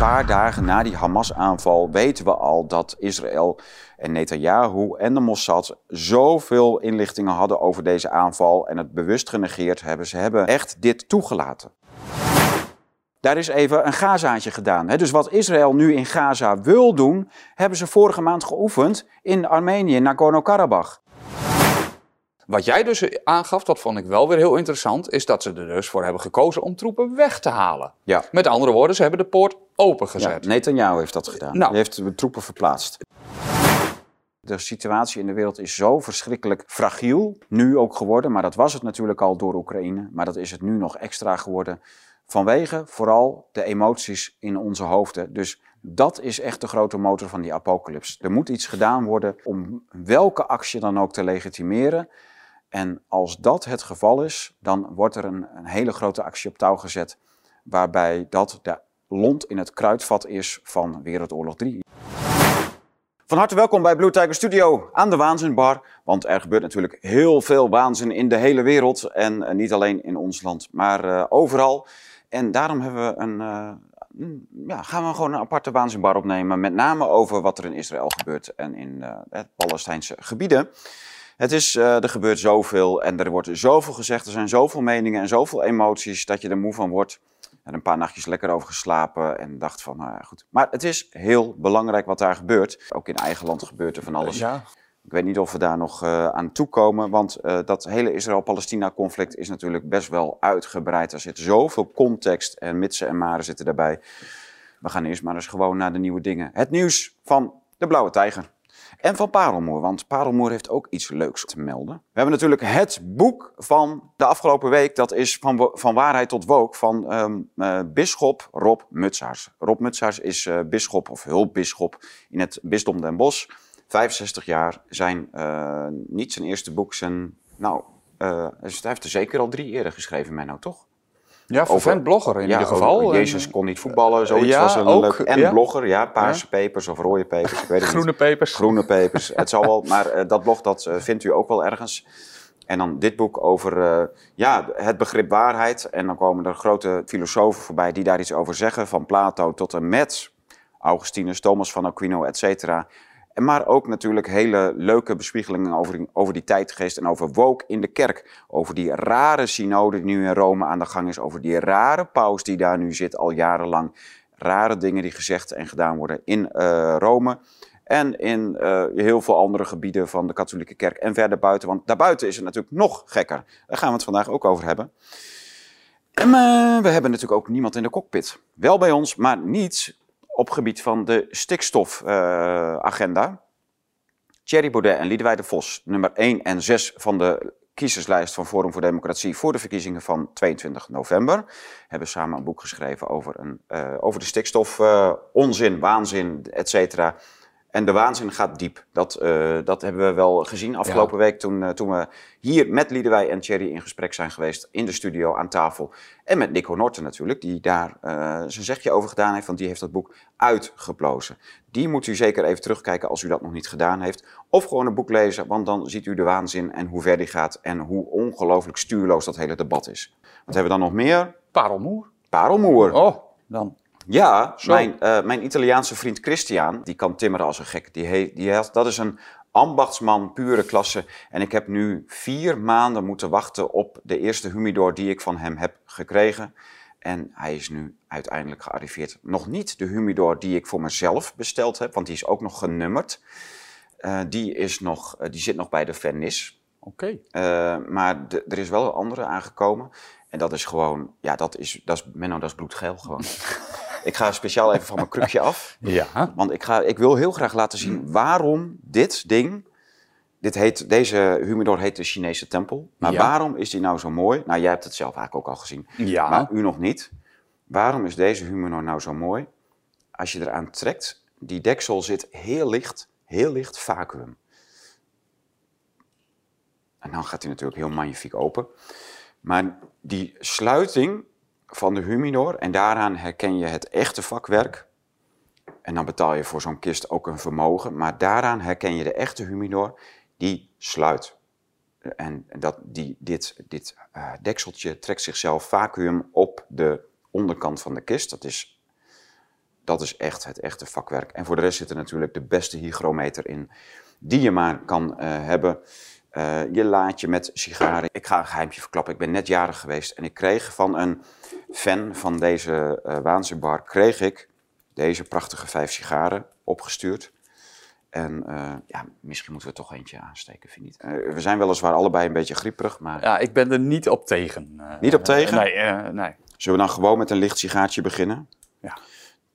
paar dagen na die Hamas-aanval weten we al dat Israël en Netanyahu en de Mossad zoveel inlichtingen hadden over deze aanval en het bewust genegeerd hebben. Ze hebben echt dit toegelaten. Daar is even een Gazaatje gedaan. Dus wat Israël nu in Gaza wil doen, hebben ze vorige maand geoefend in Armenië, Nagorno-Karabakh. Wat jij dus aangaf, dat vond ik wel weer heel interessant, is dat ze er dus voor hebben gekozen om troepen weg te halen. Ja. Met andere woorden, ze hebben de poort opengezet. Ja, Netanyahu heeft dat gedaan. Nou. Hij heeft de troepen verplaatst. De situatie in de wereld is zo verschrikkelijk fragiel, nu ook geworden, maar dat was het natuurlijk al door Oekraïne, maar dat is het nu nog extra geworden vanwege vooral de emoties in onze hoofden. Dus dat is echt de grote motor van die apocalyps. Er moet iets gedaan worden om welke actie dan ook te legitimeren. En als dat het geval is, dan wordt er een, een hele grote actie op touw gezet, waarbij dat de lont in het kruidvat is van Wereldoorlog 3. Van harte welkom bij Blue Tiger Studio aan de Waanzinbar. Want er gebeurt natuurlijk heel veel waanzin in de hele wereld. En eh, niet alleen in ons land, maar eh, overal. En daarom hebben we een, eh, mm, ja, gaan we gewoon een aparte Waanzinbar opnemen. Met name over wat er in Israël gebeurt en in Palestijnse gebieden. Het is, eh, er gebeurt zoveel en er wordt zoveel gezegd. Er zijn zoveel meningen en zoveel emoties dat je er moe van wordt. En een paar nachtjes lekker over geslapen en dacht van, nou ja, goed. Maar het is heel belangrijk wat daar gebeurt. Ook in eigen land gebeurt er van alles. Ja. Ik weet niet of we daar nog eh, aan toekomen, want eh, dat hele Israël-Palestina-conflict is natuurlijk best wel uitgebreid. Er zit zoveel context en mitsen en maren zitten daarbij. We gaan eerst maar eens gewoon naar de nieuwe dingen. Het nieuws van de Blauwe Tijger. En van Parelmoer, want Parelmoer heeft ook iets leuks te melden. We hebben natuurlijk het boek van de afgelopen week. Dat is Van, van Waarheid tot Wook van ehm eh, bisschop Rob Mutsaars. Rob Mutsaars is eh bisschop of hulpbisschop in het bisdom Den Bosch. 65 jaar. Zijn, eh, niet zijn eerste boek, zijn... Nou, hij heeft er zeker al drie eerder geschreven, Menno, toch? Ja, vervent blogger in ja, ieder geval. Jezus kon niet voetballen, zoiets ja, was een ook, leuk. En ja. blogger, ja, paarse pepers of rode pepers, ik weet het Groene niet. pepers. Groene pepers, het zal wel, maar eh, dat blog dat eh, vindt u ook wel ergens. En dan dit boek over eh, ja, het begrip waarheid. En dan komen er grote filosofen voorbij die daar iets over zeggen. Van Plato tot en met Augustinus, Thomas van Aquino, et cetera. Maar ook natuurlijk hele leuke bespiegelingen over, over die tijdgeest en over woke in de kerk. Over die rare synode die nu in Rome aan de gang is. Over die rare paus die daar nu zit al jarenlang. Rare dingen die gezegd en gedaan worden in eh, Rome. En in eh, heel veel andere gebieden van de katholieke kerk en verder buiten. Want daarbuiten is het natuurlijk nog gekker. Daar gaan we het vandaag ook over hebben. En eh, we hebben natuurlijk ook niemand in de cockpit. Wel bij ons, maar niet op gebied van de stikstofagenda. Thierry Baudet en Liedewij de Vos, nummer 1 en 6 van de kiezerslijst van Forum voor Democratie voor de verkiezingen van 22 november, hebben samen een boek geschreven over, een, eh, over de stikstof, eh, onzin, waanzin, et cetera. En de waanzin gaat diep. Dat, eh, dat hebben we wel gezien afgelopen week toen, eh, toen we hier met Liedewij en Thierry in gesprek zijn geweest in de studio aan tafel. En met Nico Norten natuurlijk, die daar eh, zijn zegje over gedaan heeft, want die heeft dat boek uitgeplozen. Die moet u zeker even terugkijken als u dat nog niet gedaan heeft. Of gewoon een boek lezen, want dan ziet u de waanzin en hoe ver die gaat en hoe ongelooflijk stuurloos dat hele debat is. Wat hebben we dan nog meer? Parelmoer. Parelmoer. Oh, dan. Ja, Zo. mijn, eh, mijn Italiaanse vriend Christian, die kan timmeren als een gek. Die die heeft, dat is een ambachtsman, pure klasse. En ik heb nu vier maanden moeten wachten op de eerste humidor die ik van hem heb gekregen. En hij is nu uiteindelijk gearriveerd. Nog niet de humidor die ik voor mezelf besteld heb, want die is ook nog genummerd. Eh, die, is nog, eh, die zit nog bij de Vernis. Oké. Maar de- er is wel een andere aangekomen. En dat is gewoon, ja, dat is, dat is, Menno, dat is bloedgeel gewoon. ik ga speciaal even van mijn krukje af. Ja. Want ik, ga, ik wil heel graag laten zien waarom dit ding... Dit heet, deze humidor heet de Chinese tempel. Maar Ja. waarom is die nou zo mooi? Nou, jij hebt het zelf eigenlijk ook al gezien. Ja. Maar u nog niet. Waarom is deze humidor nou zo mooi? Als je eraan trekt, die deksel zit heel licht, heel licht vacuüm. En dan gaat hij natuurlijk heel magnifiek open. Maar die sluiting van de humidor, en daaraan herken je het echte vakwerk. En dan betaal je voor zo'n kist ook een vermogen. Maar daaraan herken je de echte humidor, die sluit. En dat, die, dit, dit eh, dekseltje trekt zichzelf vacuüm op de onderkant van de kist. Dat is dat is echt het echte vakwerk. En voor de rest zit er natuurlijk de beste hygrometer in die je maar kan eh, hebben. Uh, je laadje met sigaren. Ik ga een geheimje verklappen. Ik ben net jarig geweest en ik kreeg van een fan van deze uh, Waanzinbar, kreeg ik deze prachtige vijf sigaren opgestuurd. En uh, ja, misschien moeten we toch eentje aansteken, vind niet? Uh, we zijn weliswaar allebei een beetje grieperig, maar... Ja, ik ben er niet op tegen. Niet op tegen? nee, nee. Zullen we dan gewoon met een licht sigaartje beginnen? Ja.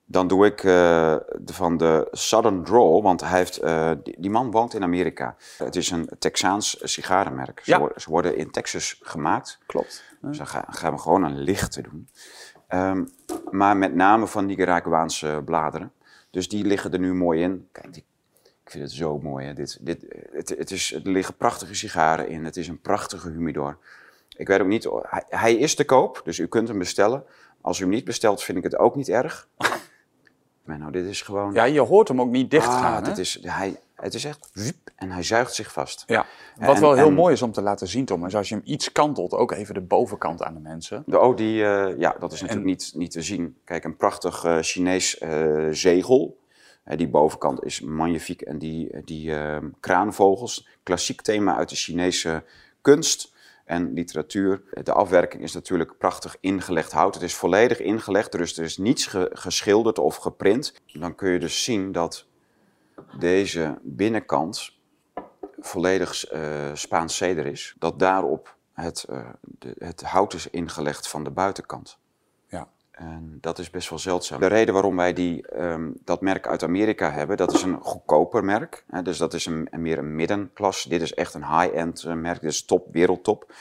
Dan doe ik de, van de Southern Draw, want hij heeft, die, die, man woont in Amerika. Het is een Texaans sigarenmerk. Ze, worden, ze worden in Texas gemaakt. Klopt. Dus dan ga- gaan we gewoon een lichte doen. Ehm, maar met name van Nicaraguaanse bladeren. Dus die liggen er nu mooi in. Kijk, die, ik vind het zo mooi. Hè? Dit, dit, het, het is, er liggen prachtige sigaren in. Het is een prachtige humidor. Ik weet ook niet, hij, hij is te koop, dus u kunt hem bestellen. Als u hem niet bestelt, vind ik het ook niet erg. Dit is gewoon... Ja, je hoort hem ook niet dicht ah, dit is, hij, het is echt... wiep, En hij zuigt zich vast. Ja. Wat En- wel heel en- mooi is om te laten zien, Tom, is als je hem iets kantelt, ook even de bovenkant aan de mensen. De O, die, eh, ja, dat is natuurlijk En- niet, niet te zien. Kijk, een prachtig eh, Chinees eh, zegel. Die bovenkant is magnifiek. En die, die kraanvogels, klassiek thema uit de Chinese kunst en literatuur. De afwerking is natuurlijk prachtig ingelegd hout. Het is volledig ingelegd, dus er is niets ge- geschilderd of geprint. Dan kun je dus zien dat deze binnenkant volledig eh, Spaans ceder is. Dat daarop het, eh, de, het hout is ingelegd van de buitenkant. En dat is best wel zeldzaam. De reden waarom wij die, ehm, dat merk uit Amerika hebben, dat is een goedkoper merk. Hè, dus dat is een, meer een middenklasse. Dit is echt een high-end eh, merk. Dit is top, wereldtop.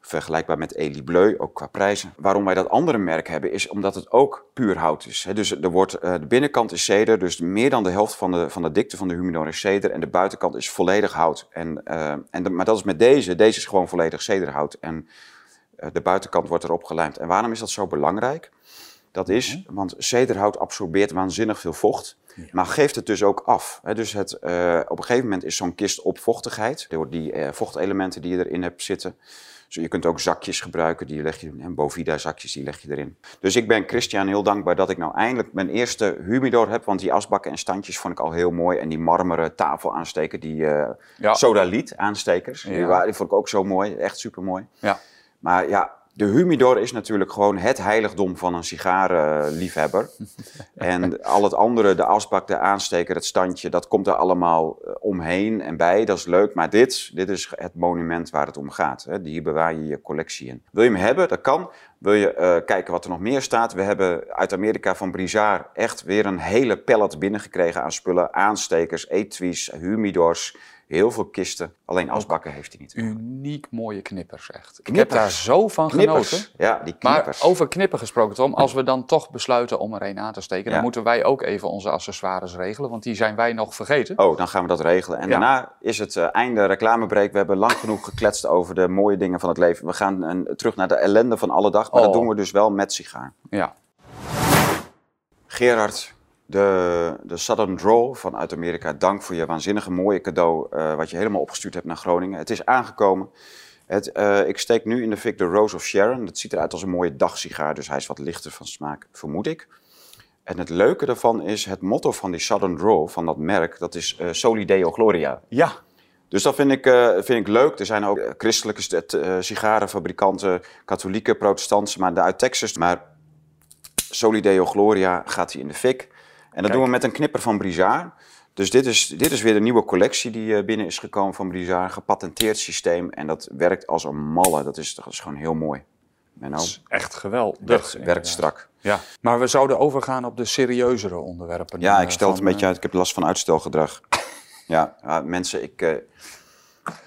Vergelijkbaar met Elie Bleu, ook qua prijzen. Waarom wij dat andere merk hebben, is omdat het ook puur hout is. Hè. Dus er wordt, eh, de binnenkant is ceder, dus meer dan de helft van de, van de dikte van de humidor is ceder. En de buitenkant is volledig hout. En, eh, en maar dat is met deze. Deze is gewoon volledig cederhout. En de buitenkant wordt erop gelijmd. En waarom is dat zo belangrijk? Dat is, want cederhout absorbeert waanzinnig veel vocht, maar geeft het dus ook af. Dus het, eh, op een gegeven moment is zo'n kist op vochtigheid, door die eh, vochtelementen die je erin hebt zitten. Dus je kunt ook zakjes gebruiken, die leg je, en Bovida zakjes, die leg je erin. Dus ik ben Christian heel dankbaar dat ik nou eindelijk mijn eerste humidor heb, want die asbakken en standjes vond ik al heel mooi. En die marmeren tafelaansteker, die eh Ja. sodaliet aanstekers, die, Ja. die vond ik ook zo mooi, echt super mooi. Ja. Maar ja, de humidor is natuurlijk gewoon het heiligdom van een sigarenliefhebber. en al het andere, de asbak, de aansteker, het standje, dat komt er allemaal eh, omheen en bij. Dat is leuk, maar dit, dit is het monument waar het om gaat. Hè. Hier bewaar je je collectie in. Wil je hem hebben? Dat kan. Wil je eh, kijken wat er nog meer staat? We hebben uit Amerika van Brizard echt weer een hele pallet binnengekregen aan spullen. Aanstekers, etuis, humidors, heel veel kisten. Alleen asbakken heeft hij niet. Uniek mooie knippers, echt. Ik heb daar zo van genoten. Ja, die knippers. Maar over knippen gesproken, Tom, als we dan toch besluiten om er een aan te steken, Ja. dan moeten wij ook even onze accessoires regelen, want die zijn wij nog vergeten. Oh, dan gaan we dat regelen. En Ja. daarna is het eh, einde reclamebreak. We hebben lang genoeg gekletst over de mooie dingen van het leven. We gaan eh, terug naar de ellende van alle dag. Maar dat Oh. doen we dus wel met sigaar. Ja. Gerard, de, de Southern Draw vanuit Amerika. Dank voor je waanzinnige mooie cadeau. eh, wat je helemaal opgestuurd hebt naar Groningen. Het is aangekomen. Het, eh, ik steek nu in de fik de Rose of Sharon. Het ziet eruit als een mooie dagsigaar. Dus hij is wat lichter van smaak, vermoed ik. En het leuke daarvan is het motto van die Southern Draw, van dat merk. Dat is eh, Soli Deo Gloria. Ja. Dus dat vind ik, vind ik leuk. Er zijn ook christelijke st- sigarenfabrikanten, katholieke, protestanten, maar de uit Texas. Maar Solideo Gloria gaat hij in de fik. En dat doen we met een knipper van Brizard. Dus dit is, dit is weer de nieuwe collectie die eh, binnen is gekomen van Brizard. Gepatenteerd systeem. En dat werkt als een malle. Dat is, dat is gewoon heel mooi. Dat is echt geweldig. werkt, werkt strak. Ja. Maar we zouden overgaan op de serieuzere onderwerpen. Ja, eh, ik stel het een beetje eh, uit. Ik heb last van uitstelgedrag. ja, mensen, ik,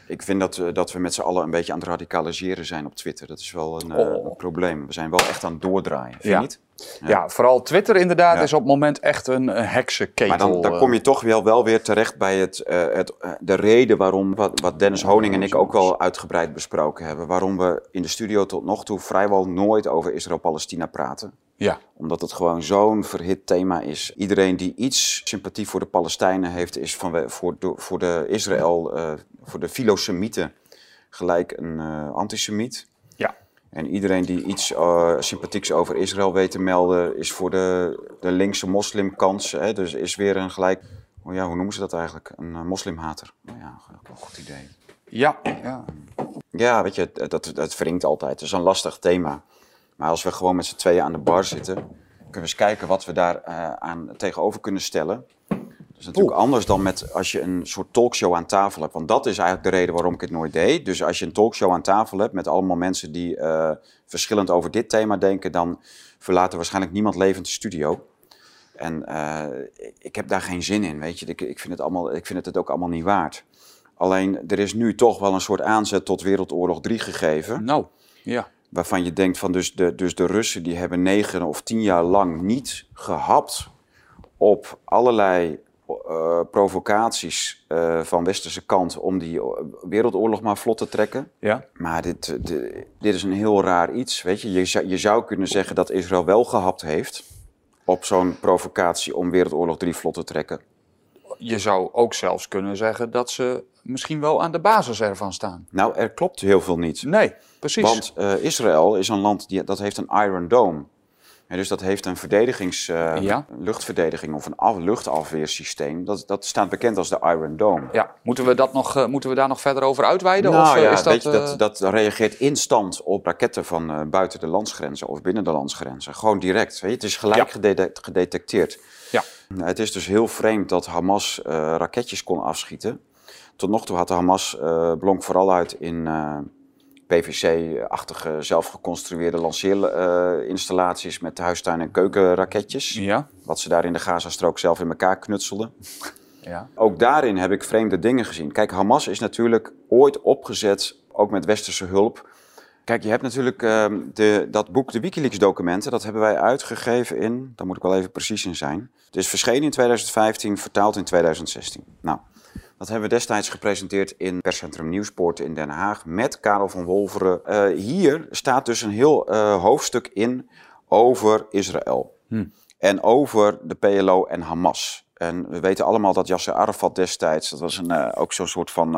ik vind dat, dat we met z'n allen een beetje aan het radicaliseren zijn op Twitter. Dat is wel een, eh, Oh. een probleem. We zijn wel echt aan het doordraaien, vind je Ja. niet? Ja. vooral Twitter inderdaad Ja. is op het moment echt een, heksenketel. Maar dan, dan eh. kom je toch wel, wel weer terecht bij het, eh, het, de reden waarom, wat, wat Dennis Honing en ik ook wel uitgebreid besproken hebben, waarom we in de studio tot nog toe vrijwel nooit over Israël-Palestina praten. Ja, Omdat het gewoon zo'n verhit thema is. Iedereen die iets sympathie voor de Palestijnen heeft, is van, voor, de, voor de Israël, eh, voor de filosemieten gelijk een eh, antisemiet. ja. En iedereen die iets uh, sympathieks over Israël weet te melden, is voor de, de linkse moslimkant. Hè? Dus is weer een gelijk, oh ja, hoe noemen ze dat eigenlijk? Een uh, moslimhater. Nou ja, wel een goed idee. Ja, ja. Ja, weet je, dat, dat wringt altijd. Het is een lastig thema. Maar als we gewoon met z'n tweeën aan de bar zitten, kunnen we eens kijken wat we daar uh, aan tegenover kunnen stellen. Dat is natuurlijk anders dan met als je een soort talkshow aan tafel hebt. Want dat is eigenlijk de reden waarom ik het nooit deed. Dus als je een talkshow aan tafel hebt met allemaal mensen die uh, verschillend over dit thema denken, dan verlaten waarschijnlijk niemand levend de studio. En uh, ik heb daar geen zin in, weet je. Ik, ik, vind het allemaal, ik vind het het ook allemaal niet waard. Alleen, er is nu toch wel een soort aanzet tot Wereldoorlog 3 gegeven. Nou, ja. Waarvan je denkt van dus de, dus de Russen die hebben negen of tien jaar lang niet gehapt op allerlei uh, provocaties uh, van westerse kant om die wereldoorlog maar vlot te trekken. Ja. Maar dit, dit, dit is een heel raar iets. Weet je? Je, zou, je zou kunnen zeggen dat Israël wel gehapt heeft op zo'n provocatie om Wereldoorlog 3 vlot te trekken. Je zou ook zelfs kunnen zeggen dat ze misschien wel aan de basis ervan staan. Nou, er klopt heel veel niet. Nee, precies. Want uh, Israël is een land die, dat heeft een Iron Dome. En dus dat heeft een verdedigings, uh, ja. luchtverdediging of een af, luchtafweersysteem. Dat, dat staat bekend als de Iron Dome. Ja, moeten we, dat nog, uh, moeten we daar nog verder over uitweiden? Nou of, ja, is dat, je, dat, dat reageert instant op raketten van uh, buiten de landsgrenzen of binnen de landsgrenzen. Gewoon direct. Weet je? Het is gelijk ja. gede gedetecteerd. Ja. Het is dus heel vreemd dat Hamas raketjes kon afschieten. Tot nog toe had de Hamas blonk vooral uit in PVC-achtige zelfgeconstrueerde lanceerinstallaties met huistuin- en keukenraketjes. Ja. Wat ze daar in de Gazastrook zelf in elkaar knutselden. Ja. Ook daarin heb ik vreemde dingen gezien. Kijk, Hamas is natuurlijk ooit opgezet, ook met westerse hulp. Kijk, je hebt natuurlijk uh, de, dat boek, de Wikileaks-documenten, dat hebben wij uitgegeven in, daar moet ik wel even precies in zijn. Het is verschenen in 2015, vertaald in 2016. Nou, dat hebben we destijds gepresenteerd in perscentrum Nieuwspoort in Den Haag met Karel van Wolveren. Uh, hier staat dus een heel uh, hoofdstuk in over Israël. Hm. En over de PLO en Hamas. En we weten allemaal dat Yasser Arafat destijds, dat was een, uh, ook zo'n soort van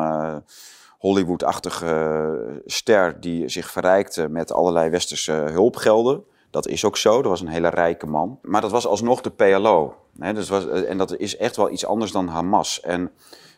Hollywood-achtige ster die zich verrijkte met allerlei westerse hulpgelden. Dat is ook zo, dat was een hele rijke man. Maar dat was alsnog de PLO. Hè? Dus was, en dat is echt wel iets anders dan Hamas. En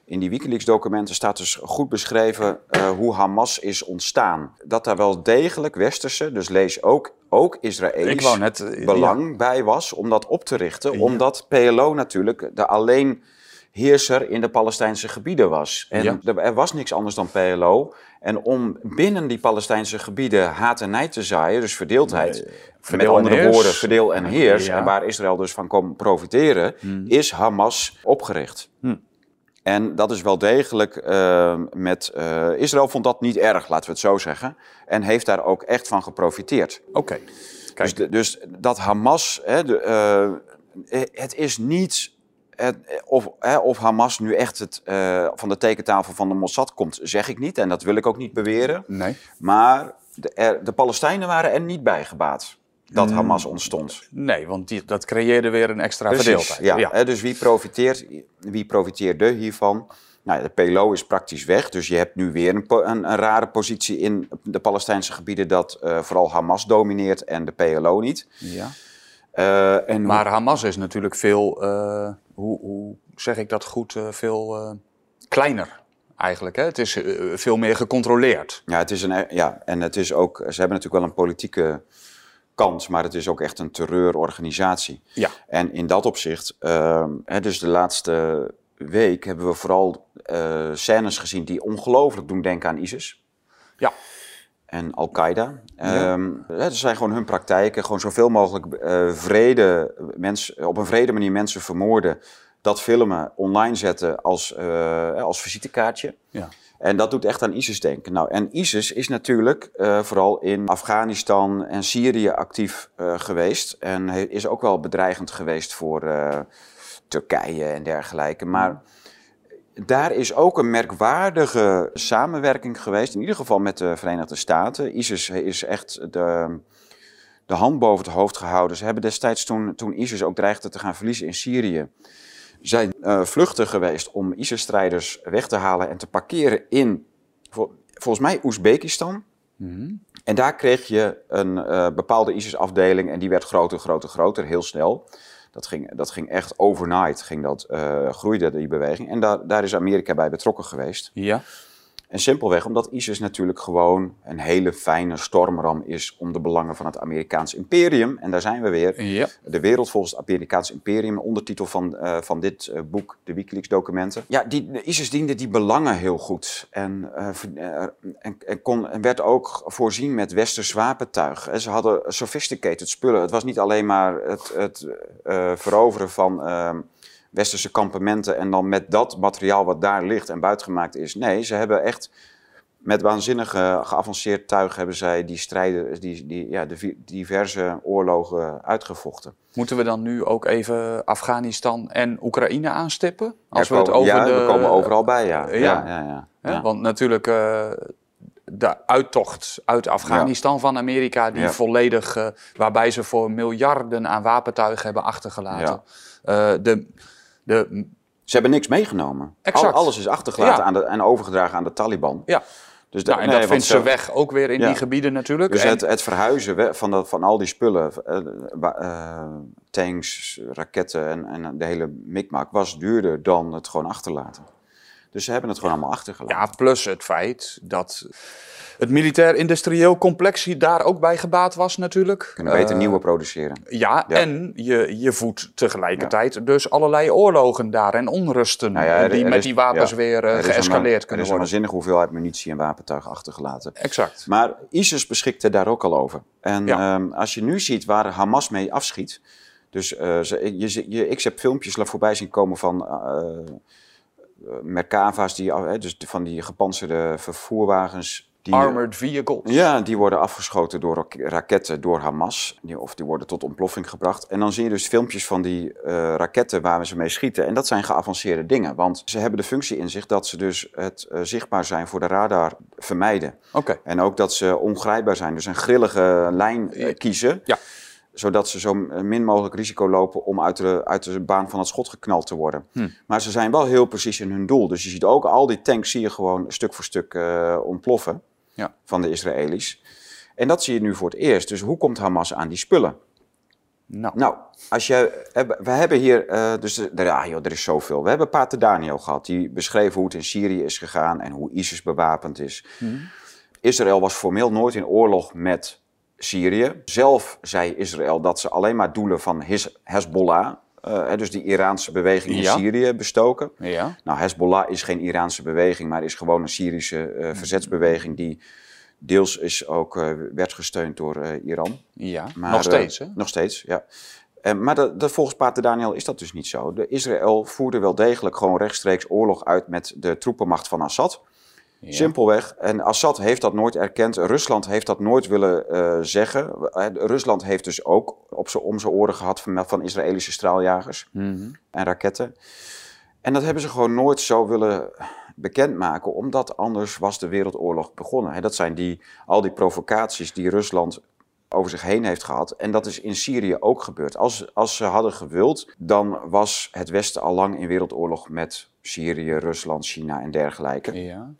in die Wikileaks-documenten staat dus goed beschreven uh, hoe Hamas is ontstaan. Dat daar wel degelijk westerse, dus lees ook, ook Israëlisch net, uh, belang ja. bij was om dat op te richten. Ja. Omdat PLO natuurlijk de alleen heerser in de Palestijnse gebieden was. En ja. er was niks anders dan PLO. En om binnen die Palestijnse gebieden haat en nijd te zaaien, dus verdeeldheid, Nee, met verdeel andere woorden, verdeel en heers, Ja. en waar Israël dus van kon profiteren, Hmm. is Hamas opgericht. Hmm. En dat is wel degelijk uh, met. Uh, Israël vond dat niet erg, laten we het zo zeggen. En heeft daar ook echt van geprofiteerd. Oké. Dus, dus dat Hamas. Hè, de, uh, het is niet. Het, of, hè, of Hamas nu echt het, van de tekentafel van de Mossad komt, zeg ik niet. En dat wil ik ook niet beweren. nee. Maar de, er, de Palestijnen waren er niet bij gebaat dat Hamas ontstond. Nee, want die, dat creëerde weer een extra Precies, verdeeldheid. ja. Hè, dus wie profiteert, wie profiteerde hiervan? Nou, de PLO is praktisch weg, dus je hebt nu weer een, een, een rare positie in de Palestijnse gebieden dat eh, vooral Hamas domineert en de PLO niet. Ja. Eh, en Maar Hamas is natuurlijk veel, eh, hoe, hoe zeg ik dat goed, eh, veel eh, kleiner eigenlijk. Hè? Het is eh, veel meer gecontroleerd. Ja, het is een, ja, en het is ook, ze hebben natuurlijk wel een politieke kant, maar het is ook echt een terreurorganisatie. Ja. En in dat opzicht, ehm, hè, dus de laatste week hebben we vooral eh, scènes gezien die ongelooflijk doen denken aan ISIS. Ja. En Al-Qaeda. Ja. Ehm, dat zijn gewoon hun praktijken. Gewoon zoveel mogelijk eh, vrede, mens, op een vrede manier mensen vermoorden. Dat filmen, online zetten als, eh, als visitekaartje. Ja. En dat doet echt aan ISIS denken. Nou, en ISIS is natuurlijk eh, vooral in Afghanistan en Syrië actief eh, geweest. En is ook wel bedreigend geweest voor eh, Turkije en dergelijke. Maar daar is ook een merkwaardige samenwerking geweest. In ieder geval met de Verenigde Staten. ISIS is echt de, de hand boven het hoofd gehouden. Ze hebben destijds toen, toen ISIS ook dreigde te gaan verliezen in Syrië zijn eh, vluchten geweest om ISIS-strijders weg te halen en te parkeren in, vol- volgens mij, Oezbekistan. Mhm. En daar kreeg je een eh, bepaalde ISIS-afdeling en die werd groter, groter, groter, heel snel. Dat ging, dat ging echt overnight, ging dat, uh, groeide die beweging. En daar, daar is Amerika bij betrokken geweest. Ja. En simpelweg omdat ISIS natuurlijk gewoon een hele fijne stormram is om de belangen van het Amerikaans imperium. En daar zijn we weer. Ja. De wereld volgens het Amerikaans imperium, ondertitel van, uh, van dit uh, boek, de Wikileaks documenten. Ja, die, de ISIS diende die belangen heel goed. En, uh, en, en, kon, en werd ook voorzien met westers wapentuig. En ze hadden sophisticated spullen. Het was niet alleen maar het, het veroveren van ehm, westerse kampementen en dan met dat materiaal wat daar ligt en buitengemaakt is. Nee, ze hebben echt met waanzinnige geavanceerd tuig hebben zij die strijden, die, die, ja, de diverse oorlogen uitgevochten. Moeten we dan nu ook even Afghanistan en Oekraïne aanstippen? Als we het over ja, de, we komen overal bij, ja. ja. ja, ja, ja Want natuurlijk uh, de uittocht uit Afghanistan van Amerika, die volledig, uh, waarbij ze voor miljarden aan wapentuigen hebben achtergelaten. Uh, de, de, Ze hebben niks meegenomen. Exact. Al, alles is achtergelaten aan de, en overgedragen aan de Taliban. Ja. Dus de, nou, en nee, dat vindt ze weg ook weer in ja. die gebieden natuurlijk. Dus het, het, verhuizen van, dat, van al die spullen, uh, uh, tanks, raketten en, en de hele mikmak, was duurder dan het gewoon achterlaten. Dus ze hebben het gewoon allemaal achtergelaten. Ja, plus het feit dat het militair-industrieel complex daar ook bij gebaat was natuurlijk. Kunnen beter uh, nieuwe produceren. Ja, en je, je voedt tegelijkertijd ja. dus allerlei oorlogen daar en onrusten nou ja, die met die wapens weer uh, geëscaleerd kunnen worden. Er is een waanzinnige hoeveelheid munitie en wapentuig achtergelaten. Exact. Maar ISIS beschikte daar ook al over. En um, als je nu ziet waar Hamas mee afschiet... Dus uh, je, je, ik heb filmpjes voorbij zien komen van Merkava's, die, dus van die gepantserde vervoerwagens die, Armored vehicles. Ja, die worden afgeschoten door raketten door Hamas. Die, of die worden tot ontploffing gebracht. En dan zie je dus filmpjes van die uh, raketten waar we ze mee schieten. En dat zijn geavanceerde dingen. Want ze hebben de functie in zich dat ze dus het uh, zichtbaar zijn voor de radar vermijden. Okay. En ook dat ze ongrijpbaar zijn. Dus een grillige lijn uh, kiezen. Ja zodat ze zo min mogelijk risico lopen om uit de, uit de baan van het schot geknald te worden. Hm. Maar ze zijn wel heel precies in hun doel. Dus je ziet ook al die tanks zie je gewoon stuk voor stuk uh, ontploffen ja. van de Israëli's. En dat zie je nu voor het eerst. Dus hoe komt Hamas aan die spullen? Nou, nou als je, we hebben hier, uh, dus ja, joh, er is zoveel. We hebben Pater Daniel gehad, die beschreven hoe het in Syrië is gegaan en hoe ISIS bewapend is. hm. Israël was formeel nooit in oorlog met Syrië. Zelf zei Israël dat ze alleen maar doelen van Hezbollah, uh, dus die Iraanse beweging in Ja. Syrië, bestoken. ja. Nou, Hezbollah is geen Iraanse beweging, maar is gewoon een Syrische uh, verzetsbeweging die deels is ook, uh, werd gesteund door Iran. Ja, Maar, nog steeds hè? Nog steeds, ja. Maar dat, dat, volgens Pater Daniel is dat dus niet zo. De Israël voerde wel degelijk gewoon rechtstreeks oorlog uit met de troepenmacht van Assad. Ja. Simpelweg. En Assad heeft dat nooit erkend. Rusland heeft dat nooit willen uh, zeggen. Uh, Rusland heeft dus ook op z'n, om zijn oren gehad van, van Israëlische straaljagers Mhm. en raketten. En dat hebben ze gewoon nooit zo willen bekendmaken, omdat anders was de wereldoorlog begonnen. Dat zijn die, al die provocaties die Rusland over zich heen heeft gehad. En dat is in Syrië ook gebeurd. Als, als ze hadden gewild, dan was het Westen al lang in wereldoorlog met Syrië, Rusland, China en dergelijke. Ja.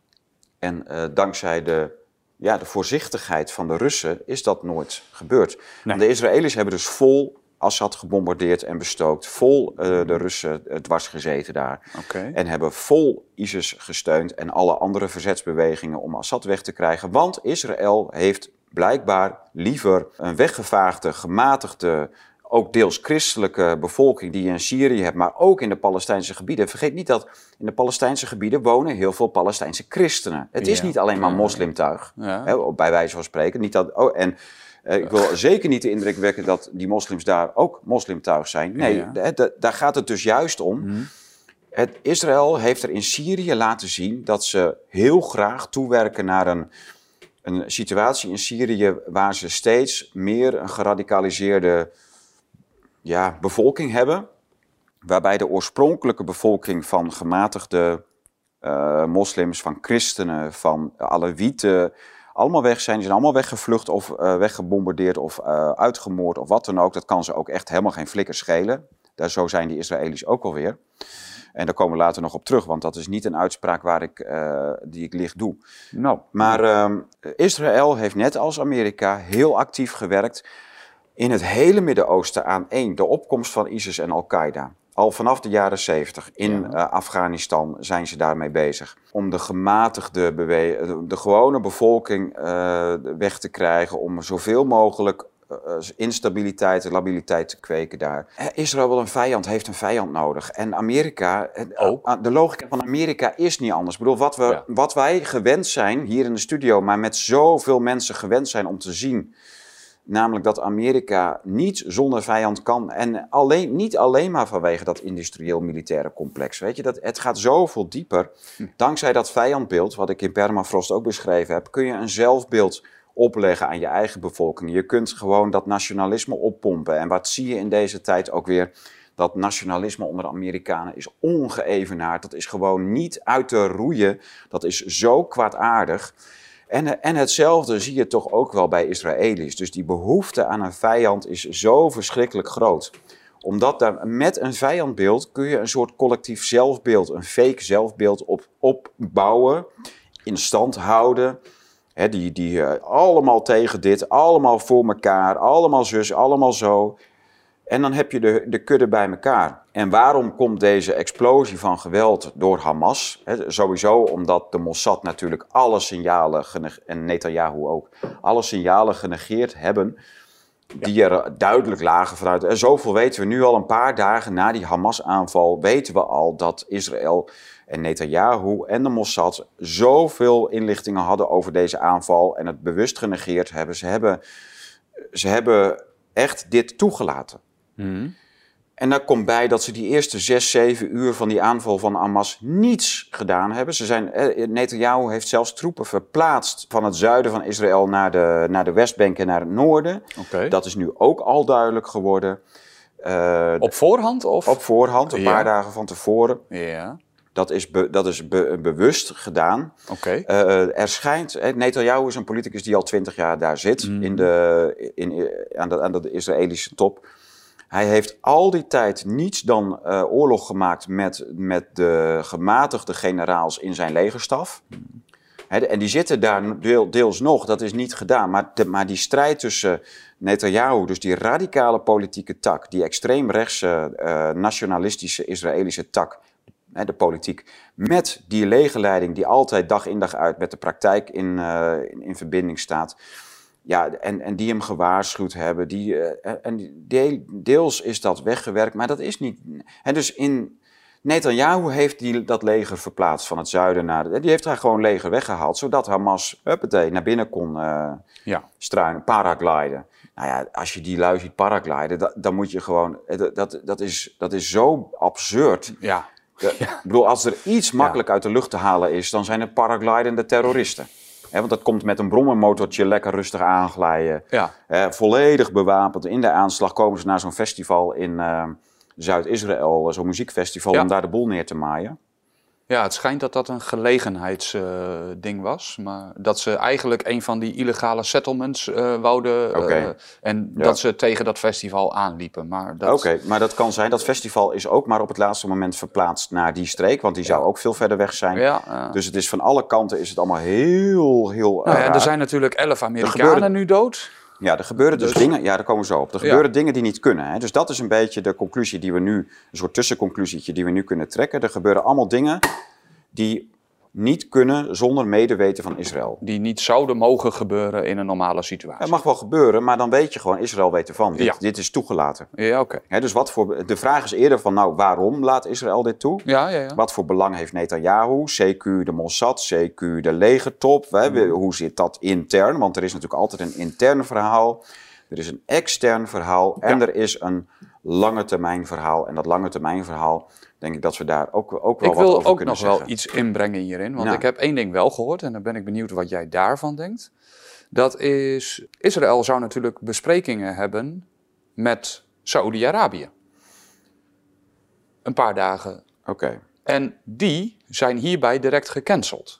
En uh, dankzij de, ja, de voorzichtigheid van de Russen is dat nooit gebeurd. Nee. De Israëli's hebben dus vol Assad gebombardeerd en bestookt. Vol uh, de Russen uh, dwars gezeten daar. En hebben vol ISIS gesteund en alle andere verzetsbewegingen om Assad weg te krijgen. Want Israël heeft blijkbaar liever een weggevaagde, gematigde, ook deels christelijke bevolking die je in Syrië hebt, maar ook in de Palestijnse gebieden. Vergeet niet dat in de Palestijnse gebieden wonen heel veel Palestijnse christenen. Het is Ja. niet alleen maar moslimtuig, Ja. hè, bij wijze van spreken. Niet dat, oh, en eh, ik wil zeker niet de indruk wekken dat die moslims daar ook moslimtuig zijn. Nee, Ja. daar gaat het dus juist om. Mhm. Het, Israël heeft er in Syrië laten zien dat ze heel graag toewerken naar een, een situatie in Syrië waar ze steeds meer een geradicaliseerde ja, bevolking hebben. Waarbij de oorspronkelijke bevolking van gematigde eh, moslims, van christenen, van Alewieten, allemaal weg zijn. Die zijn allemaal weggevlucht of eh, weggebombardeerd of eh, uitgemoord of wat dan ook. Dat kan ze ook echt helemaal geen flikker schelen. Daar, zo zijn die Israëli's ook alweer. En daar komen we later nog op terug, want dat is niet een uitspraak waar ik, uh, die ik licht doe. Nou. Maar uh, Israël heeft net als Amerika heel actief gewerkt in het hele Midden-Oosten aan één, de opkomst van ISIS en Al-Qaeda. Al vanaf de jaren 70 in uh, Afghanistan zijn ze daarmee bezig. Om de gematigde, de, de gewone bevolking uh, weg te krijgen. Om zoveel mogelijk uh, instabiliteit en labiliteit te kweken daar. Israël wil een vijand, heeft een vijand nodig. En Amerika, ook. de logica van Amerika is niet anders. Ik bedoel, wat, we, ja. wat wij gewend zijn hier in de studio, maar met zoveel mensen gewend zijn om te zien Namelijk dat Amerika niet zonder vijand kan. En alleen, niet alleen maar vanwege dat industrieel-militaire complex. Weet je, dat, het gaat zoveel dieper. Hm. Dankzij dat vijandbeeld, wat ik in Permafrost ook beschreven heb, kun je een zelfbeeld opleggen aan je eigen bevolking. Je kunt gewoon dat nationalisme oppompen. En wat zie je in deze tijd ook weer? Dat nationalisme onder de Amerikanen is ongeëvenaard. Dat is gewoon niet uit te roeien. Dat is zo kwaadaardig. En, en hetzelfde zie je toch ook wel bij Israëli's. Dus die behoefte aan een vijand is zo verschrikkelijk groot. Omdat daar, met een vijandbeeld kun je een soort collectief zelfbeeld, een fake zelfbeeld op, opbouwen, in stand houden. die die uh, allemaal tegen dit, allemaal voor elkaar, allemaal zus, allemaal zo. En dan heb je de, de kudde bij elkaar. En waarom komt deze explosie van geweld door Hamas? sowieso omdat de Mossad natuurlijk alle signalen, en Netanyahu ook, alle signalen genegeerd hebben die er duidelijk lagen vanuit. En zoveel weten we nu al een paar dagen na die Hamas-aanval, weten we al dat Israël en Netanyahu en de Mossad zoveel inlichtingen hadden over deze aanval en het bewust genegeerd hebben. Ze hebben, ze hebben echt dit toegelaten. Mm. En daar komt bij dat ze die eerste zes, zeven uur van die aanval van Hamas niets gedaan hebben. Ze zijn, eh, Netanyahu heeft zelfs troepen verplaatst van het zuiden van Israël naar de, naar de Westbank en naar het noorden. Okay. Dat is nu ook al duidelijk geworden. Uh, op voorhand? Of? Op voorhand, een paar dagen van tevoren. Ja. Dat is, dat is bewust gedaan. Oké. Uh, er schijnt, Netanyahu is een politicus die al twintig jaar daar zit, mm. in de, in, aan, de, aan de Israëlische top. Hij heeft al die tijd niets dan uh, oorlog gemaakt met, met de gematigde generaals in zijn legerstaf. en die zitten daar deel, deels nog, dat is niet gedaan. Maar, maar die strijd tussen Netanyahu, dus die radicale politieke tak, die extreemrechtse uh, nationalistische Israëlische tak, de politiek, met die legerleiding die altijd dag in dag uit met de praktijk in, in, in verbinding staat ja, en, en die hem gewaarschuwd hebben. Die, uh, en deels is dat weggewerkt, maar dat is niet. En dus in Netanyahu heeft die, dat leger verplaatst van het zuiden naar. De, die heeft daar gewoon leger weggehaald, zodat Hamas uppatee, naar binnen kon uh, ja. struinen, paragliden. Nou ja, als je die lui ziet paragliden, dan moet je gewoon. Dat, dat, dat, is, dat is zo absurd. Ja. Ik bedoel, als er iets makkelijk uit de lucht te halen is, dan zijn het paraglidende terroristen want dat komt met een brommermotortje lekker rustig aanglijden. Ja. volledig bewapend. In de aanslag komen ze naar zo'n festival in uh, Zuid-Israël, zo'n muziekfestival, om daar de boel neer te maaien. Ja, het schijnt dat dat een gelegenheidsding uh, was. Maar dat ze eigenlijk een van die illegale settlements uh, wouden. Uh, en dat ze tegen dat festival aanliepen. Oké, okay, maar dat kan zijn. Dat festival is ook maar op het laatste moment verplaatst naar die streek. Want die zou ook veel verder weg zijn. Ja, dus het is van alle kanten is het allemaal heel, heel. Nou, ja, er zijn natuurlijk elf Amerikanen nu dood. Ja, er gebeuren dus, dus, dingen, ja, daar komen we zo op. Er gebeuren dingen die niet kunnen. Hè? Dus dat is een beetje de conclusie die we nu, een soort tussenconclusietje die we nu kunnen trekken. Er gebeuren allemaal dingen die niet kunnen zonder medeweten van Israël. Die niet zouden mogen gebeuren in een normale situatie. Het mag wel gebeuren, maar dan weet je gewoon, Israël weet ervan. Dit, ja. dit is toegelaten. Ja, oké. Dus wat voor, de vraag is eerder van, nou, waarom laat Israël dit toe? Ja, ja, ja. Wat voor belang heeft Netanyahu, CQ de Mossad, CQ de legertop? Hè? Mm. Hoe zit dat intern? Want er is natuurlijk altijd een intern verhaal. Er is een extern verhaal en er is een lange termijn verhaal. En dat lange termijn verhaal denk ik dat we daar ook, ook wel ik wat over kunnen zeggen. Ik wil ook nog wel iets inbrengen hierin, want ik heb één ding wel gehoord en dan ben ik benieuwd wat jij daarvan denkt. Dat is, Israël zou natuurlijk besprekingen hebben met Saoedi-Arabië. Een paar dagen. Oké. En die zijn hierbij direct gecanceld.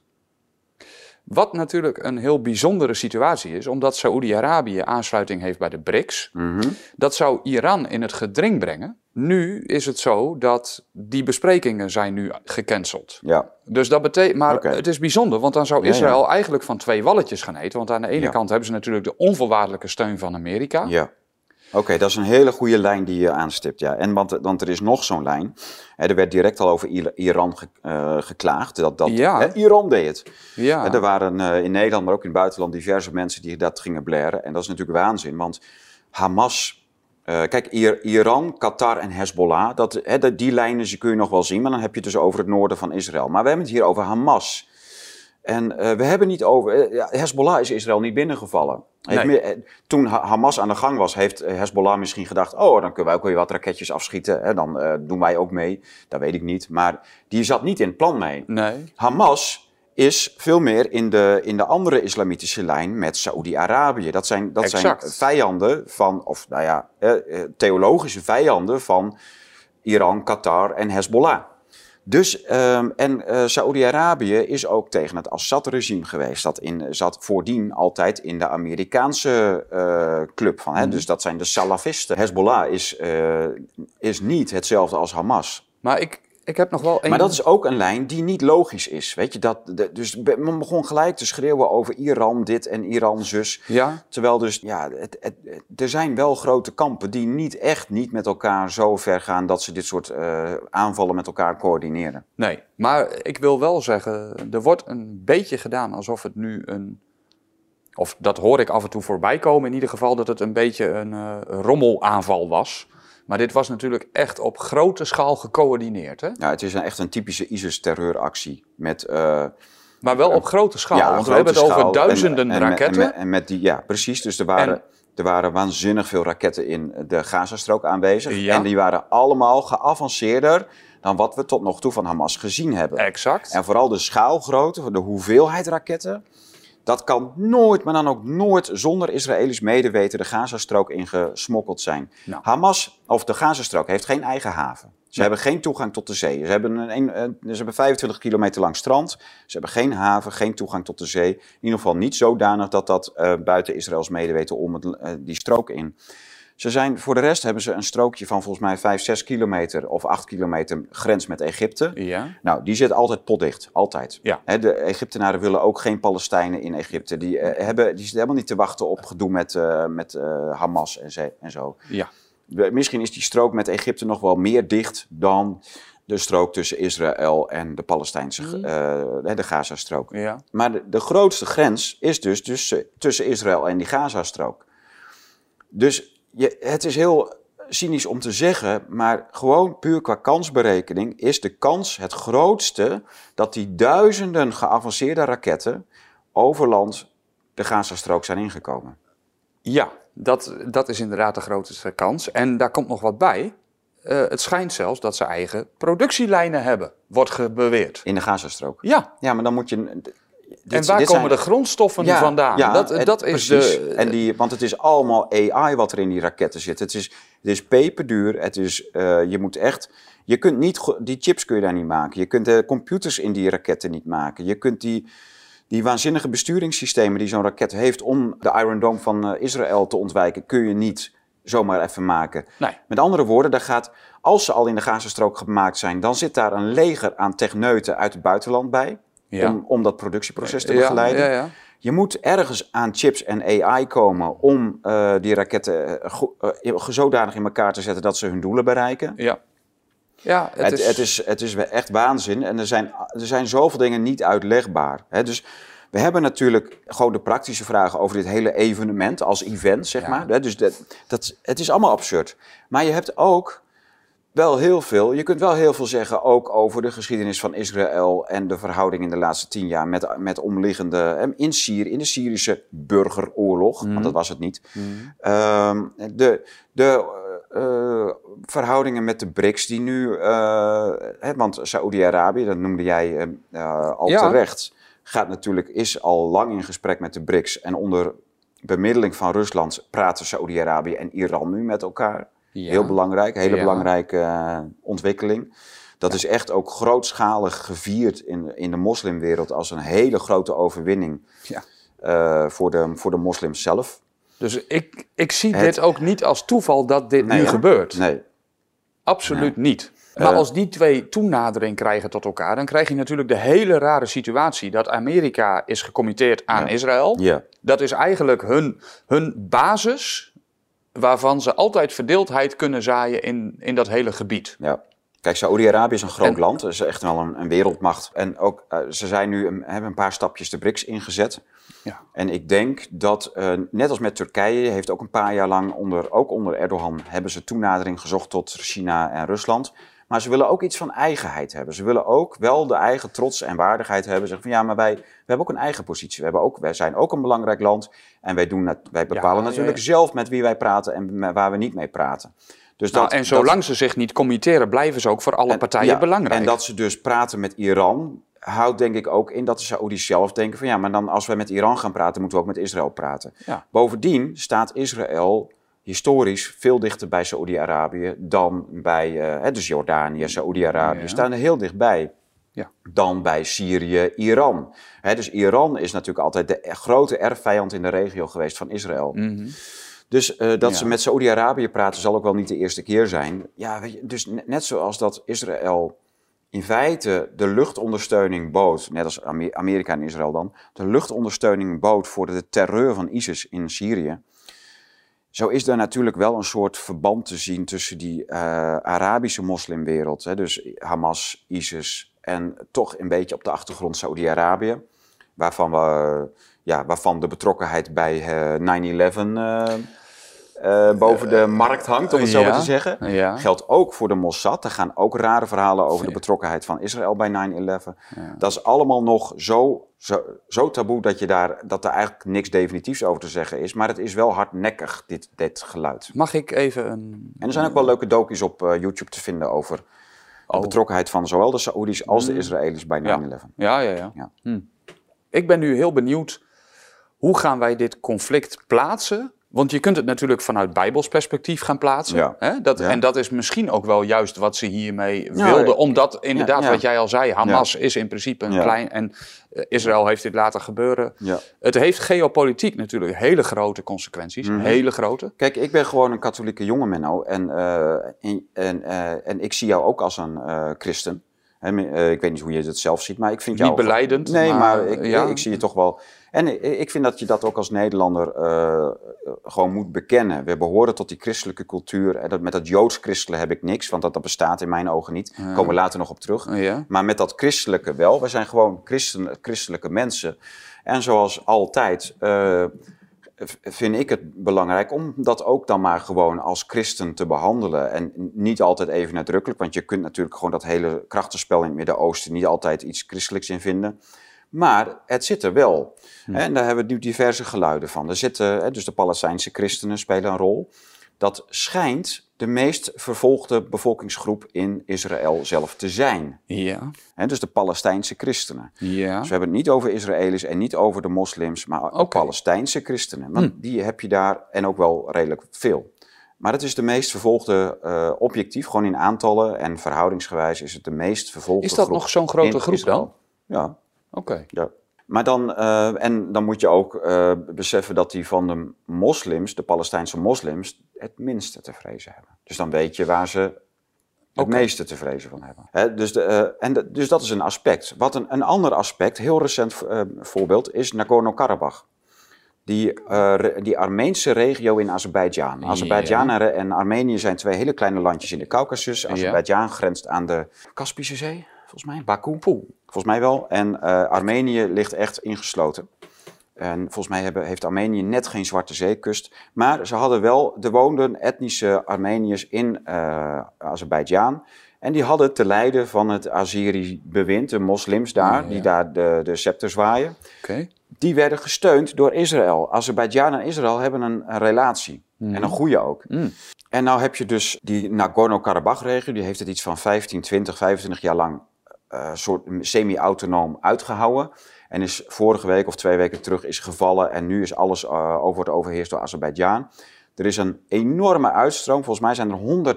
Wat natuurlijk een heel bijzondere situatie is, omdat Saoedi-Arabië aansluiting heeft bij de BRICS. Mhm. Dat zou Iran in het gedring brengen. Nu is het zo dat die besprekingen zijn nu gecanceld. Ja, Dus dat betekent, maar het is bijzonder, want dan zou Ja, Israël eigenlijk van twee walletjes gaan eten. Want aan de ene Ja. kant hebben ze natuurlijk de onvoorwaardelijke steun van Amerika. ja. Oké, dat is een hele goede lijn die je aanstipt. Ja. En want, want er is nog zo'n lijn. Hè, er werd direct al over Ir- Iran ge- eh, geklaagd. Dat, dat, Ja. hè, Iran deed het. Ja. Hè, Er waren eh, in Nederland, maar ook in het buitenland, diverse mensen die dat gingen blaren. En dat is natuurlijk waanzin, want Hamas. eh, kijk, Ir- Iran, Qatar en Hezbollah, dat, die lijnen kun je nog wel zien, maar dan heb je het dus over het noorden van Israël. Maar we hebben het hier over Hamas. En we hebben niet over. Hezbollah is Israël niet binnengevallen. Heeft Nee. meer- eh, toen Ha- Hamas aan de gang was, heeft eh, Hezbollah misschien gedacht: oh, dan kunnen wij ook weer wat raketjes afschieten. Hè, dan eh, doen wij ook mee. Dat weet ik niet. Maar die zat niet in het plan mee. Nee. Hamas is veel meer in de, in de andere islamitische lijn met Saoedi-Arabië. Dat zijn, dat zijn vijanden van, of nou ja, theologische vijanden van Iran, Qatar en Hezbollah. Dus, ehm, en eh Saoedi-Arabië is ook tegen het Assad-regime geweest. Dat in, zat voordien altijd in de Amerikaanse eh, club. Van, hè? Dus dat zijn de Salafisten. Hezbollah is, eh, is niet hetzelfde als Hamas. Maar ik, ik heb nog wel één... Maar dat is ook een lijn die niet logisch is. Weet je, dat, de- dus men begon gelijk te schreeuwen over Iran dit en Iran zus. Ja? Terwijl dus, ja, het, het, het- er zijn wel grote kampen die niet echt niet met elkaar zo ver gaan dat ze dit soort eh, aanvallen met elkaar coördineren. Nee. Maar ik wil wel zeggen, er wordt een beetje gedaan alsof het nu een... Of dat hoor ik af en toe voorbij komen in ieder geval, dat het een beetje een eh, rommelaanval was. Maar dit was natuurlijk echt op grote schaal gecoördineerd. Hè? Ja, het is een, echt een typische ISIS-terreuractie met... eh, Maar wel op grote schaal, ja, want we hebben het over duizenden en- en met- raketten. En met, en met die, ja, precies. Dus er waren, En- er waren waanzinnig veel raketten in de Gazastrook aanwezig. Ja. En die waren allemaal geavanceerder dan wat we tot nog toe van Hamas gezien hebben. Exact. En vooral de schaalgrootte, de hoeveelheid raketten. Dat kan nooit, maar dan ook nooit zonder Israëlisch medeweten de Gazastrook ingesmokkeld zijn. Nou. Hamas, of de Gazastrook, heeft geen eigen haven. Ze hebben geen toegang tot de zee. Ze hebben, een, een- ze hebben 25 kilometer lang strand. Ze hebben geen haven, geen toegang tot de zee. In ieder geval niet zodanig dat dat eh, buiten Israëls medeweten om het, eh, die strook in. Ze zijn, voor de rest hebben ze een strookje van volgens mij 5, 6 kilometer of 8 kilometer grens met Egypte. Ja. Nou, die zit altijd potdicht. Altijd. Ja. De Egyptenaren willen ook geen Palestijnen in Egypte. Die, eh, hebben, die zitten helemaal niet te wachten op gedoe met, eh, met eh, Hamas en, ze- en zo. Ja. Misschien is die strook met Egypte nog wel meer dicht dan de strook tussen Israël en de Palestijnse, eh, de Gazastrook. Ja. Maar de, de grootste grens is dus tussen, tussen Israël en die Gazastrook. Dus je, het is heel cynisch om te zeggen, maar gewoon puur qua kansberekening is de kans het grootste dat die duizenden geavanceerde raketten over land de Gazastrook zijn ingekomen. Ja, dat, dat is inderdaad de grootste kans. En daar komt nog wat bij. Eh, het schijnt zelfs dat ze eigen productielijnen hebben, wordt ge- beweerd. In de Gazastrook. Ja, Ja, maar dan moet je. Dit- en waar komen zijn- de grondstoffen Ja, vandaan? ja, dat, is precies. de... En die, want het is allemaal AI wat er in die raketten zit. Het is, het is peperduur. Het is, eh, je moet echt... Je kunt niet... Die chips kun je daar niet maken. Je kunt de computers in die raketten niet maken. Je kunt die... Die waanzinnige besturingssystemen die zo'n raket heeft om de Iron Dome van eh, Israël te ontwijken, kun je niet zomaar even maken. Nee. Met andere woorden, daar gaat, als ze al in de Gazastrook gemaakt zijn, dan zit daar een leger aan techneuten uit het buitenland bij. Ja. Om, om dat productieproces te begeleiden. ja, ja. Je moet ergens aan chips en AI komen om eh, die raketten eh, go- eh, zodanig in elkaar te zetten dat ze hun doelen bereiken. ja. Ja, het, Het, is... het, is, het is echt waanzin en er zijn, er zijn zoveel dingen niet uitlegbaar. Hè? Dus we hebben natuurlijk gewoon de praktische vragen over dit hele evenement als event, zeg Ja. maar. Dus dat, dat, het is allemaal absurd. Maar je hebt ook wel heel veel, je kunt wel heel veel zeggen ook over de geschiedenis van Israël en de verhouding in de laatste tien jaar met, met omliggende, hè, in, Syrië, in de Syrische burgeroorlog, want dat was het niet. Ehm, de de eh, verhoudingen met de BRICS die nu, eh, hè, want Saoedi-Arabië, dat noemde jij eh, eh, al Ja. terecht, gaat natuurlijk, is al lang in gesprek met de BRICS en onder bemiddeling van Rusland praten Saoedi-Arabië en Iran nu met elkaar. Ja. Heel belangrijk, hele Ja. belangrijke eh, ontwikkeling. Dat is echt ook grootschalig gevierd in, in de moslimwereld als een hele grote overwinning Ja. eh, voor, de, voor de moslims zelf. Dus ik, ik zie Het- dit ook niet als toeval dat dit nu gebeurt. Nee. Absoluut niet. Maar Eh. als die twee toenadering krijgen tot elkaar, dan krijg je natuurlijk de hele rare situatie dat Amerika is gecommitteerd aan Ja. Israël. Ja. Dat is eigenlijk hun, hun basis waarvan ze altijd verdeeldheid kunnen zaaien in, in dat hele gebied. Ja. Kijk, Saoedi-Arabië is een groot En- land. Het is echt wel een, een wereldmacht. En ook, eh, ze zijn nu een, hebben een paar stapjes de BRICS ingezet. Ja. En ik denk dat, eh, net als met Turkije, heeft ook een paar jaar lang, onder, ook onder Erdogan, hebben ze toenadering gezocht tot China en Rusland. Maar ze willen ook iets van eigenheid hebben. Ze willen ook wel de eigen trots en waardigheid hebben. Zeggen van ja, maar wij, we hebben ook een eigen positie. We hebben ook, wij zijn ook een belangrijk land. En wij, doen, wij bepalen ja, natuurlijk ja. zelf met wie wij praten en waar we niet mee praten. Dus Nou, dat, en dat- zolang ze zich niet committeren, blijven ze ook voor alle en- partijen belangrijk. En dat ze dus praten met Iran, houdt denk ik ook in dat de Saoedi's zelf denken van ja, maar dan als wij met Iran gaan praten, moeten we ook met Israël praten. Bovendien staat Israël historisch veel dichter bij Saoedi-Arabië dan bij, eh, dus Jordanië, Saoedi-Arabië, staan er heel dichtbij. Ja. Dan bij Syrië, Iran. Dus Iran is natuurlijk altijd de e- grote erfvijand in de regio geweest van Israël. Mhm. Dus eh, dat Ja. ze met Saoedi-Arabië praten zal ook wel niet de eerste keer zijn. Ja, weet je, dus ne- net zoals dat Israël in feite de luchtondersteuning bood, net als Ame- Amerika en Israël dan, de luchtondersteuning bood voor de terreur van ISIS in Syrië. Zo is er natuurlijk wel een soort verband te zien tussen die eh, Arabische moslimwereld, hè, dus Hamas, ISIS en toch een beetje op de achtergrond Saoedi-Arabië, waarvan, we, ja, waarvan de betrokkenheid bij eh 9-11 eh, eh, boven de markt hangt, om het zo ja. maar te zeggen. Ja. Geldt ook voor de Mossad. Er gaan ook rare verhalen over de betrokkenheid van Israël bij 9-11. Ja. Dat is allemaal nog zo, zo, zo taboe dat, je daar, dat er eigenlijk niks definitiefs over te zeggen is. Maar het is wel hardnekkig, dit, dit geluid. Mag ik even een... En er zijn ook wel leuke docu's op eh, YouTube te vinden over Oh. betrokkenheid van zowel de Saoedi's als de Israëli's bij 9-11. Ja, ja, ja. Ja. Hm. Ik ben nu heel benieuwd, hoe gaan wij dit conflict plaatsen? Want je kunt het natuurlijk vanuit Bijbels perspectief gaan plaatsen. Ja. Hè? Dat, Ja. En dat is misschien ook wel juist wat ze hiermee Ja, wilden. eh, Omdat inderdaad, wat jij al zei, Hamas is in principe een klein... En eh, Israël heeft dit laten gebeuren. Het heeft geopolitiek natuurlijk hele grote consequenties. Mhm. Hele grote. Kijk, ik ben gewoon een katholieke jongen, Menno. En, eh, en, en, en ik zie jou ook als een christen. Hè, ik weet niet hoe je het zelf ziet, maar ik vind Niet jou... beleidend, Nee, maar, maar, ik, ik zie je toch wel... En ik- vind dat je dat ook als Nederlander eh, gewoon moet bekennen. We behoren tot die christelijke cultuur. En dat, met dat joods-christelijke heb ik niks, want dat, dat bestaat in mijn ogen niet. Daar komen we later nog op terug. Ja. Maar met dat christelijke wel. We zijn gewoon christen, christelijke mensen. En zoals altijd eh, vind ik het belangrijk om dat ook dan maar gewoon als christen te behandelen. En niet altijd even nadrukkelijk, want je kunt natuurlijk gewoon dat hele krachtenspel in het Midden-Oosten niet altijd iets christelijks in vinden. Maar het zit er wel. En daar hebben we nu diverse geluiden van. Er zitten, dus de Palestijnse christenen spelen een rol. Dat schijnt de meest vervolgde bevolkingsgroep in Israël zelf te zijn. Ja. Hè, dus de Palestijnse christenen. Ja. Dus we hebben het niet over Israëli's en niet over de moslims, maar Oké. Palestijnse christenen. Want die heb je daar en ook wel redelijk veel. Maar het is de meest vervolgde, eh, objectief, gewoon in aantallen en verhoudingsgewijs is het de meest vervolgde Is dat groep nog zo'n grote groep Israël. dan? Ja, Oké. ja. Maar dan, eh, en dan moet je ook eh, beseffen dat die van de moslims, de Palestijnse moslims, het minste te vrezen hebben. Dus dan weet je waar ze het meeste te vrezen van hebben. Hè, dus, de, eh, en de- dus dat is een aspect. Wat een, een ander aspect, heel recent voorbeeld, is Nagorno-Karabakh. Die, die Armeense regio in Azerbeidzjan. Azerbeidzjan en, en Armenië zijn twee hele kleine landjes in de Caucasus. Azerbeidzjan grenst aan de Kaspische Zee, volgens mij, Baku. Volgens mij wel. En eh, Armenië ligt echt ingesloten. En volgens mij hebben, heeft Armenië net geen Zwarte Zeekust. Maar ze hadden wel, er woonden etnische Armeniërs in eh Azerbeidzjan. En die hadden te lijden van het Azeri-bewind, de moslims daar, Ja. die daar de, de scepter zwaaien. Die werden gesteund door Israël. Azerbeidzjan en Israël hebben een, een relatie. En een goede ook. Mm. En nou heb je dus die Nagorno-Karabakh-regio, die heeft het iets van 15, 20, 25 jaar lang eh, soort semi-autonoom uitgehouden. En is vorige week of twee weken terug is gevallen en nu is alles eh, over wordt overheerst door Azerbeidzjan. Er is een enorme uitstroom. Volgens mij zijn er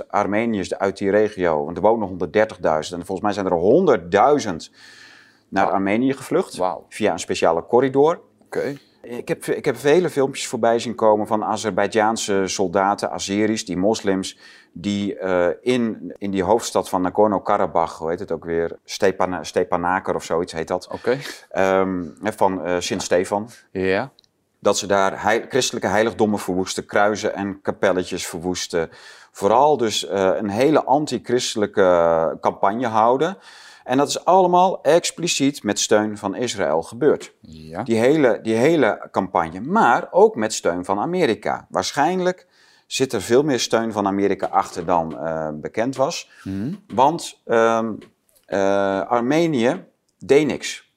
100.000 Armeniërs uit die regio. Want er wonen 130.000. En volgens mij zijn er 100.000 naar Armenië gevlucht. Via een speciale corridor. Oké. Ik heb, ik heb vele filmpjes voorbij zien komen van Azerbeidzjaanse soldaten, Azeris, die moslims, die uh, in, in die hoofdstad van Nagorno-Karabakh, hoe heet het ook weer, Stepan, Stepanaker of zoiets heet dat. Oké. Um, van uh, Sint-Stefan. Ja. Dat ze daar heil, christelijke heiligdommen verwoesten, kruisen en kapelletjes verwoesten. Vooral dus uh, een hele anti-christelijke campagne houden. En dat is allemaal expliciet met steun van Israël gebeurd. Ja. Die, hele, die hele campagne. Maar ook met steun van Amerika. Waarschijnlijk zit er veel meer steun van Amerika achter dan uh, bekend was. Hmm. Want uh, uh, Armenië deed niks.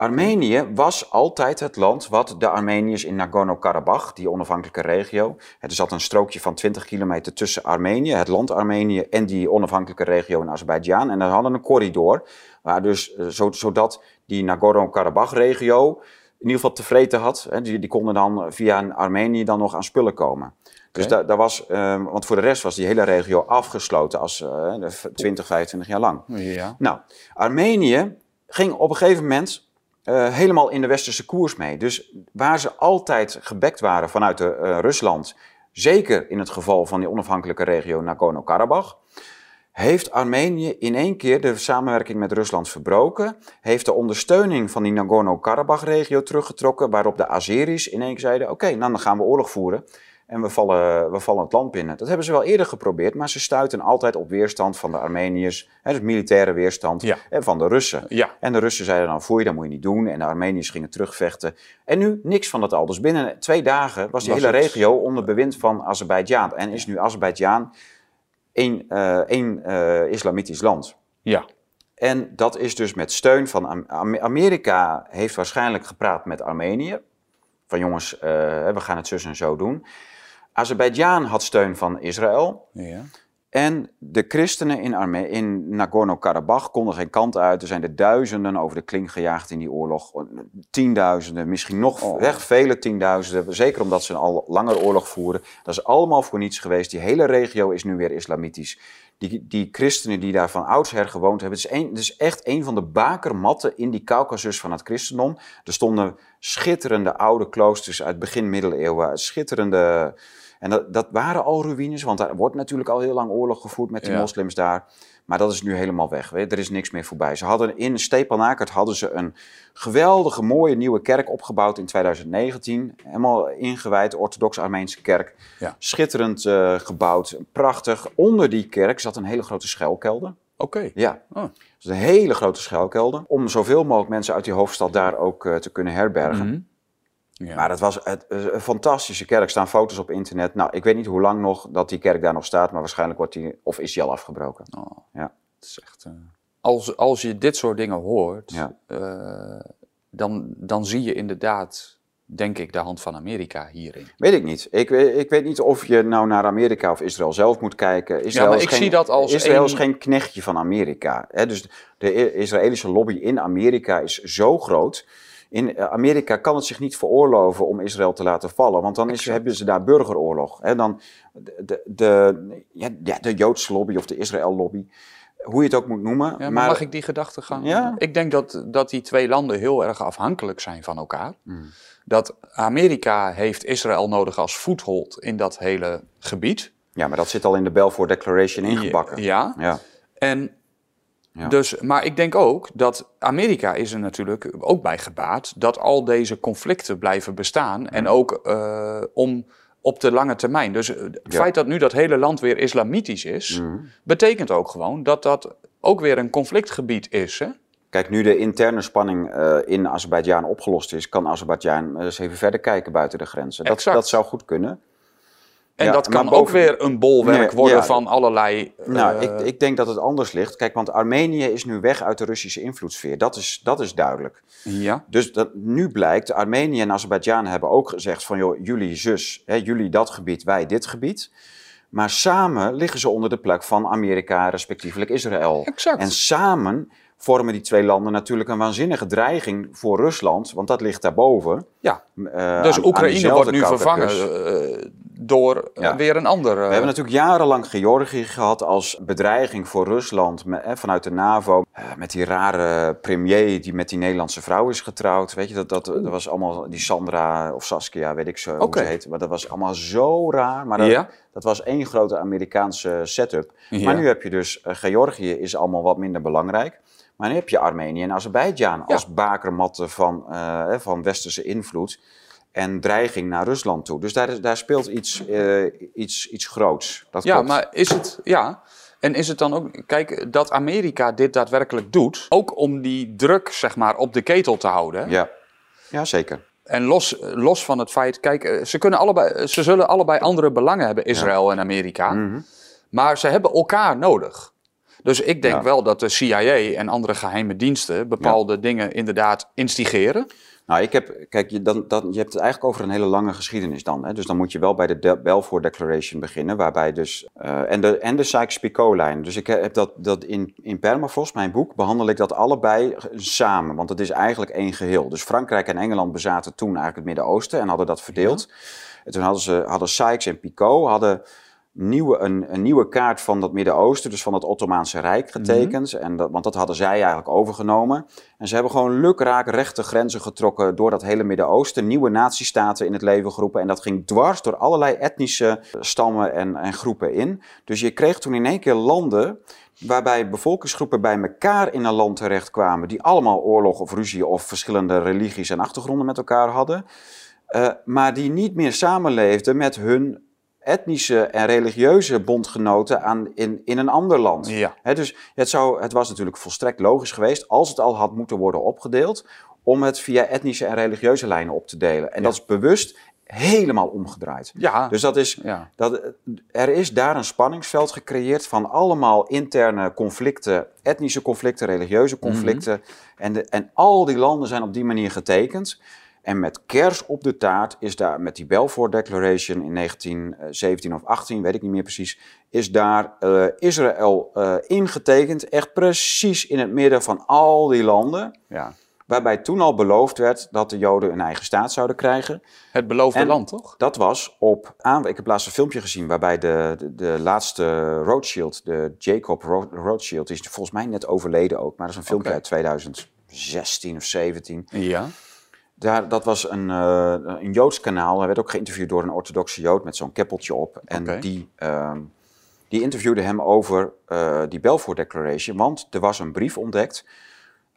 Armenië was altijd het land wat de Armeniërs in Nagorno-Karabakh, die onafhankelijke regio. Er zat een strookje van 20 kilometer tussen Armenië, het land Armenië, en die onafhankelijke regio in Azerbeidzjan. En daar hadden een corridor, waar dus, zodat die Nagorno-Karabakh-regio in ieder geval tevreden had. Die, die konden dan via Armenië dan nog aan spullen komen. Dus daar, daar was, um, want voor de rest was die hele regio afgesloten als uh, 20, 25 jaar lang. Ja. Nou, Armenië ging op een gegeven moment uh, helemaal in de westerse koers mee. Dus waar ze altijd gebekt waren vanuit de, uh, Rusland, zeker in het geval van die onafhankelijke regio Nagorno-Karabakh, heeft Armenië in één keer de samenwerking met Rusland verbroken, heeft de ondersteuning van die Nagorno-Karabakh-regio teruggetrokken, waarop de Azeris in één keer zeiden, oké, nou dan gaan we oorlog voeren en we vallen, we vallen het land binnen. Dat hebben ze wel eerder geprobeerd, maar ze stuiten altijd op weerstand van de Armeniërs, hè, dus militaire weerstand, Ja. en van de Russen. Ja. En de Russen zeiden dan, je, dat moet je niet doen. En de Armeniërs gingen terugvechten. En nu niks van dat al. Dus binnen twee dagen was die Was hele het- regio onder bewind van Azerbeidzjan. En is nu Azerbeidzjan één, eh, één eh, islamitisch land. Ja. En dat is dus met steun van Am- Am- Amerika heeft waarschijnlijk gepraat met Armenië. Van jongens, eh, we gaan het zus en zo doen. Azerbeidzjan had steun van Israël. Ja. En de christenen in, Arme in Nagorno-Karabakh konden geen kant uit. Er zijn er duizenden over de kling gejaagd in die oorlog. Tienduizenden, misschien nog Oh. echt vele tienduizenden. Zeker omdat ze al langer oorlog voeren. Dat is allemaal voor niets geweest. Die hele regio is nu weer islamitisch. Die, die christenen die daar van oudsher gewoond hebben. Het is, een, het is echt een van de bakermatten in die Caucasus van het christendom. Er stonden schitterende oude kloosters uit begin middeleeuwen. Schitterende... En dat, dat waren al ruïnes, want daar wordt natuurlijk al heel lang oorlog gevoerd met die Ja. moslims daar. Maar dat is nu helemaal weg. Weet? je. Er is niks meer voorbij. Ze hadden in Stepanakert hadden ze een geweldige, mooie nieuwe kerk opgebouwd in 2019. Helemaal ingewijd, orthodox-Armeense kerk. Ja. Schitterend eh, gebouwd, prachtig. Onder die kerk zat een hele grote schuilkelder. Oké. Ja, Oh. dus een hele grote schuilkelder. Om zoveel mogelijk mensen uit die hoofdstad daar ook eh, te kunnen herbergen. Mhm. Ja. Maar het was het, eh, een fantastische kerk. Er staan foto's op internet. Nou, ik weet niet hoe lang nog dat die kerk daar nog staat, maar waarschijnlijk wordt die, of is die al afgebroken. Oh. Ja. Het is echt, eh, als, als je dit soort dingen hoort, Ja. eh, dan, dan zie je inderdaad, denk ik, de hand van Amerika hierin. Weet ik niet. Ik, weet- ik weet niet of je nou naar Amerika of Israël zelf moet kijken. Israël maar is ik geen, zie dat als Israël is een- geen knechtje van Amerika. Hè? Dus de Israëlische lobby in Amerika is zo groot. In Amerika kan het zich niet veroorloven om Israël te laten vallen, want dan is, hebben ze daar burgeroorlog. Hè? Dan de, de, ja, de Joodse lobby of de Israël-lobby, hoe je het ook moet noemen. Ja, maar maar mag ik die gedachte gaan? Ja. Ik denk dat, dat die twee landen heel erg afhankelijk zijn van elkaar. Hmm. Dat Amerika heeft Israël nodig als voethold in dat hele gebied. Ja, maar dat zit al in de Balfour Declaration ingebakken. Ja. Ja. En Ja. dus, maar ik denk ook dat Amerika is er natuurlijk ook bij gebaat dat al deze conflicten blijven bestaan. En ook eh, om op de lange termijn. Dus eh, het Ja. feit dat nu dat hele land weer islamitisch is, Mhm. betekent ook gewoon dat dat ook weer een conflictgebied is. Hè? Kijk, nu de interne spanning eh, in Azerbeidzjan opgelost is, kan Azerbeidzjan eens even verder kijken buiten de grenzen. Dat, Exact. dat zou goed kunnen. En Ja, dat kan ook weer een bolwerk Nee, worden ja. van allerlei. Nou, eh, ik, ik denk dat het anders ligt. Kijk, want Armenië is nu weg uit de Russische invloedssfeer. Dat is, dat is duidelijk. ja, Dus dat, nu blijkt, Armenië en Azerbeidzjan hebben ook gezegd van... joh, jullie zus, hè, jullie dat gebied, wij dit gebied. Maar samen liggen ze onder de plek van Amerika, respectievelijk Israël. exact. En samen vormen die twee landen natuurlijk een waanzinnige dreiging voor Rusland, want dat ligt daarboven. ja. Eh, Dus aan- Oekraïne wordt nu vervangen eh, door eh, weer een ander. We hebben natuurlijk jarenlang Georgië gehad als bedreiging voor Rusland met, vanuit de NAVO. met die rare premier die met die Nederlandse vrouw is getrouwd. Weet je, dat, dat, dat was allemaal die Sandra of Saskia, weet ik zo hoe ze heet. Maar dat was allemaal zo raar. Maar dat, dat was één grote Amerikaanse setup. Maar nu heb je dus, Georgië is allemaal wat minder belangrijk. Maar dan heb je Armenië en Azerbeidzjan als bakermatten van, uh, van westerse invloed en dreiging naar Rusland toe. Dus daar, daar speelt iets, uh, iets, iets groots. Dat ja, maar is het. Ja. En is het dan ook, kijk, dat Amerika dit daadwerkelijk doet, ook om die druk, zeg maar, op de ketel te houden? Ja, ja zeker. En los, los van het feit, kijk, eh, ze, kunnen allebei, ze zullen allebei andere belangen hebben, Israël en Amerika. Mm Maar ze hebben elkaar nodig. Dus ik denk wel dat de CIA en andere geheime diensten bepaalde dingen inderdaad instigeren. Nou, ik heb, kijk, je, dan, dan, je hebt het eigenlijk over een hele lange geschiedenis dan. Hè? Dus dan moet je wel bij de, de Balfour Declaration beginnen, waarbij dus. Uh, en de, en de Sykes-Picot-lijn. Dus ik heb dat, dat in, in Permafrost, mijn boek, behandel ik dat allebei samen. Want het is eigenlijk één geheel. Dus Frankrijk en Engeland bezaten toen eigenlijk het Midden-Oosten en hadden dat verdeeld. En toen hadden, ze, hadden Sykes en Picot hadden nieuwe, een, een, nieuwe kaart van dat Midden-Oosten, dus van het Ottomaanse Rijk, getekend. en dat, want dat hadden zij eigenlijk overgenomen. En ze hebben gewoon lukraak rechte grenzen getrokken door dat hele Midden-Oosten. Nieuwe natiestaten in het leven geroepen. En dat ging dwars door allerlei etnische stammen en, en groepen in. Dus je kreeg toen in één keer landen waarbij bevolkingsgroepen bij elkaar in een land terechtkwamen, die allemaal oorlog of ruzie of verschillende religies en achtergronden met elkaar hadden. Uh, maar die niet meer samenleefden met hun etnische en religieuze bondgenoten aan, in, in een ander land. Ja. dus het, zou, het was natuurlijk volstrekt logisch geweest, als het al had moeten worden opgedeeld, om het via etnische en religieuze lijnen op te delen. En dat is bewust helemaal omgedraaid. Ja. Dus dat is, ja. dat, er is daar een spanningsveld gecreëerd van allemaal interne conflicten, etnische conflicten, religieuze conflicten. Mhm. en, de, en al die landen zijn op die manier getekend. En met kers op de taart is daar, met die Balfour Declaration in 1917 of 18, weet ik niet meer precies, is daar uh, Israël uh, ingetekend, echt precies in het midden van al die landen. Ja. Waarbij toen al beloofd werd dat de Joden een eigen staat zouden krijgen. Het beloofde land, toch? Dat was op aan. Ik heb laatst een filmpje gezien waarbij de, de, de laatste Rothschild, de Jacob Rothschild, is volgens mij net overleden ook. Maar dat is een filmpje uit 2016 of 17. Ja. Daar, dat was een, uh, een Joods kanaal. Hij werd ook geïnterviewd door een orthodoxe Jood met zo'n keppeltje op. En die, uh, die interviewde hem over uh, die Balfour Declaration. Want er was een brief ontdekt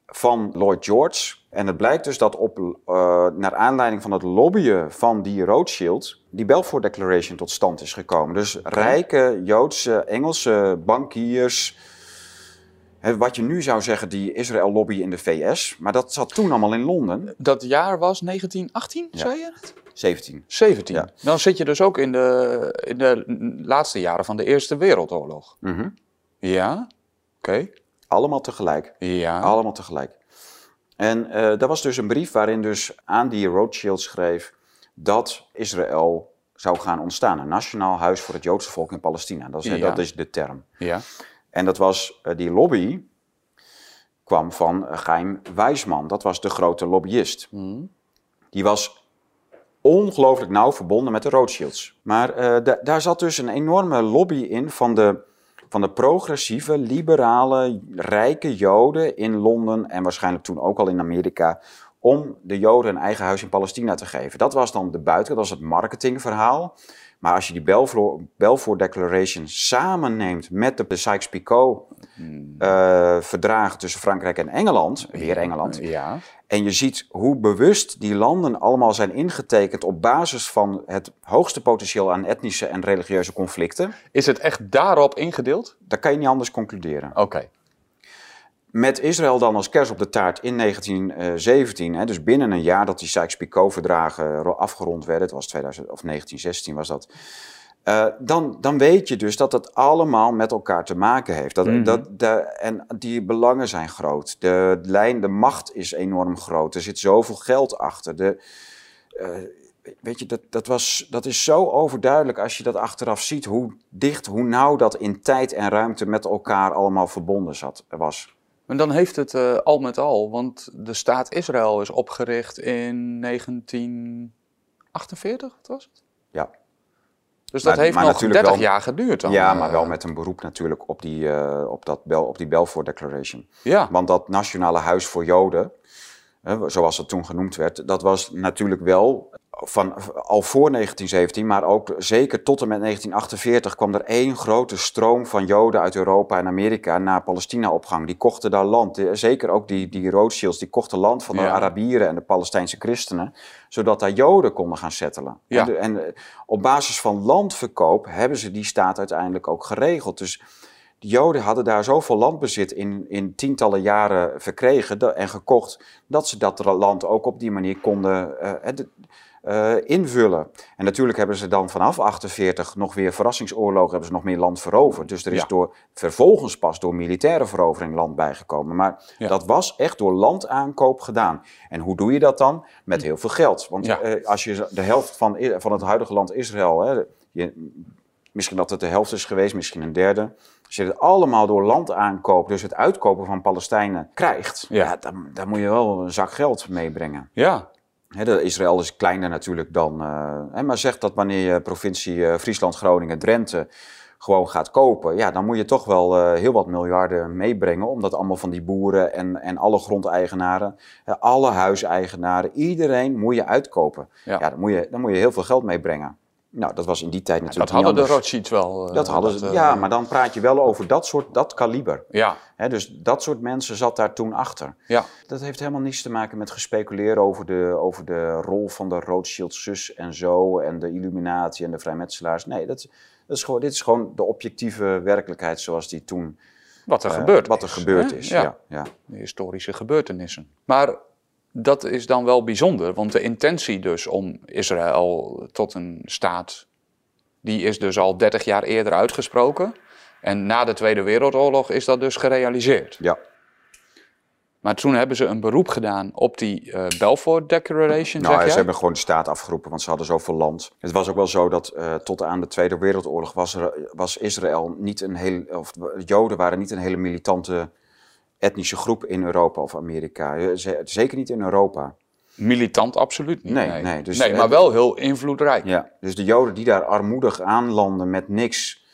van Lloyd George. En het blijkt dus dat op, uh, naar aanleiding van het lobbyen van die Rothschild... die Balfour Declaration tot stand is gekomen. Dus rijke Joodse, Engelse bankiers wat je nu zou zeggen, die Israël-lobby in de VS. Maar dat zat toen allemaal in Londen. Dat jaar was 1918, zei je het? 17. 17. Ja. Dan zit je dus ook in de, in de laatste jaren van de Eerste Wereldoorlog. Mm Ja, oké. Allemaal tegelijk. Ja. Allemaal tegelijk. En uh, er was dus een brief waarin dus aan die Rothschild schreef dat Israël zou gaan ontstaan. Een nationaal huis voor het Joodse volk in Palestina. Dat is, dat is de term. Ja. En dat was, uh, die lobby kwam van Geim Wijsman. Dat was de grote lobbyist. Mm. Die was ongelooflijk nauw verbonden met de Rothschilds. Maar uh, daar zat dus een enorme lobby in van de, van de progressieve, liberale, rijke Joden in Londen en waarschijnlijk toen ook al in Amerika om de Joden een eigen huis in Palestina te geven. Dat was dan de buiten, dat was het marketingverhaal. Maar als je die Balfour Declaration neemt met de Sykes-Picot hmm. uh, verdragen tussen Frankrijk en Engeland, weer Engeland, ja. en je ziet hoe bewust die landen allemaal zijn ingetekend op basis van het hoogste potentieel aan etnische en religieuze conflicten. Is het echt daarop ingedeeld? Dat kan je niet anders concluderen. Oké. Met Israël dan als kers op de taart in 1917, hè, dus binnen een jaar dat die Sykes-Picot-verdragen afgerond werden, het was 2000, of 1916 was dat, uh, dan, dan weet je dus dat het allemaal met elkaar te maken heeft. Dat, mm dat, de, en die belangen zijn groot. De lijn, de macht is enorm groot. Er zit zoveel geld achter. De, uh, weet je, dat, dat, was, dat is zo overduidelijk als je dat achteraf ziet, hoe dicht, hoe nauw dat in tijd en ruimte met elkaar allemaal verbonden zat, was. En dan heeft het uh, al met al, want de staat Israël is opgericht in 1948, wat was het? Ja. Dus dat heeft nog 30 jaar geduurd dan? Ja, maar wel met een beroep natuurlijk op die, uh, op dat Bel, op die Balfour Declaration. Ja. Want dat Nationale Huis voor Joden, zoals het toen genoemd werd, dat was natuurlijk wel van, al voor 1917, maar ook zeker tot en met 1948 kwam er één grote stroom van Joden uit Europa en Amerika naar Palestina op gang. Die kochten daar land. Zeker ook die, die Rothschilds, die kochten land van de Arabieren en de Palestijnse christenen, zodat daar Joden konden gaan settelen. Ja. En, en, eh, op basis van landverkoop hebben ze die staat uiteindelijk ook geregeld. Dus de Joden hadden daar zoveel landbezit in, in tientallen jaren verkregen en gekocht, dat ze dat land ook op die manier konden. Uh, uh, invullen. En natuurlijk hebben ze dan vanaf 48 nog weer verrassingsoorlogen, hebben ze nog meer land veroverd. Dus er is door, vervolgens pas door militaire verovering land bijgekomen. Maar dat was echt door landaankoop gedaan. En hoe doe je dat dan? Met heel veel geld. Want uh, als je de helft van, van het huidige land Israël, hè, je, misschien dat het de helft is geweest, misschien een derde. Als je het allemaal door landaankoop, dus het uitkopen van Palestijnen, krijgt, ja. dan, dan moet je wel een zak geld meebrengen. Ja, de Israël is kleiner natuurlijk dan. Uh, maar zegt dat wanneer je provincie uh, Friesland, Groningen, Drenthe gewoon gaat kopen, ja, dan moet je toch wel uh, heel wat miljarden meebrengen. Omdat allemaal van die boeren en, en alle grondeigenaren, alle huiseigenaren, iedereen moet je uitkopen. Ja, ja dan, moet je, dan moet je heel veel geld meebrengen. Nou, dat was in die tijd natuurlijk. dat hadden de Rothschilds wel. Uh, dat hadden ze, ja, maar dan praat je wel over dat soort, dat kaliber. Ja. dus dat soort mensen zat daar toen achter. Ja. Dat heeft helemaal niets te maken met gespeculeerd over de, over de rol van de Rothschilds zus en zo. En de Illuminatie en de vrijmetselaars. Nee, dat, dat is gewoon, dit is gewoon de objectieve werkelijkheid zoals die toen. Wat er uh, gebeurd wat er gebeurd is. Ja. ja. Ja, De historische gebeurtenissen. Maar dat is dan wel bijzonder, want de intentie dus om Israël tot een staat, die is dus al 30 jaar eerder uitgesproken. En na de Tweede Wereldoorlog is dat dus gerealiseerd. Ja. Maar toen hebben ze een beroep gedaan op die uh, Balfour Declaration. Nou, zeg ze hebben gewoon de staat afgeroepen, want ze hadden zoveel land. Het was ook wel zo dat uh, tot aan de Tweede Wereldoorlog was, er, was Israël niet een heel. of Joden waren niet een hele militante etnische groep in Europa of Amerika. Eh, zeker niet in Europa. Militant absoluut niet. Nee, nee. nee, dus, nee maar wel heel invloedrijk. Ja, dus de Joden die daar armoedig aanlanden met niks,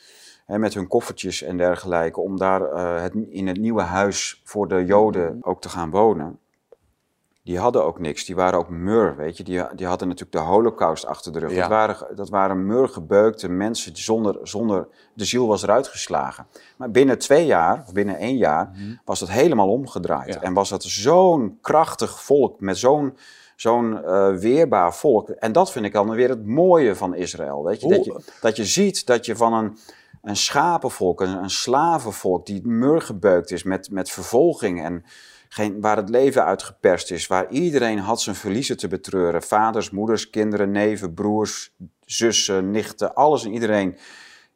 hè, met hun koffertjes en dergelijke, om daar uh, het, in het nieuwe huis voor de Joden ook te gaan wonen die hadden ook niks. Die waren ook mur, weet je. Die, die hadden natuurlijk de holocaust achter de rug. Dat, waren, dat waren murgebeukte mensen die zonder, zonder... De ziel was eruit geslagen. Maar binnen twee jaar, of binnen één jaar, mhm. was het helemaal omgedraaid. En was dat zo'n krachtig volk met zo'n zo'n uh, weerbaar volk. En dat vind ik dan weer het mooie van Israël. Weet je? Dat, je dat je ziet dat je van een, een schapenvolk, een, een slavenvolk... die murgebeukt is met, met vervolging en geen, waar het leven uitgeperst is, waar iedereen had zijn verliezen te betreuren. Vaders, moeders, kinderen, neven, broers, zussen, nichten, alles en iedereen.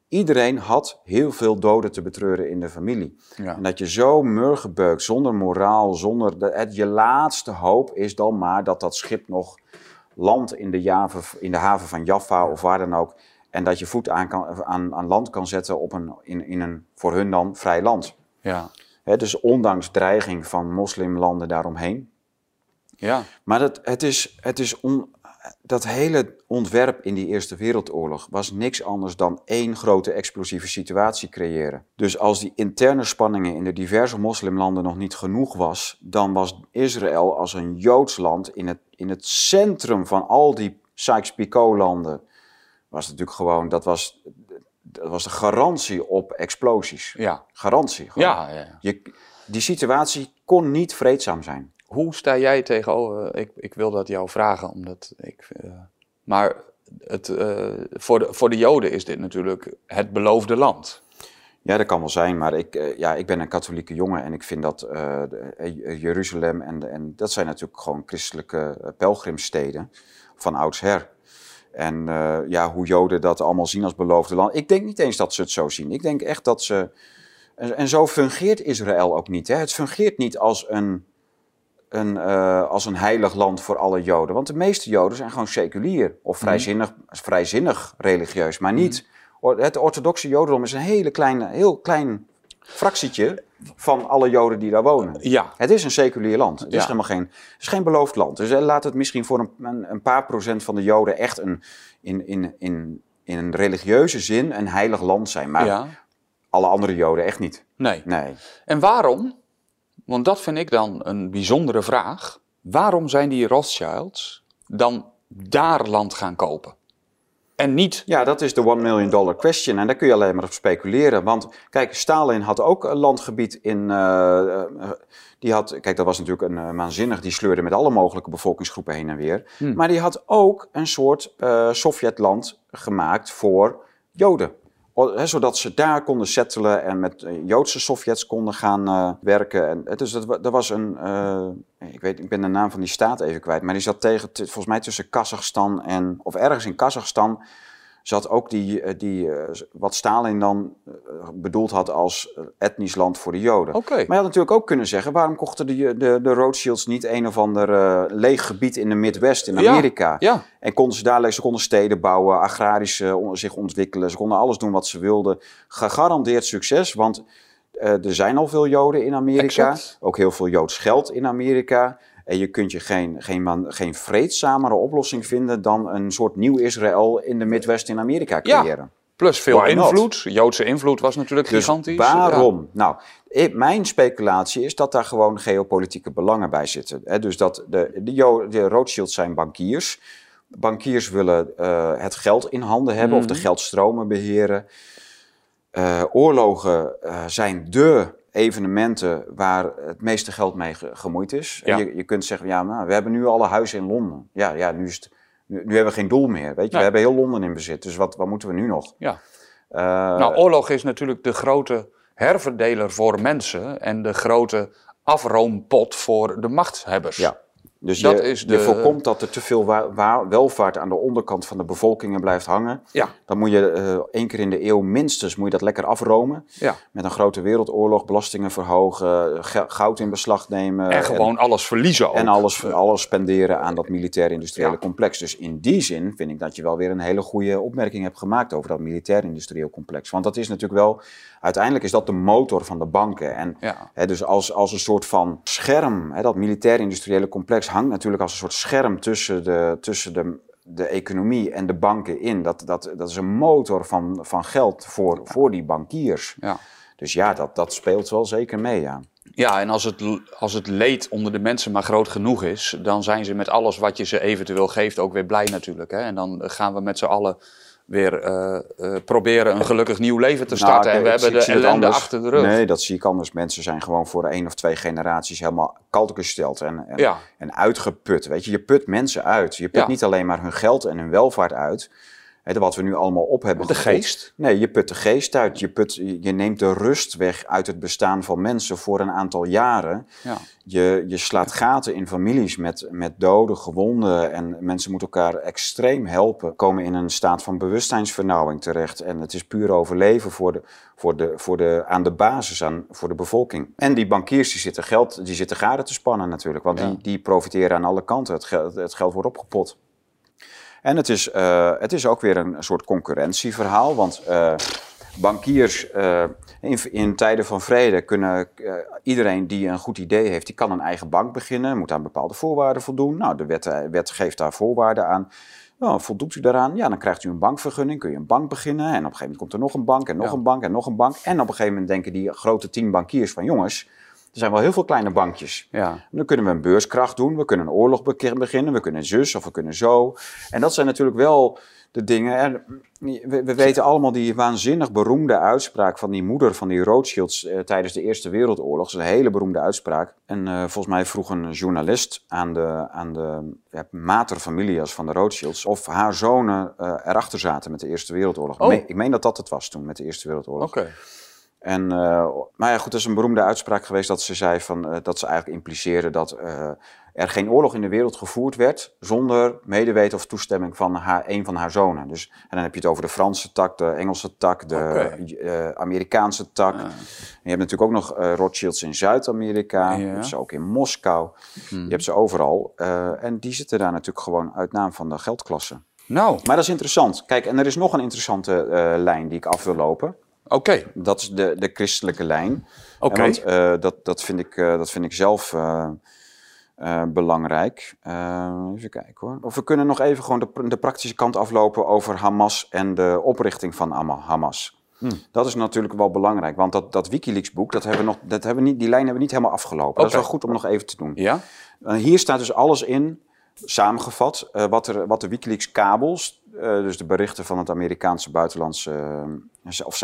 Iedereen had heel veel doden te betreuren in de familie. En dat je zo murgebeukt, zonder moraal, zonder... De, het, je laatste hoop is dan maar dat dat schip nog landt in de, Java, in de haven van Jaffa of waar dan ook. En dat je voet aan, kan, aan, aan land kan zetten op een, in, in een voor hun dan vrij land. Ja dus ondanks dreiging van moslimlanden daaromheen. Ja. Maar het, het is, het is dat hele ontwerp in die Eerste Wereldoorlog was niks anders dan één grote explosieve situatie creëren. Dus als die interne spanningen in de diverse moslimlanden nog niet genoeg was, dan was Israël als een Joods land in het, in het centrum van al die Sykes-Picot-landen. Was natuurlijk gewoon, dat was dat was de garantie op explosies. Ja. Garantie. Ja, ja. Je, die situatie kon niet vreedzaam zijn. Hoe sta jij tegenover? Ik, ik wil dat jou vragen, omdat ik. Uh, maar het, uh, voor, de, voor de Joden is dit natuurlijk het beloofde land. Ja, dat kan wel zijn, maar ik, uh, ja, ik ben een katholieke jongen en ik vind dat Jeruzalem en, en dat zijn natuurlijk gewoon christelijke pelgrimsteden van oudsher. En uh, ja, hoe Joden dat allemaal zien als beloofde land. Ik denk niet eens dat ze het zo zien. Ik denk echt dat ze. En, en zo fungeert Israël ook niet. Hè? Het fungeert niet als een, een, uh, als een heilig land voor alle Joden. Want de meeste Joden zijn gewoon seculier of mhm. vrijzinnig, vrijzinnig religieus, maar niet. Mm. Het orthodoxe Jodendom is een hele kleine, heel klein fractietje van alle Joden die daar wonen. Ja. Het is een seculier land. Het is helemaal geen, het is geen beloofd land. Dus laat het misschien voor een, een, paar procent van de Joden echt een, in, in, in in een religieuze zin een heilig land zijn. Maar ja. alle andere Joden echt niet. Nee. Nee. En waarom? Want dat vind ik dan een bijzondere vraag. Waarom zijn die Rothschilds dan daar land gaan kopen? En niet. Ja, dat is de one million dollar question. En daar kun je alleen maar op speculeren. Want kijk, Stalin had ook een landgebied in. eh, eh, die had, kijk, dat was natuurlijk een uh, waanzinnig. Die sleurde met alle mogelijke bevolkingsgroepen heen en weer. Hmm. Maar die had ook een soort uh, Sovjetland gemaakt voor Joden. Zodat ze daar konden settelen en met uh, Joodse Sovjets konden gaan uh, werken. En, dus dat, dat was een, ik weet, ik ben de naam van die staat even kwijt, maar die zat tegen, volgens mij tussen Kazachstan en, of ergens in Kazachstan, zat ook die, die wat Stalin dan bedoeld had als etnisch land voor de Joden. Okay. Maar je had natuurlijk ook kunnen zeggen, waarom kochten de, de, de Rothschilds niet een of ander leeg gebied in de Midwest in Amerika? Ja, ja. En konden ze daar, ze konden steden bouwen, agrarisch uh, zich ontwikkelen. Ze konden alles doen wat ze wilden. Gegarandeerd succes, want uh, er zijn al veel Joden in Amerika. Exact. Ook heel veel Joods geld in Amerika. En je kunt je geen, geen, man, geen vreedzamere oplossing vinden dan een soort nieuw Israël in de Midwest in Amerika creëren. Ja. Plus veel Why invloed. Joodse invloed was natuurlijk dus gigantisch. Waarom? Ja. Nou, ik, mijn speculatie is dat daar gewoon geopolitieke belangen bij zitten. He, dus dat de, de, de, de Rothschilds zijn bankiers. Bankiers willen uh, het geld in handen hebben Mhm. of de geldstromen beheren. Uh, oorlogen uh, zijn de evenementen waar het meeste geld mee ge gemoeid is. Ja. Je, je, kunt zeggen, ja, nou, we hebben nu alle huizen in Londen. Ja, ja nu, is het, nu, nu hebben we geen doel meer. Weet je? We hebben heel Londen in bezit, dus wat, wat moeten we nu nog? Ja. nou, oorlog is natuurlijk de grote herverdeler voor mensen en de grote afroompot voor de machthebbers. Ja. Dus dat je, is de... je voorkomt dat er te veel welvaart aan de onderkant van de bevolkingen blijft hangen. Ja. Dan moet je uh, één keer in de eeuw minstens moet je dat lekker afromen. Ja. Met een grote wereldoorlog, belastingen verhogen, goud in beslag nemen. En gewoon en, alles verliezen ook. En alles, alles spenderen aan dat militair-industriële ja. complex. Dus in die zin vind ik dat je wel weer een hele goede opmerking hebt gemaakt over dat militair-industrieel complex. Want dat is natuurlijk wel, uiteindelijk is dat de motor van de banken. En ja. hè, dus als, als een soort van scherm, hè, dat militair-industriële complex hangt natuurlijk als een soort scherm tussen de, tussen de, de economie en de banken in. Dat, dat, dat is een motor van, van geld voor, voor die bankiers. Ja. Dus ja, dat, dat speelt wel zeker mee, ja. Ja, en als het, als het leed onder de mensen maar groot genoeg is, dan zijn ze met alles wat je ze eventueel geeft ook weer blij natuurlijk. Hè? En dan gaan we met z'n allen weer uh, uh, proberen een gelukkig nieuw leven te starten. Nou, en we hebben de ellende achter de rug. Nee, dat zie ik anders. Mensen zijn gewoon voor één of twee generaties helemaal kalt gesteld en, en, ja. en uitgeput. Weet je, je put mensen uit. Je put ja. niet alleen maar hun geld en hun welvaart uit. He, wat we nu allemaal op hebben De geest? Nee, je put de geest uit. Je, put, je neemt de rust weg uit het bestaan van mensen voor een aantal jaren. Ja. Je, je slaat gaten in families met, met doden, gewonden. En mensen moeten elkaar extreem helpen. Komen in een staat van bewustzijnsvernauwing terecht. En het is puur overleven voor de, voor de, voor de, aan de basis, aan, voor de bevolking. En die bankiers die zitten, geld, die zitten garen te spannen natuurlijk. Want Ja. die, die profiteren aan alle kanten. Het geld, het geld wordt opgepot. En het is, uh, het is ook weer een soort concurrentieverhaal, want uh, bankiers uh, in, in, tijden van vrede kunnen iedereen die een goed idee heeft, die kan een eigen bank beginnen, moet aan bepaalde voorwaarden voldoen. Nou, de wet, wet geeft daar voorwaarden aan. Nou, voldoet u daaraan? Ja, dan krijgt u een bankvergunning, kun je een bank beginnen. En op een gegeven moment komt er nog een bank en nog Ja. een bank en nog een bank. En op een gegeven moment denken die grote tien bankiers van jongens, er zijn wel heel veel kleine bankjes. Ja. Dan kunnen we een beurskracht doen, we kunnen een oorlog be- beginnen, we kunnen zus of we kunnen zo. En dat zijn natuurlijk wel de dingen. En we, we weten allemaal die waanzinnig beroemde uitspraak van die moeder van die Rothschilds eh, tijdens de Eerste Wereldoorlog. Dat is een hele beroemde uitspraak. En eh, volgens mij vroeg een journalist aan de, aan de ja, materfamilias van de Rothschilds of haar zonen eh, erachter zaten met de Eerste Wereldoorlog. Oh. Ik, meen, ik meen dat dat het was toen met de Eerste Wereldoorlog. Oké. En, uh, maar ja, goed, dat is een beroemde uitspraak geweest dat ze zei van, uh, dat ze eigenlijk impliceerde dat uh, er geen oorlog in de wereld gevoerd werd zonder medeweten of toestemming van haar, een van haar zonen. Dus, en dan heb je het over de Franse tak, de Engelse tak, de. Amerikaanse tak. Ja. En je hebt natuurlijk ook nog Rothschilds in Zuid-Amerika, Ja. je hebt ze ook in Moskou, Hmm. je hebt ze overal. En die zitten daar natuurlijk gewoon uit naam van de geldklasse. Nou, Maar dat is interessant. Kijk, en er is nog een interessante lijn die ik af wil lopen. Oké. Dat is de, de christelijke lijn. Oké. Want, uh, dat, dat, vind ik, uh, dat vind ik zelf uh, uh, belangrijk. Even kijken hoor. Of we kunnen nog even gewoon de, de, praktische kant aflopen over Hamas en de oprichting van Hamas. Hmm. Dat is natuurlijk wel belangrijk, want dat, dat Wikileaks-boek, dat hebben we nog, dat hebben we niet, die lijn hebben we niet helemaal afgelopen. Dat is wel goed om nog even te doen. Ja? Hier staat dus alles in, samengevat, wat, er, wat de Wikileaks-kabels, dus de berichten van het Amerikaanse buitenlandse of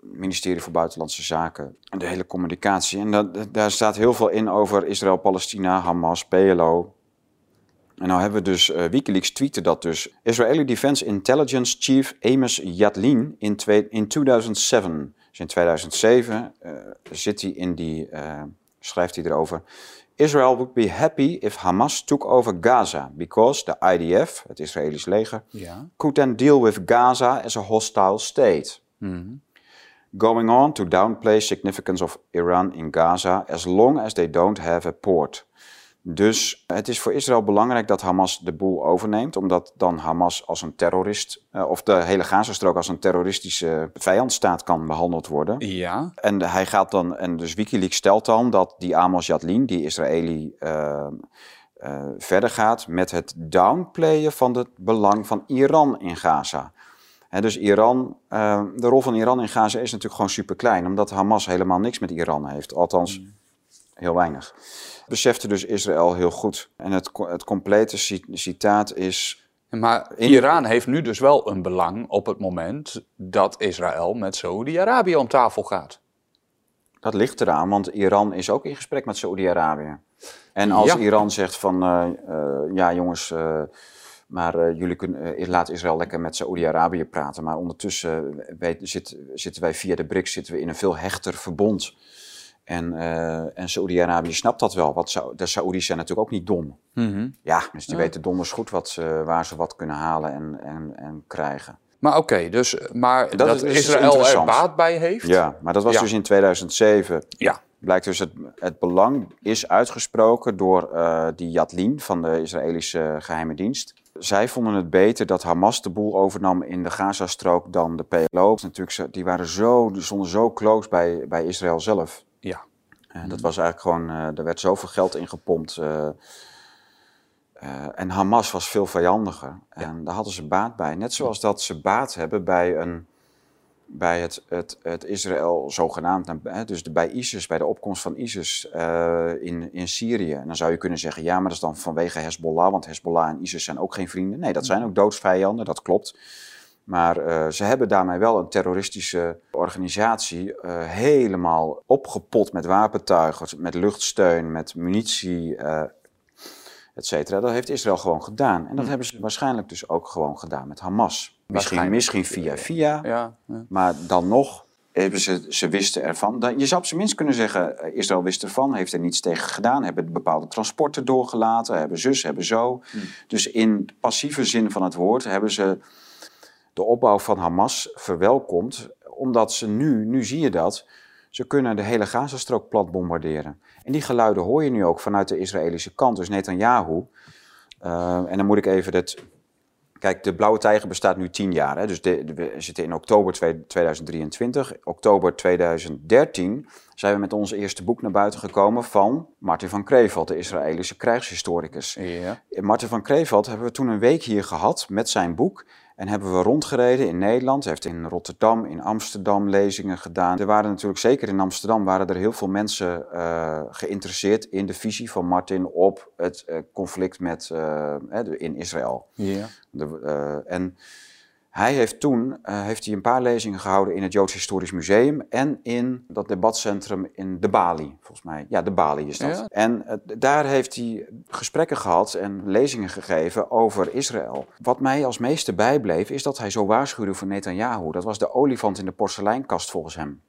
ministerie voor Buitenlandse Zaken en de hele communicatie. En dat, daar staat heel veel in over Israël, Palestina, Hamas, PLO. En nou hebben we dus, uh, Wikileaks tweette dat dus. Israeli Defense Intelligence Chief Amos Yadlin in, in 2007. Dus in 2007 uh, zit hij in die, schrijft hij erover. Israel would be happy if Hamas took over Gaza because the IDF, het Israëlisch leger, yeah. could then deal with Gaza as a hostile state. Mm. Going on to downplay significance of Iran in Gaza as long as they don't have a port. Dus het is voor Israël belangrijk dat Hamas de boel overneemt, omdat dan Hamas als een terrorist, uh, of de hele Gazastrook als een terroristische vijandstaat kan behandeld worden. Ja. En hij gaat dan, en dus Wikileaks stelt dan dat die Amos Yadlin, die Israëli, uh, uh, verder gaat met het downplayen van het belang van Iran in Gaza. He, dus Iran, de rol van Iran in Gaza is natuurlijk gewoon super klein, omdat Hamas helemaal niks met Iran heeft, althans mm. heel weinig besefte dus Israël heel goed. En het, het complete citaat is. Maar Iran heeft nu dus wel een belang op het moment dat Israël met Saoedi-Arabië om tafel gaat. Dat ligt eraan, want Iran is ook in gesprek met Saoedi-Arabië. En als Iran zegt van, uh, uh, ja jongens, uh, maar jullie kunnen, laat Israël lekker met Saoedi-Arabië praten. Maar ondertussen weet, zit, zitten wij via de BRICS zitten we in een veel hechter verbond en, uh, en Saoedi-Arabië snapt dat wel. Want de Saoedi's zijn natuurlijk ook niet dom. Mm Ja, dus die weten donders goed wat ze, waar ze wat kunnen halen en, en, en krijgen. Maar oké, dus maar dat, dat is Israël er baat bij heeft? Ja, maar dat was dus in 2007. Ja. Blijkt dus het, het belang is uitgesproken door uh, die Yadlin van de Israëlische geheime dienst. Zij vonden het beter dat Hamas de boel overnam in de Gazastrook dan de PLO. Natuurlijk, die waren zo, die stonden zo close bij, bij Israël zelf. Ja. Uh, dat was eigenlijk gewoon, uh, er werd zoveel geld in gepompt. Uh, en Hamas was veel vijandiger. Ja. En daar hadden ze baat bij. Net zoals dat ze baat hebben bij, een, bij het, het, het Israël zogenaamd, dus de, bij ISIS, bij de opkomst van ISIS in, in Syrië. En dan zou je kunnen zeggen, ja, maar dat is dan vanwege Hezbollah, want Hezbollah en ISIS zijn ook geen vrienden. Nee, dat zijn ook doodsvijanden, dat klopt. Maar uh, ze hebben daarmee wel een terroristische organisatie uh, helemaal opgepot met wapentuigen, met luchtsteun, met munitie, uh, et cetera. Dat heeft Israël gewoon gedaan. En dat hm. hebben ze waarschijnlijk dus ook gewoon gedaan met Hamas. Misschien, misschien via via, ja, ja. maar dan nog hebben ze, ze wisten ervan. Je zou op zijn minst kunnen zeggen, Israël wist ervan, heeft er niets tegen gedaan, hebben bepaalde transporten doorgelaten, hebben zus, hebben zo. Hm. Dus in passieve zin van het woord hebben ze de opbouw van Hamas verwelkomt, omdat ze nu, nu zie je dat, ze kunnen de hele Gazastrook plat bombarderen. En die geluiden hoor je nu ook vanuit de Israëlische kant, dus Netanyahu. Uh, en dan moet ik even het. Kijk, de Blauwe Tijger bestaat nu tien jaar. Hè? Dus we zitten in oktober 2023. Oktober 2013 zijn we met ons eerste boek naar buiten gekomen van Martin van Kreveld, de Israëlische krijgshistoricus. Ja. Martin van Kreveld hebben we toen een week hier gehad met zijn boek. En hebben we rondgereden in Nederland. Hij heeft in Rotterdam, in Amsterdam lezingen gedaan. Er waren natuurlijk, zeker in Amsterdam, waren er heel veel mensen uh, geïnteresseerd in de visie van Martin op het uh, conflict met, uh, in Israël. Ja. En hij heeft toen uh, heeft hij een paar lezingen gehouden in het Joods Historisch Museum en in dat debatcentrum in de Bali, volgens mij. Ja, de Bali is dat. Ja. En uh, daar heeft hij gesprekken gehad en lezingen gegeven over Israël. Wat mij als meeste bijbleef is dat hij zo waarschuwde voor Netanyahu. Dat was de olifant in de porseleinkast volgens hem.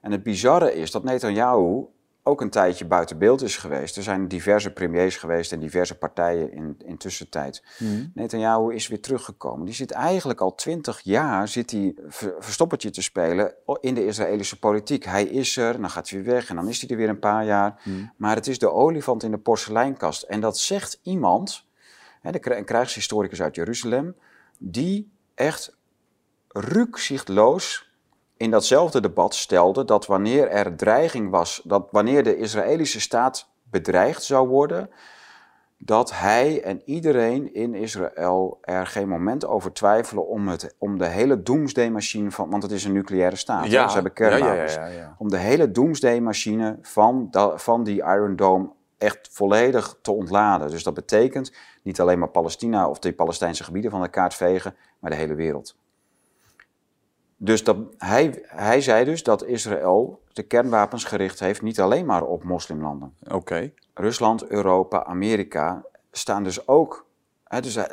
En het bizarre is dat Netanyahu ook een tijdje buiten beeld is geweest. Er zijn diverse premiers geweest en diverse partijen in, in tussentijd. Mm. Netanyahu is weer teruggekomen. Die zit eigenlijk al twintig jaar zit hij verstoppertje te spelen in de Israëlische politiek. Hij is er, dan gaat hij weer weg en dan is hij er weer een paar jaar. Mm. Maar het is de olifant in de porseleinkast. En dat zegt iemand, hè, een krijgshistoricus uit Jeruzalem, die echt rukzichtloos in datzelfde debat stelde dat wanneer er dreiging was, dat wanneer de Israëlische staat bedreigd zou worden, dat hij en iedereen in Israël er geen moment over twijfelen om, het, om de hele doomsday-machine van, want het is een nucleaire staat, Ja. hè, ze hebben kernwapens, Ja, ja, ja, ja, ja. om de hele doomsday-machine van, van die Iron Dome echt volledig te ontladen. Dus dat betekent niet alleen maar Palestina of de Palestijnse gebieden van de kaart vegen, maar de hele wereld. Dus dat, hij, hij zei dus dat Israël de kernwapens gericht heeft niet alleen maar op moslimlanden. Oké. Rusland, Europa, Amerika staan dus ook. Hè, dus hij,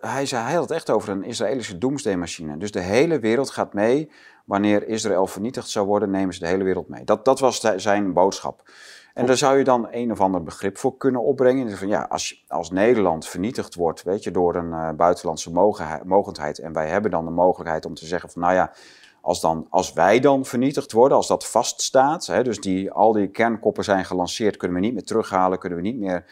hij, zei, hij had het echt over een Israëlische doomsday-machine. Dus de hele wereld gaat mee. Wanneer Israël vernietigd zou worden, nemen ze de hele wereld mee. Dat, dat was zijn boodschap. En daar zou je dan een of ander begrip voor kunnen opbrengen. Dus van, ja, als, als Nederland vernietigd wordt weet je, door een eh, buitenlandse mogendheid. En wij hebben dan de mogelijkheid om te zeggen van nou ja, als, dan, als wij dan vernietigd worden, als dat vaststaat, hè, dus die, al die kernkoppen zijn gelanceerd, kunnen we niet meer terughalen, kunnen we niet meer.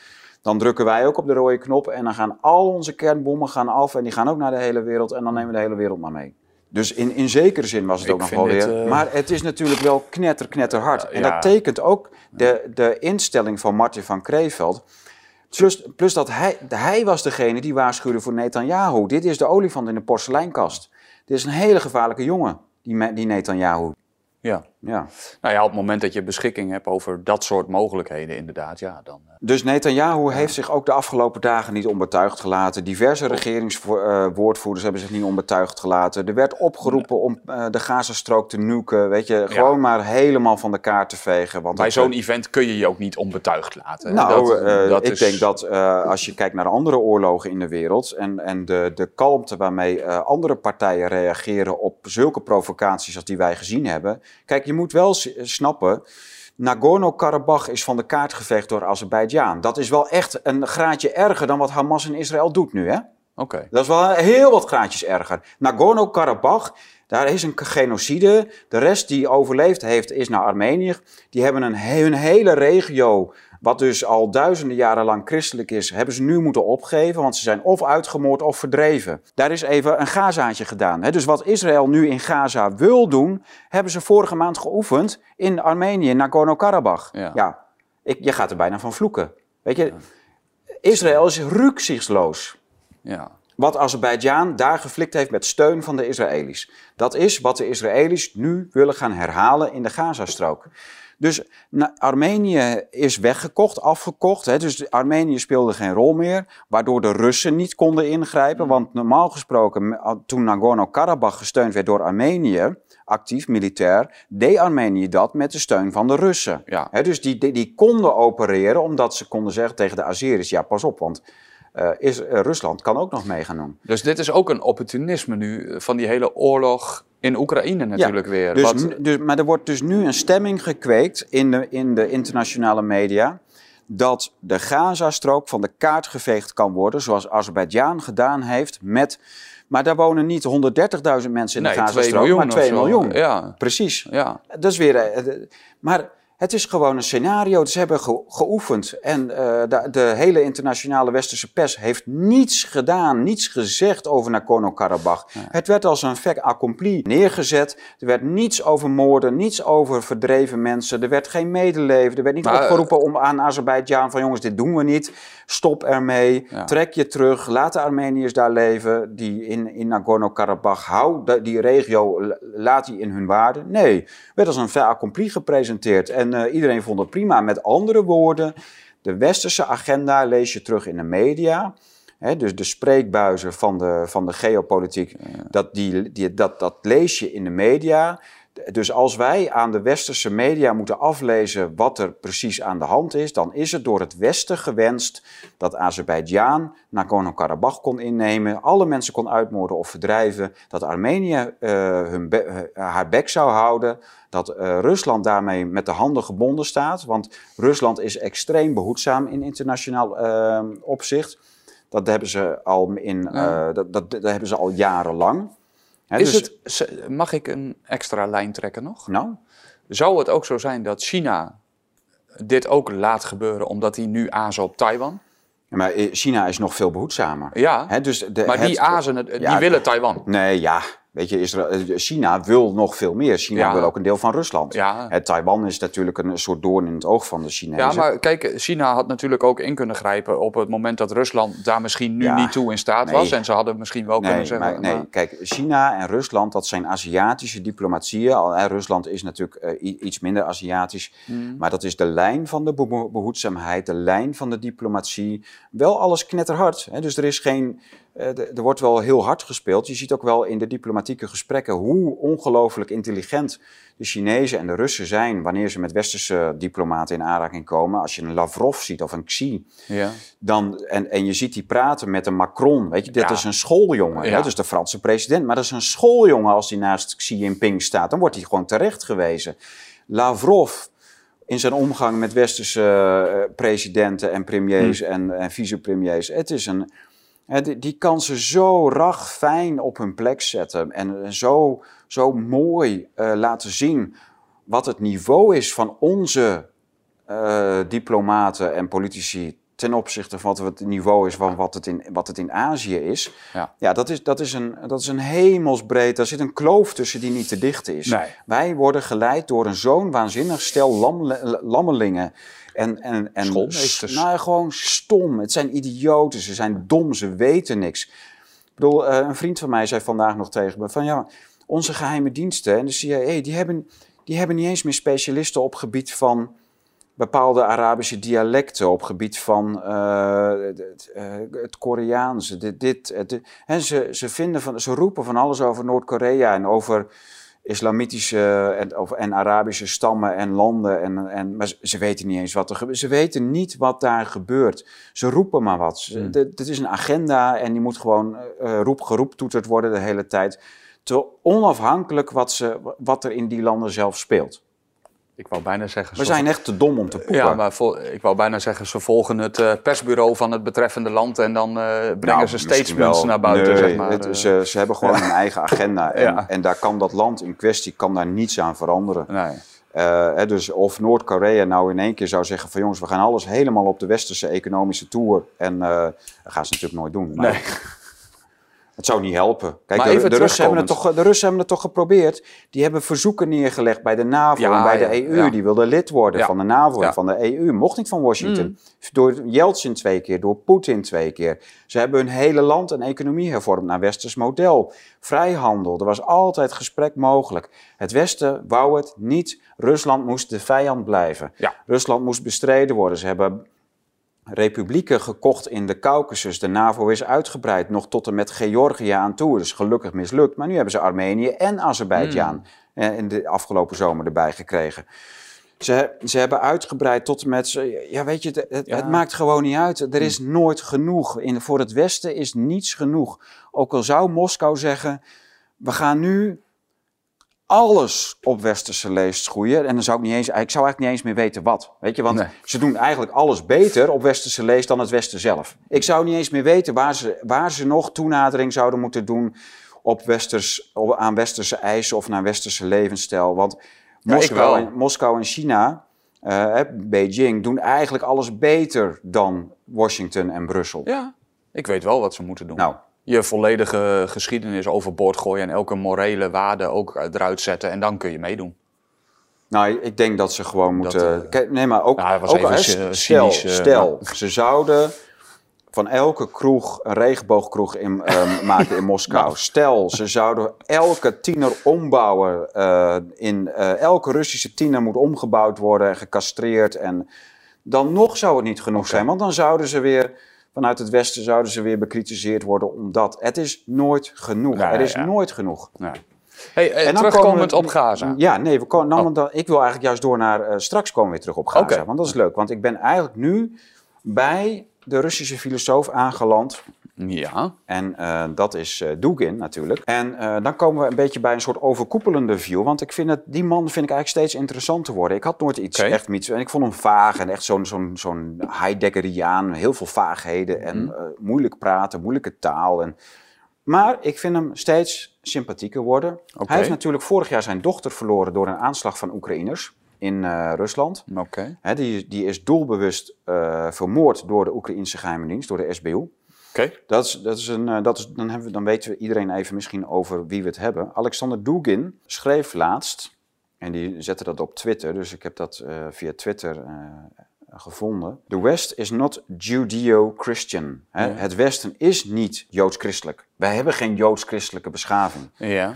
Dan drukken wij ook op de rode knop en dan gaan al onze kernbommen gaan af en die gaan ook naar de hele wereld en dan nemen we de hele wereld maar mee. Dus in, in zekere zin was het Ik ook nog wel weer. eh, Maar het is natuurlijk wel knetter, knetter hard. En Ja. dat tekent ook de, de instelling van Martin van Kreeveld. Plus, plus dat hij, hij was degene die waarschuwde voor Netanyahu. Dit is de olifant in de porseleinkast. Dit is een hele gevaarlijke jongen, die, die Netanyahu. Ja. Ja. Nou ja, op het moment dat je beschikking hebt over dat soort mogelijkheden, inderdaad, ja, dan. eh, Dus Netanyahu heeft zich ook de afgelopen dagen niet onbetuigd gelaten. Diverse regeringswoordvoerders hebben zich niet onbetuigd gelaten. Er werd opgeroepen om eh, de Gazastrook te nuken. Weet je, gewoon maar helemaal van de kaart te vegen. Want Bij zo'n event kun je je ook niet onbetuigd laten. Nou, Dat- eh, dat ik is- denk dat eh, als je kijkt naar andere oorlogen in de wereld en, en de, de kalmte waarmee eh, andere partijen reageren op zulke provocaties als die wij gezien hebben. Kijk, je moet wel snappen. Nagorno-Karabakh is van de kaart geveegd door Azerbeidzjan. Dat is wel echt een graadje erger dan wat Hamas in Israël doet nu, hè? Oké. Dat is wel heel wat graadjes erger. Nagorno-Karabakh, daar is een genocide. De rest die overleefd heeft is naar Armenië. Die hebben een, hun hele regio, wat dus al duizenden jaren lang christelijk is, hebben ze nu moeten opgeven. Want ze zijn of uitgemoord of verdreven. Daar is even een Gazaatje gedaan. Hè. Dus wat Israël nu in Gaza wil doen, hebben ze vorige maand geoefend in Armenië, Nagorno-Karabakh. Ja. ik, je gaat er bijna van vloeken. Weet je, Israël is rukzichtsloos Ja. wat Azerbeidzjan daar geflikt heeft met steun van de Israëli's. Dat is wat de Israëli's nu willen gaan herhalen in de Gazastrook. Dus Armenië is weggekocht, afgekocht. Hè, dus Armenië speelde geen rol meer, waardoor de Russen niet konden ingrijpen. Want normaal gesproken, toen Nagorno-Karabakh gesteund werd door Armenië, actief militair, deed Armenië dat met de steun van de Russen. Ja. Hè, dus die, die, die konden opereren omdat ze konden zeggen tegen de Azeris, ja pas op, want eh, is, eh, Rusland kan ook nog mee gaan doen. Dus dit is ook een opportunisme nu eh, van die hele oorlog in Oekraïne natuurlijk weer. Dus, Wat- dus, maar er wordt dus nu een stemming gekweekt in de, in de internationale media. dat de Gazastrook van de kaart geveegd kan worden. zoals Azerbeidzjan gedaan heeft met. Maar daar wonen niet 130.000 mensen in nee, de 2 Gazastrook, maar 2 of zo. miljoen. Ja, Precies. ja. Dat is weer. Maar het is gewoon een scenario. Ze hebben ge- geoefend. En eh, de, de hele internationale westerse pers heeft niets gedaan, niets gezegd over Nagorno-Karabakh. Het werd als een fait accompli neergezet. Er werd niets over moorden, niets over verdreven mensen. Er werd geen medeleven. Er werd niet Maar, opgeroepen om aan Azerbeidzjan van jongens, dit doen we niet. Stop ermee. Ja. Trek je terug. Laat de Armeniërs daar leven. Die in, in Nagorno-Karabakh. Hou die regio, la- laat die in hun waarde. Nee, werd als een fait accompli gepresenteerd. En eh, iedereen vond het prima. Met andere woorden, de westerse agenda lees je terug in de media. Dus de spreekbuizen van de, van de geopolitiek, dat, die, die, dat, dat lees je in de media. Dus als wij aan de westerse media moeten aflezen wat er precies aan de hand is, dan is het door het Westen gewenst dat Azerbeidzjan Nagorno-Karabakh kon innemen, alle mensen kon uitmoorden of verdrijven, dat Armenië eh, hun be- eh, haar bek zou houden, dat eh, Rusland daarmee met de handen gebonden staat, want Rusland is extreem behoedzaam in internationaal eh, opzicht. Dat hebben ze al in, Ja. dat, dat, dat hebben ze al jarenlang. Is dus- het, mag ik een extra lijn trekken nog? Nou, Zou het ook zo zijn dat China dit ook laat gebeuren omdat hij nu azen op Taiwan? maar eh, China is nog veel behoedzamer. Ja, dus de, maar die het- azen, die Ja, willen Taiwan. Nee, ja. Weet je, Israël, eh, China wil nog veel meer. China Ja. wil ook een deel van Rusland. Ja. Taiwan is natuurlijk een soort doorn in het oog van de Chinezen. Ja, maar kijk, China had natuurlijk ook in kunnen grijpen op het moment dat Rusland daar misschien nu Ja. niet toe in staat Nee. was. En ze hadden misschien wel kunnen zeggen. maar, nee, kijk, China en Rusland, dat zijn Aziatische diplomatieën. Al, hè, Rusland is natuurlijk eh, iets minder Aziatisch. Hmm. Maar dat is de lijn van de beho- behoedzaamheid, de lijn van de diplomatie. Wel alles knetterhard. Hè? Dus er is geen. Eh, er wordt wel heel hard gespeeld. Je ziet ook wel in de diplomatieke gesprekken hoe ongelooflijk intelligent de Chinezen en de Russen zijn wanneer ze met westerse diplomaten in aanraking komen. Als je een Lavrov ziet of een Xi, Ja. dan, en, en je ziet die praten met een Macron. Weet je, dit Ja. is een schooljongen. Ja. Hè? Dus de Franse president. Maar dat is een schooljongen als hij naast Xi Jinping staat. Dan wordt hij gewoon terecht gewezen. Lavrov in zijn omgang met westerse eh, presidenten en premiers Hm. en, en vicepremiers. Het is een... die, kan ze zo rag fijn op hun plek zetten. En zo, zo mooi eh, laten zien wat het niveau is van onze eh, diplomaten en politici ten opzichte van wat het niveau is van wat het in, wat het in Azië is. Ja. dat, is, dat, is een, dat is een hemelsbreed, daar zit een kloof tussen die niet te dichten is. Nee. Wij worden geleid door een zo'n waanzinnig stel lam, lammelingen. En, en, en Schoolmeesters. Nou, gewoon stom. Het zijn idioten, ze zijn dom, ze weten niks. Ik bedoel, eh, een vriend van mij zei vandaag nog tegen me van ja, onze geheime diensten en de CIA, die hebben, die hebben niet eens meer specialisten op gebied van bepaalde Arabische dialecten, op gebied van eh, het, eh, het Koreaanse, dit, dit, het, dit. En ze, ze, vinden van, ze roepen van alles over Noord-Korea en over islamitische en, over, en Arabische stammen en landen. En, en, maar ze, ze weten niet eens wat er gebeurt. Ze weten niet wat daar gebeurt. Ze roepen maar wat. Ze- Hmm. dit- Dit is een agenda en die moet gewoon eh roep geroeptoeterd worden de hele tijd. Te onafhankelijk wat, ze, wat er in die landen zelf speelt. Ik wou bijna zeggen. We ze- zijn echt te dom om te poepen. Ja, maar ik wou bijna zeggen, ze volgen het eh, persbureau van het betreffende land en dan eh, brengen Nou, ze statements wel. naar buiten, Nee, zeg maar. het- eh. ze, ze hebben gewoon een eigen agenda. En, Ja. en daar kan dat land in kwestie kan daar niets aan veranderen. nee. Hè, dus of Noord-Korea nou in één keer zou zeggen van jongens, we gaan alles helemaal op de westerse economische tour. En dat gaan ze natuurlijk nooit doen. Maar Nee. Het zou niet helpen. Kijk, Maar de, even de, Russen hebben het toch, de Russen hebben het toch geprobeerd. Die hebben verzoeken neergelegd bij de NAVO Ja, en bij de EU. ja. Die wilden lid worden van de NAVO en van de EU. Mocht niet van Washington. Mm. Door Yeltsin twee keer, door Poetin twee keer. Ze hebben hun hele land en economie hervormd naar westers model. Vrijhandel, er was altijd gesprek mogelijk. Het Westen wou het niet. Rusland moest de vijand blijven. Rusland moest bestreden worden. Ze hebben republieken gekocht in de Caucasus. De NAVO is uitgebreid, nog tot en met Georgië aan toe. Dat is gelukkig mislukt. Maar nu hebben ze Armenië en Azerbeidzjan eh, in de afgelopen zomer erbij gekregen. Ze, ze hebben uitgebreid tot en met... Ja, weet je, het, het, Ja. het maakt gewoon niet uit. Er is nooit genoeg. In, voor het Westen is niets genoeg. Ook al zou Moskou zeggen... We gaan nu alles op westerse leest groeien. En dan zou ik niet eens, ik zou eigenlijk niet eens meer weten wat. Weet je, want Nee. ze doen eigenlijk alles beter op westerse leest dan het Westen zelf. Ik zou niet eens meer weten waar ze, waar ze nog toenadering zouden moeten doen op westers, op, aan westerse eisen of naar westerse levensstijl. Want Ja, Moskou, en, Moskou en China, eh, Beijing, doen eigenlijk alles beter dan Washington en Brussel. Ja, ik weet wel wat ze moeten doen. Nou, Je volledige geschiedenis overboord gooien en elke morele waarde ook eruit zetten en dan kun je meedoen. Nou, ik denk dat ze gewoon moeten. eh, Kijk, nee, maar ook. Dat was ook even stel, cynisch, eh, stel ze zouden van elke kroeg een regenboogkroeg in, eh, maken in Moskou. Stel, ze zouden elke tiener ombouwen. eh, in, eh, elke Russische tiener moet omgebouwd worden en gecastreerd. En dan nog zou het niet genoeg zijn, want dan zouden ze weer. Vanuit het Westen zouden ze weer bekritiseerd worden omdat het is nooit genoeg. Ja, er is ja. nooit genoeg. Hey, eh, En dan terugkomend komen we- op Gaza. Ja, nee, we komen, nou, Oh. dan, ik wil eigenlijk juist door naar... eh, straks komen we weer terug op Gaza, want dat is leuk. Want ik ben eigenlijk nu bij de Russische filosoof aangeland. Ja. En eh, dat is eh Dugin natuurlijk. En eh, dan komen we een beetje bij een soort overkoepelende view. Want ik vind het, die man vind ik eigenlijk steeds interessanter worden. Ik had nooit iets echt iets. En ik vond hem vaag en echt zo'n zo'n zo'n Heideggeriaan. Heel veel vaagheden en Mhm. moeilijk praten, moeilijke taal. En, maar ik vind hem steeds sympathieker worden. Hij heeft natuurlijk vorig jaar zijn dochter verloren door een aanslag van Oekraïners in Rusland. Oké. Die, die is doelbewust vermoord door de Oekraïnse geheime dienst, door de SBU. Dat is, dat is een, dat is, dan, hebben we, dan weten we iedereen even misschien over wie we het hebben. Alexander Dugin schreef laatst, en die zette dat op Twitter, dus ik heb dat via Twitter gevonden. The West is not Judeo-Christian. Het Westen is niet joods-christelijk. Wij hebben geen joods-christelijke beschaving. Ja.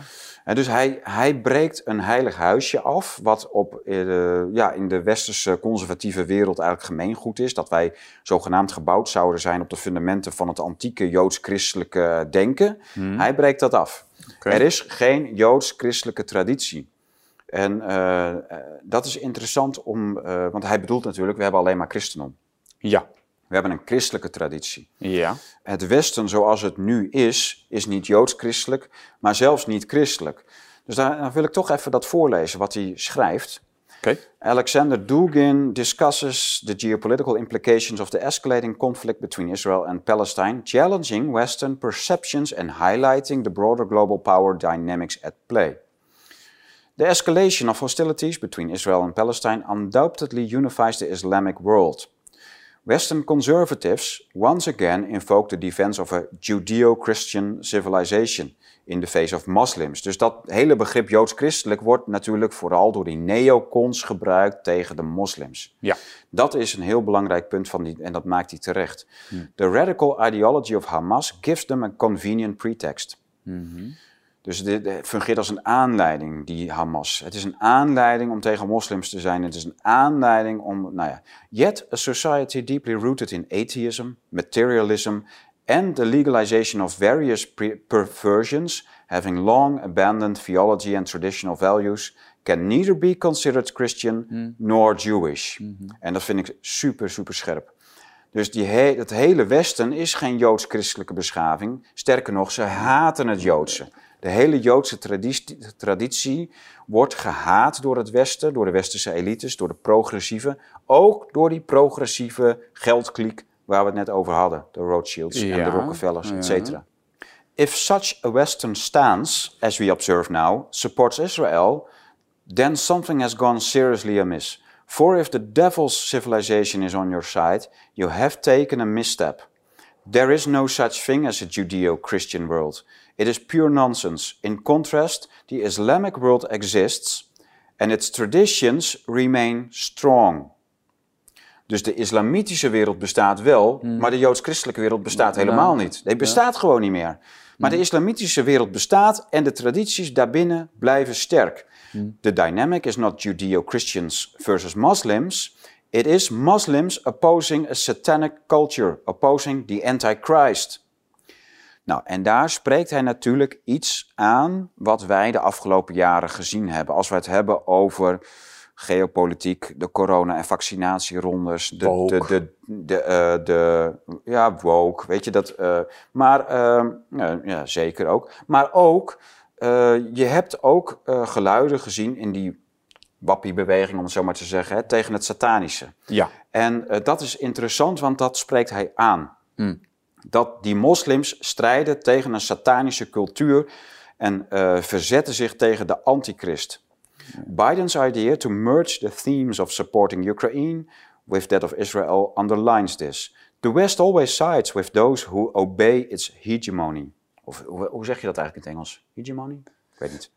En dus hij, hij breekt een heilig huisje af, wat op, uh, ja, in de westerse conservatieve wereld eigenlijk gemeengoed is. Dat wij zogenaamd gebouwd zouden zijn op de fundamenten van het antieke joods-christelijke denken. Hmm. Hij breekt dat af. Er is geen joods-christelijke traditie. En uh, dat is interessant om, uh, want hij bedoelt natuurlijk, we hebben alleen maar christendom. Ja. We hebben een christelijke traditie. Ja. Het Westen zoals het nu is, is niet joods-christelijk, maar zelfs niet christelijk. Dus daar, wil ik toch even dat voorlezen wat hij schrijft. Okay. Alexander Dugin discusses the geopolitical implications of the escalating conflict between Israel and Palestine, challenging Western perceptions and highlighting the broader global power dynamics at play. The escalation of hostilities between Israel and Palestine undoubtedly unifies the Islamic world. Western conservatives once again invoke the defense of a Judeo-Christian civilization in the face of Muslims. Dus dat hele begrip joods-christelijk wordt natuurlijk vooral door die neocons gebruikt tegen de moslims. Ja. Dat is een heel belangrijk punt van die, en dat maakt hij terecht. Hmm. The radical ideology of Hamas gives them a convenient pretext. Mm dus het fungeert als een aanleiding, die Hamas. Het is een aanleiding om tegen moslims te zijn. Het is een aanleiding om, nou ja. Yet a society deeply rooted in atheism, materialism and the legalization of various perversions, having long abandoned theology and traditional values, can neither be considered Christian hmm. nor Jewish. Mhm. En dat vind ik super, super scherp. Dus die he het hele Westen is geen joods-christelijke beschaving. Sterker nog, ze haten het Joodse. De hele Joodse traditie, traditie, wordt gehaat door het Westen, door de westerse elites, door de progressieve, ook door die progressieve geldkliek waar we het net over hadden, de Rothschilds en de Rockefellers, et cetera. If such a Western stance, as we observe now, supports Israel, then something has gone seriously amiss. For if the devil's civilization is on your side, you have taken a misstep. There is no such thing as a Judeo Christian world. It is pure nonsense. In contrast, the Islamic world exists and its traditions remain strong. Dus de islamitische wereld bestaat wel, hmm. maar de joods-christelijke wereld bestaat helemaal niet. Die bestaat gewoon niet meer. Maar de hmm. islamitische wereld bestaat en de tradities daarbinnen blijven sterk. Hmm. The dynamic is not Judeo-Christians versus Muslims. It is Muslims opposing a satanic culture, opposing the Antichrist. Nou, en daar spreekt hij natuurlijk iets aan wat wij de afgelopen jaren gezien hebben. Als we het hebben over geopolitiek, de corona- en vaccinatierondes, de, de, de, de, uh, de, ja, woke, weet je dat. Uh, maar, uh, ja, zeker ook. Maar ook, je hebt ook geluiden gezien in die wappiebeweging, om het zo maar te zeggen, hè, tegen het satanische. Ja. En dat is interessant, want dat spreekt hij aan. Mm dat die moslims strijden tegen een satanische cultuur en uh, verzetten zich tegen de antichrist. Biden's idea to merge the themes of supporting Ukraine with that of Israel underlines this. The West always sides with those who obey its hegemony. Of hoe zeg je dat eigenlijk in het Engels? Hegemony? Ik weet niet.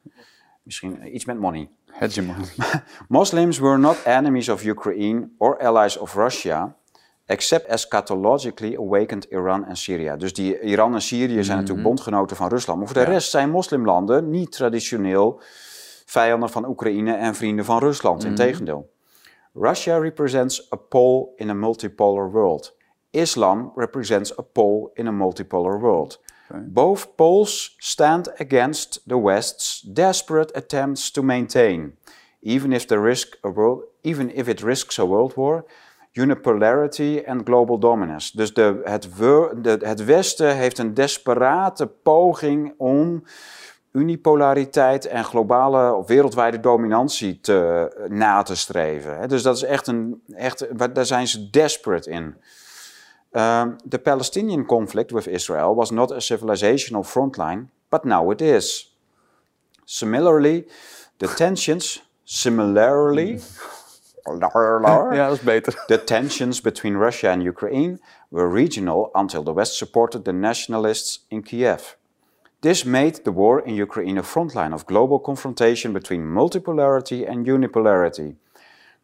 Misschien iets met money. Hegemony. Muslims were not enemies of Ukraine or allies of Russia except eschatologically awakened Iran en Syria. Dus die Iran en Syrië zijn natuurlijk mhm. bondgenoten van Rusland. Maar voor de rest zijn moslimlanden niet traditioneel vijanden van Oekraïne en vrienden van Rusland. Mm Integendeel. Russia represents a pole in a multipolar world. Islam represents a pole in a multipolar world. Both poles stand against the West's desperate attempts to maintain, even if, the risk a world, even if it risks a world war, unipolarity en global dominance. Dus de, het, het Westen heeft een desperate poging om unipolariteit en globale of wereldwijde dominantie te, na te streven. Dus dat is echt een, echt, daar zijn ze desperate in. Um, the Palestinian conflict with Israel was not a civilizational frontline, but now it is. Similarly, the tensions, similarly, Ja, dat is beter. The tensions between Russia and Ukraine were regional until the West supported the nationalists in Kiev. This made the war in Ukraine a frontline of global confrontation between multipolarity and unipolarity.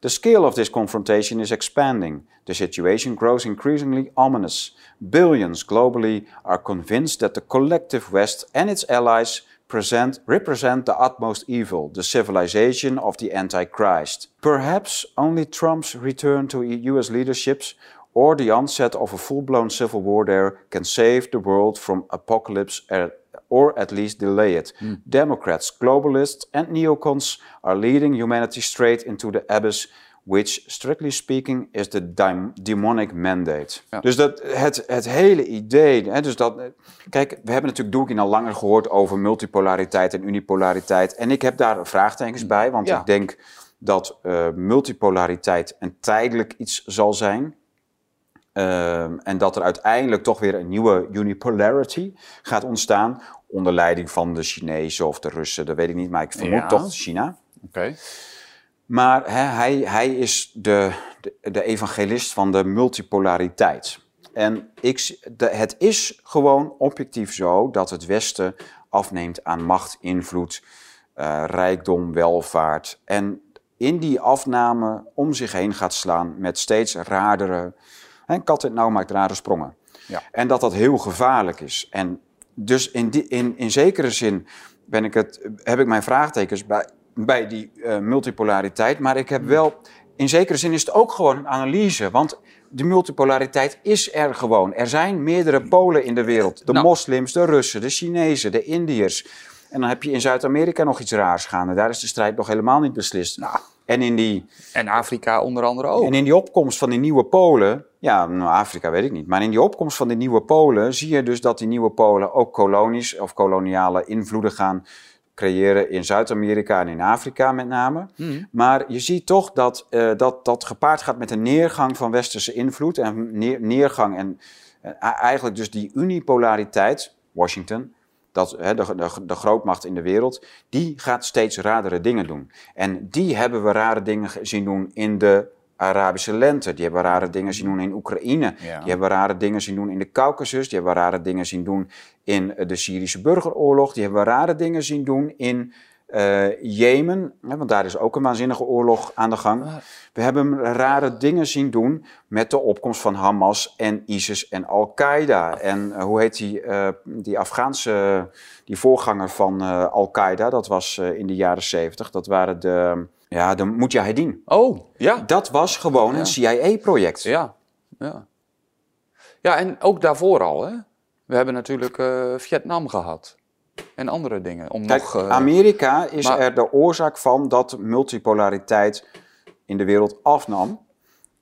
The scale of this confrontation is expanding. The situation grows increasingly ominous. Billions globally are convinced that the collective West and its allies present, represent the utmost evil, the civilization of the Antichrist. Perhaps only Trump's return to US leaderships or the onset of a full blown civil war there can save the world from apocalypse or at least delay it. Mm. Democrats, globalists, and neocons are leading humanity straight into the abyss which strictly speaking is the demonic mandate. Dus dat, het, het hele idee, hè, dus dat, kijk, we hebben natuurlijk Dugin al langer gehoord over multipolariteit en unipolariteit. En ik heb daar vraagtekens bij, want ik denk dat uh, multipolariteit een tijdelijk iets zal zijn. Ehm, en dat er uiteindelijk toch weer een nieuwe unipolarity gaat ontstaan. Onder leiding van de Chinezen of de Russen, dat weet ik niet, maar ik vermoed toch China. Oké. Maar hè, hij, hij is de, de, de, evangelist van de multipolariteit. En ik, de, het is gewoon objectief zo dat het Westen afneemt aan macht, invloed, uh, rijkdom, welvaart. En in die afname om zich heen gaat slaan met steeds raardere en kat het nou maakt rare sprongen. Ja. En dat dat heel gevaarlijk is. En dus in, die, in, in zekere zin ben ik het, heb ik mijn vraagtekens bij, bij die uh, multipolariteit. Maar ik heb wel, in zekere zin is het ook gewoon een analyse. Want de multipolariteit is er gewoon. Er zijn meerdere polen in de wereld. De nou. moslims, de Russen, de Chinezen, de Indiërs. En dan heb je in Zuid-Amerika nog iets raars gaande. Daar is de strijd nog helemaal niet beslist. Nou, en in die... En Afrika onder andere ook. En in die opkomst van die nieuwe polen... Ja, nou, Afrika weet ik niet. Maar in die opkomst van die nieuwe polen... zie je dus dat die nieuwe polen ook kolonies... of koloniale invloeden gaan creëren in Zuid-Amerika en in Afrika met name. Hmm. Maar je ziet toch dat, uh, dat dat gepaard gaat met een neergang van westerse invloed... en neergang en uh, eigenlijk dus die unipolariteit... Washington, dat hè, de, de, de, grootmacht in de wereld, die gaat steeds radere dingen doen. En die hebben we rare dingen zien doen in de Arabische lente. Die hebben rare dingen zien doen in Oekraïne. Die hebben rare dingen zien doen in de Caucasus. Die hebben rare dingen zien doen in de Syrische burgeroorlog. Die hebben rare dingen zien doen in uh, Jemen, hè, want daar is ook een waanzinnige oorlog aan de gang. We hebben rare dingen zien doen met de opkomst van Hamas en ISIS en Al-Qaeda. En uh, hoe heet die, uh, die Afghaanse, die voorganger van Al-Qaeda, dat was in de jaren 70, dat waren de, ja, de Mujahideen. Oh, ja. Dat was gewoon een CIA-project. Ja, ja. Ja, en ook daarvoor al, hè. We hebben natuurlijk Vietnam gehad en andere dingen. Om Kijk, nog, uh, Amerika is er de oorzaak van dat multipolariteit in de wereld afnam.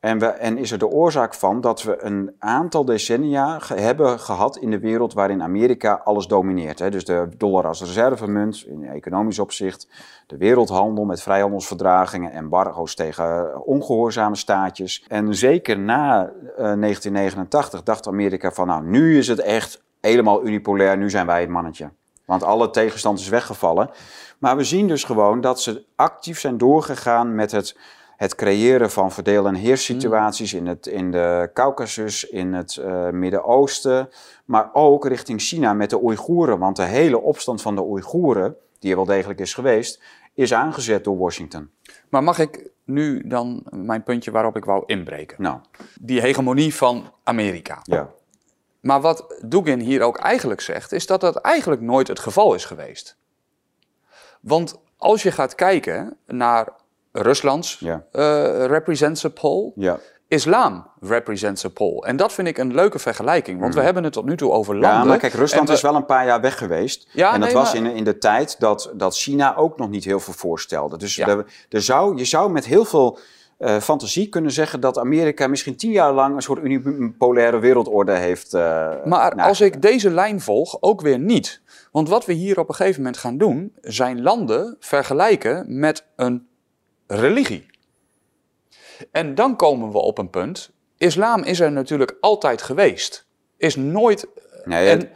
En, en is er de oorzaak van dat we een aantal decennia hebben gehad in de wereld waarin Amerika alles domineert. Hè? Dus de dollar als reservemunt in economisch opzicht, de wereldhandel met vrijhandelsverdragingen, embargo's tegen ongehoorzame staatjes. En zeker na uh, eh, 1989 dacht Amerika van nou, nu is het echt helemaal unipolair, nu zijn wij het mannetje. Want alle tegenstand is weggevallen. Maar we zien dus gewoon dat ze actief zijn doorgegaan met het, het creëren van verdeel- en heerssituaties in, het, in de Caucasus, in het uh, Midden-Oosten. Maar ook richting China met de Oeigoeren. Want de hele opstand van de Oeigoeren, die er wel degelijk is geweest, is aangezet door Washington. Maar mag ik nu dan mijn puntje waarop ik wou inbreken? Nou. Die hegemonie van Amerika. Ja. Maar wat Dugin hier ook eigenlijk zegt, is dat dat eigenlijk nooit het geval is geweest. Want als je gaat kijken naar Ruslands ja. uh, represents a poll, ja. islam represents a poll. En dat vind ik een leuke vergelijking, want we hmm. hebben het tot nu toe over landen. Ja, maar kijk, Rusland is wel een paar jaar weg geweest. Ja, en dat was in, in de tijd dat, dat China ook nog niet heel veel voorstelde. Dus er, er zou, je zou met heel veel uh, fantasie kunnen zeggen dat Amerika misschien tien jaar lang een soort unipolaire wereldorde heeft. Uh, maar als ik deze lijn volg, ook weer niet. Want wat we hier op een gegeven moment gaan doen, zijn landen vergelijken met een religie. En dan komen we op een punt. Islam is er natuurlijk altijd geweest. Is nooit. Nee, en,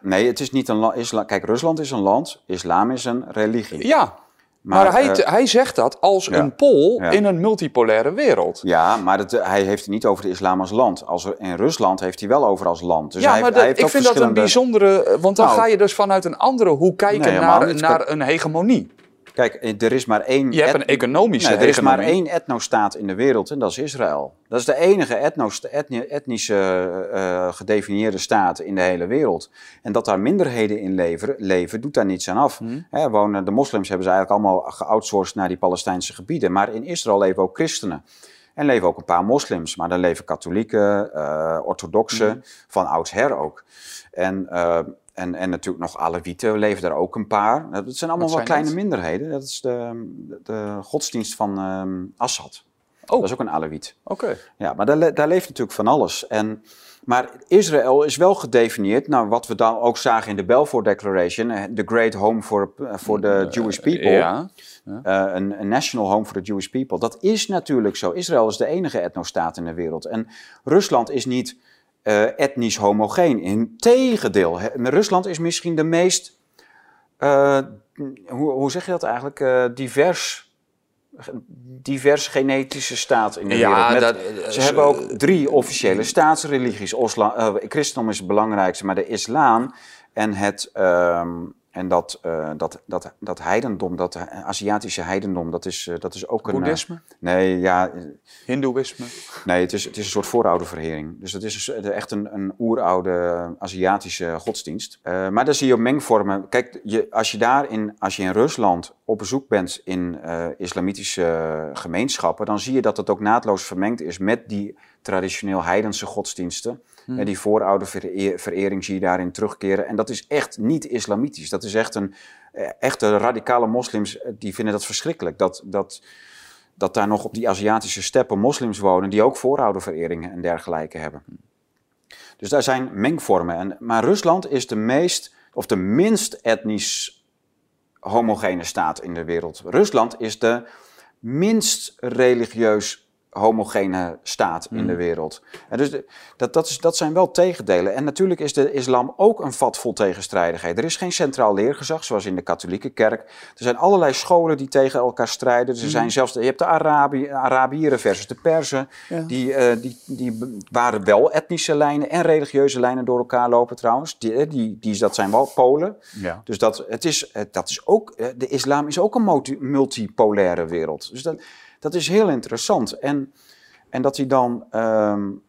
nee het is niet een land. Kijk, Rusland is een land, islam is een religie. Ja, Maar, hij, uh, hij zegt dat als een Pool in een multipolaire wereld. Ja, maar dat, hij heeft het niet over de islam als land. Als er, in Rusland heeft hij wel over als land. Dus ja, hij, maar hij heeft ik vind dat een bijzondere... Want dan nou, ga je dus vanuit een andere hoe kijken nee, naar, naar een hegemonie. Kijk, eh, er is maar één... Je hebt een economische nee, Er is maar één etnostaat in de wereld en dat is Israël. Dat is de enige etnische uh, gedefinieerde staat in de hele wereld. En dat daar minderheden in leven, leven doet daar niets aan af. Hmm. wonen, de moslims hebben ze eigenlijk allemaal geoutsourced naar die Palestijnse gebieden. Maar in Israël leven ook christenen. En leven ook een paar moslims. Maar dan leven katholieken, uh, orthodoxen, hmm. van oudsher ook. En... En, en natuurlijk nog Alewieten leven daar ook een paar. Dat zijn allemaal wel kleine minderheden. Dat is de, de godsdienst van um, Assad. Oh. Dat is ook een Alewiet. Oké. Ja, maar daar, daar leeft natuurlijk van alles. En, maar Israël is wel gedefinieerd, nou, wat we dan ook zagen in de Balfour Declaration, eh, the great home for, for the eh, Jewish people. Ja. ja. Uh, een, een, national home for the Jewish people. Dat is natuurlijk zo. Israël is de enige etnostaat in de wereld. En Rusland is niet uh, etnisch homogeen. Integendeel, Rusland is misschien de meest, uh, hoe, hoe, zeg je dat eigenlijk, uh, divers, divers genetische staat in de ja, wereld. Met, ze hebben ook drie officiële staatsreligies. Osla, christendom is het belangrijkste, maar de islam en het... Um, en dat, uh, dat, dat, dat heidendom, dat Aziatische heidendom, dat is, uh, dat is ook een... Boeddhisme? nee, ja... Hindoeïsme? Nee, het is, het is een soort voorouderverhering. Dus het is echt een, een oeroude Aziatische godsdienst. Maar daar zie je mengvormen. Kijk, je, als, je daar in, als je in Rusland op bezoek bent in islamitische gemeenschappen, dan zie je dat het ook naadloos vermengd is met die traditioneel heidense godsdiensten. En die voorouderverering zie je daarin terugkeren. En dat is echt niet islamitisch. Dat is echt een. Eh, echte radicale moslims eh, die vinden dat verschrikkelijk. Dat, dat, dat daar nog op die Aziatische steppen moslims wonen die ook vooroudervereringen en dergelijke hebben. Dus daar zijn mengvormen. En, maar Rusland is de meest, of de minst etnisch homogene staat in de wereld. Rusland is de minst religieus homogene staat in de mm. wereld. En dus dat, dat, is, dat zijn wel tegendelen. En natuurlijk is de islam ook een vat vol tegenstrijdigheid. Er is geen centraal leergezag, zoals in de katholieke kerk. Er zijn allerlei scholen die tegen elkaar strijden. Er zijn mm. zelfs, je hebt de Arabi, Arabieren versus de Perzen. Die, uh, die, die waren wel etnische lijnen en religieuze lijnen door elkaar lopen trouwens. Die, eh, die, die, dat zijn wel Polen. Ja. Dus dat, het is, dat is ook, de islam is ook een multipolaire wereld. Dus dat dat is heel interessant. En, en dat hij dan. Um,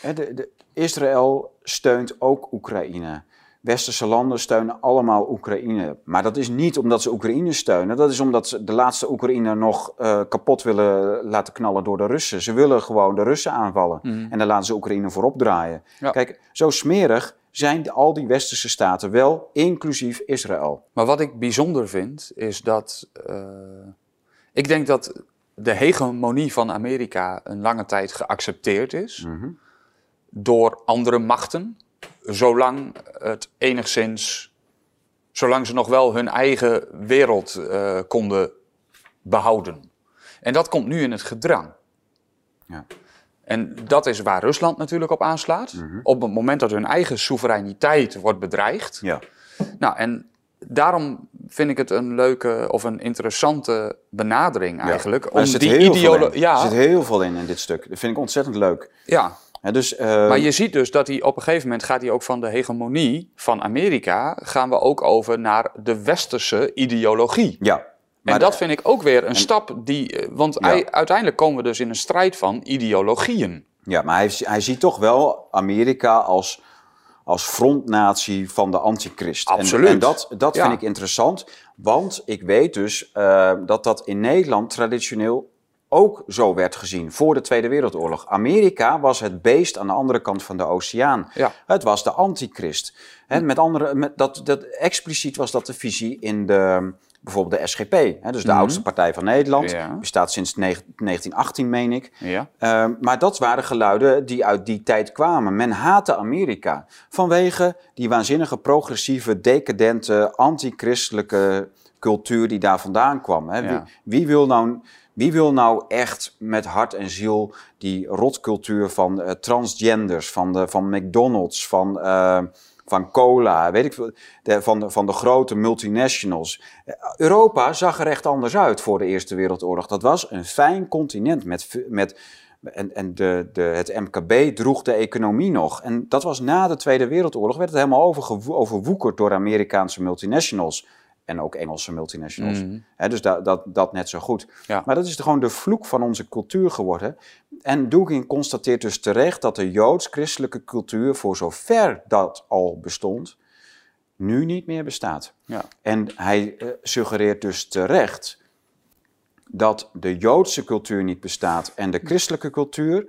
de, de, Israël steunt ook Oekraïne. Westerse landen steunen allemaal Oekraïne. Maar dat is niet omdat ze Oekraïne steunen. Dat is omdat ze de laatste Oekraïne nog uh, kapot willen laten knallen door de Russen. Ze willen gewoon de Russen aanvallen. Mm. En dan laten ze Oekraïne voorop draaien. Ja. Kijk, zo smerig zijn al die westerse staten wel, inclusief Israël. Maar wat ik bijzonder vind, is dat. Uh, ik denk dat de hegemonie van Amerika een lange tijd geaccepteerd is mhm. door andere machten, zolang het enigszins, zolang ze nog wel hun eigen wereld uh, konden behouden. En dat komt nu in het gedrang. Ja. En dat is waar Rusland natuurlijk op aanslaat. Mhm. Op het moment dat hun eigen soevereiniteit wordt bedreigd. Ja. Nou, en daarom vind ik het een leuke of een interessante benadering eigenlijk. Ja, om die ideologie. Ja. Er zit heel veel in in dit stuk. Dat vind ik ontzettend leuk. Ja. dus, uh... Maar je ziet dus dat hij op een gegeven moment gaat hij ook van de hegemonie van Amerika, gaan we ook over naar de westerse ideologie. Ja. Maar en dat vind ik ook weer een stap die. Eh, want hij, uiteindelijk komen we dus in een strijd van ideologieën. Ja, maar hij, hij ziet toch wel Amerika als als frontnatie van de antichrist. Absoluut. En, en dat, dat vind ik interessant, want ik weet dus uh, dat dat in Nederland traditioneel ook zo werd gezien voor de Tweede Wereldoorlog. Amerika was het beest aan de andere kant van de oceaan. Ja. Het was de antichrist. He, met andere, met dat, dat, expliciet was dat de visie in de, bijvoorbeeld de SGP, hè, dus de mhm. oudste partij van Nederland, bestaat sinds 1918, meen ik. Ja. Uh, maar dat waren geluiden die uit die tijd kwamen. Men haatte Amerika vanwege die waanzinnige, progressieve, decadente, antichristelijke cultuur die daar vandaan kwam. Hè. Wie, wie, wil nou, wie wil nou echt met hart en ziel die rotcultuur van uh, transgenders, van, de, van McDonald's, van... Van cola, weet ik veel, de, van, de, van de grote multinationals. Europa zag er echt anders uit voor de Eerste Wereldoorlog. Dat was een fijn continent met, met en, en de, de, het MKB droeg de economie nog. En dat was na de Tweede Wereldoorlog, werd het helemaal overwoekerd door Amerikaanse multinationals. En ook Engelse multinationals. Mm. dus dat, dat, dat net zo goed. Maar dat is gewoon de vloek van onze cultuur geworden. En Dugin constateert dus terecht dat de joods-christelijke cultuur, voor zover dat al bestond, nu niet meer bestaat. Ja. En hij uh, suggereert dus terecht dat de Joodse cultuur niet bestaat en de christelijke cultuur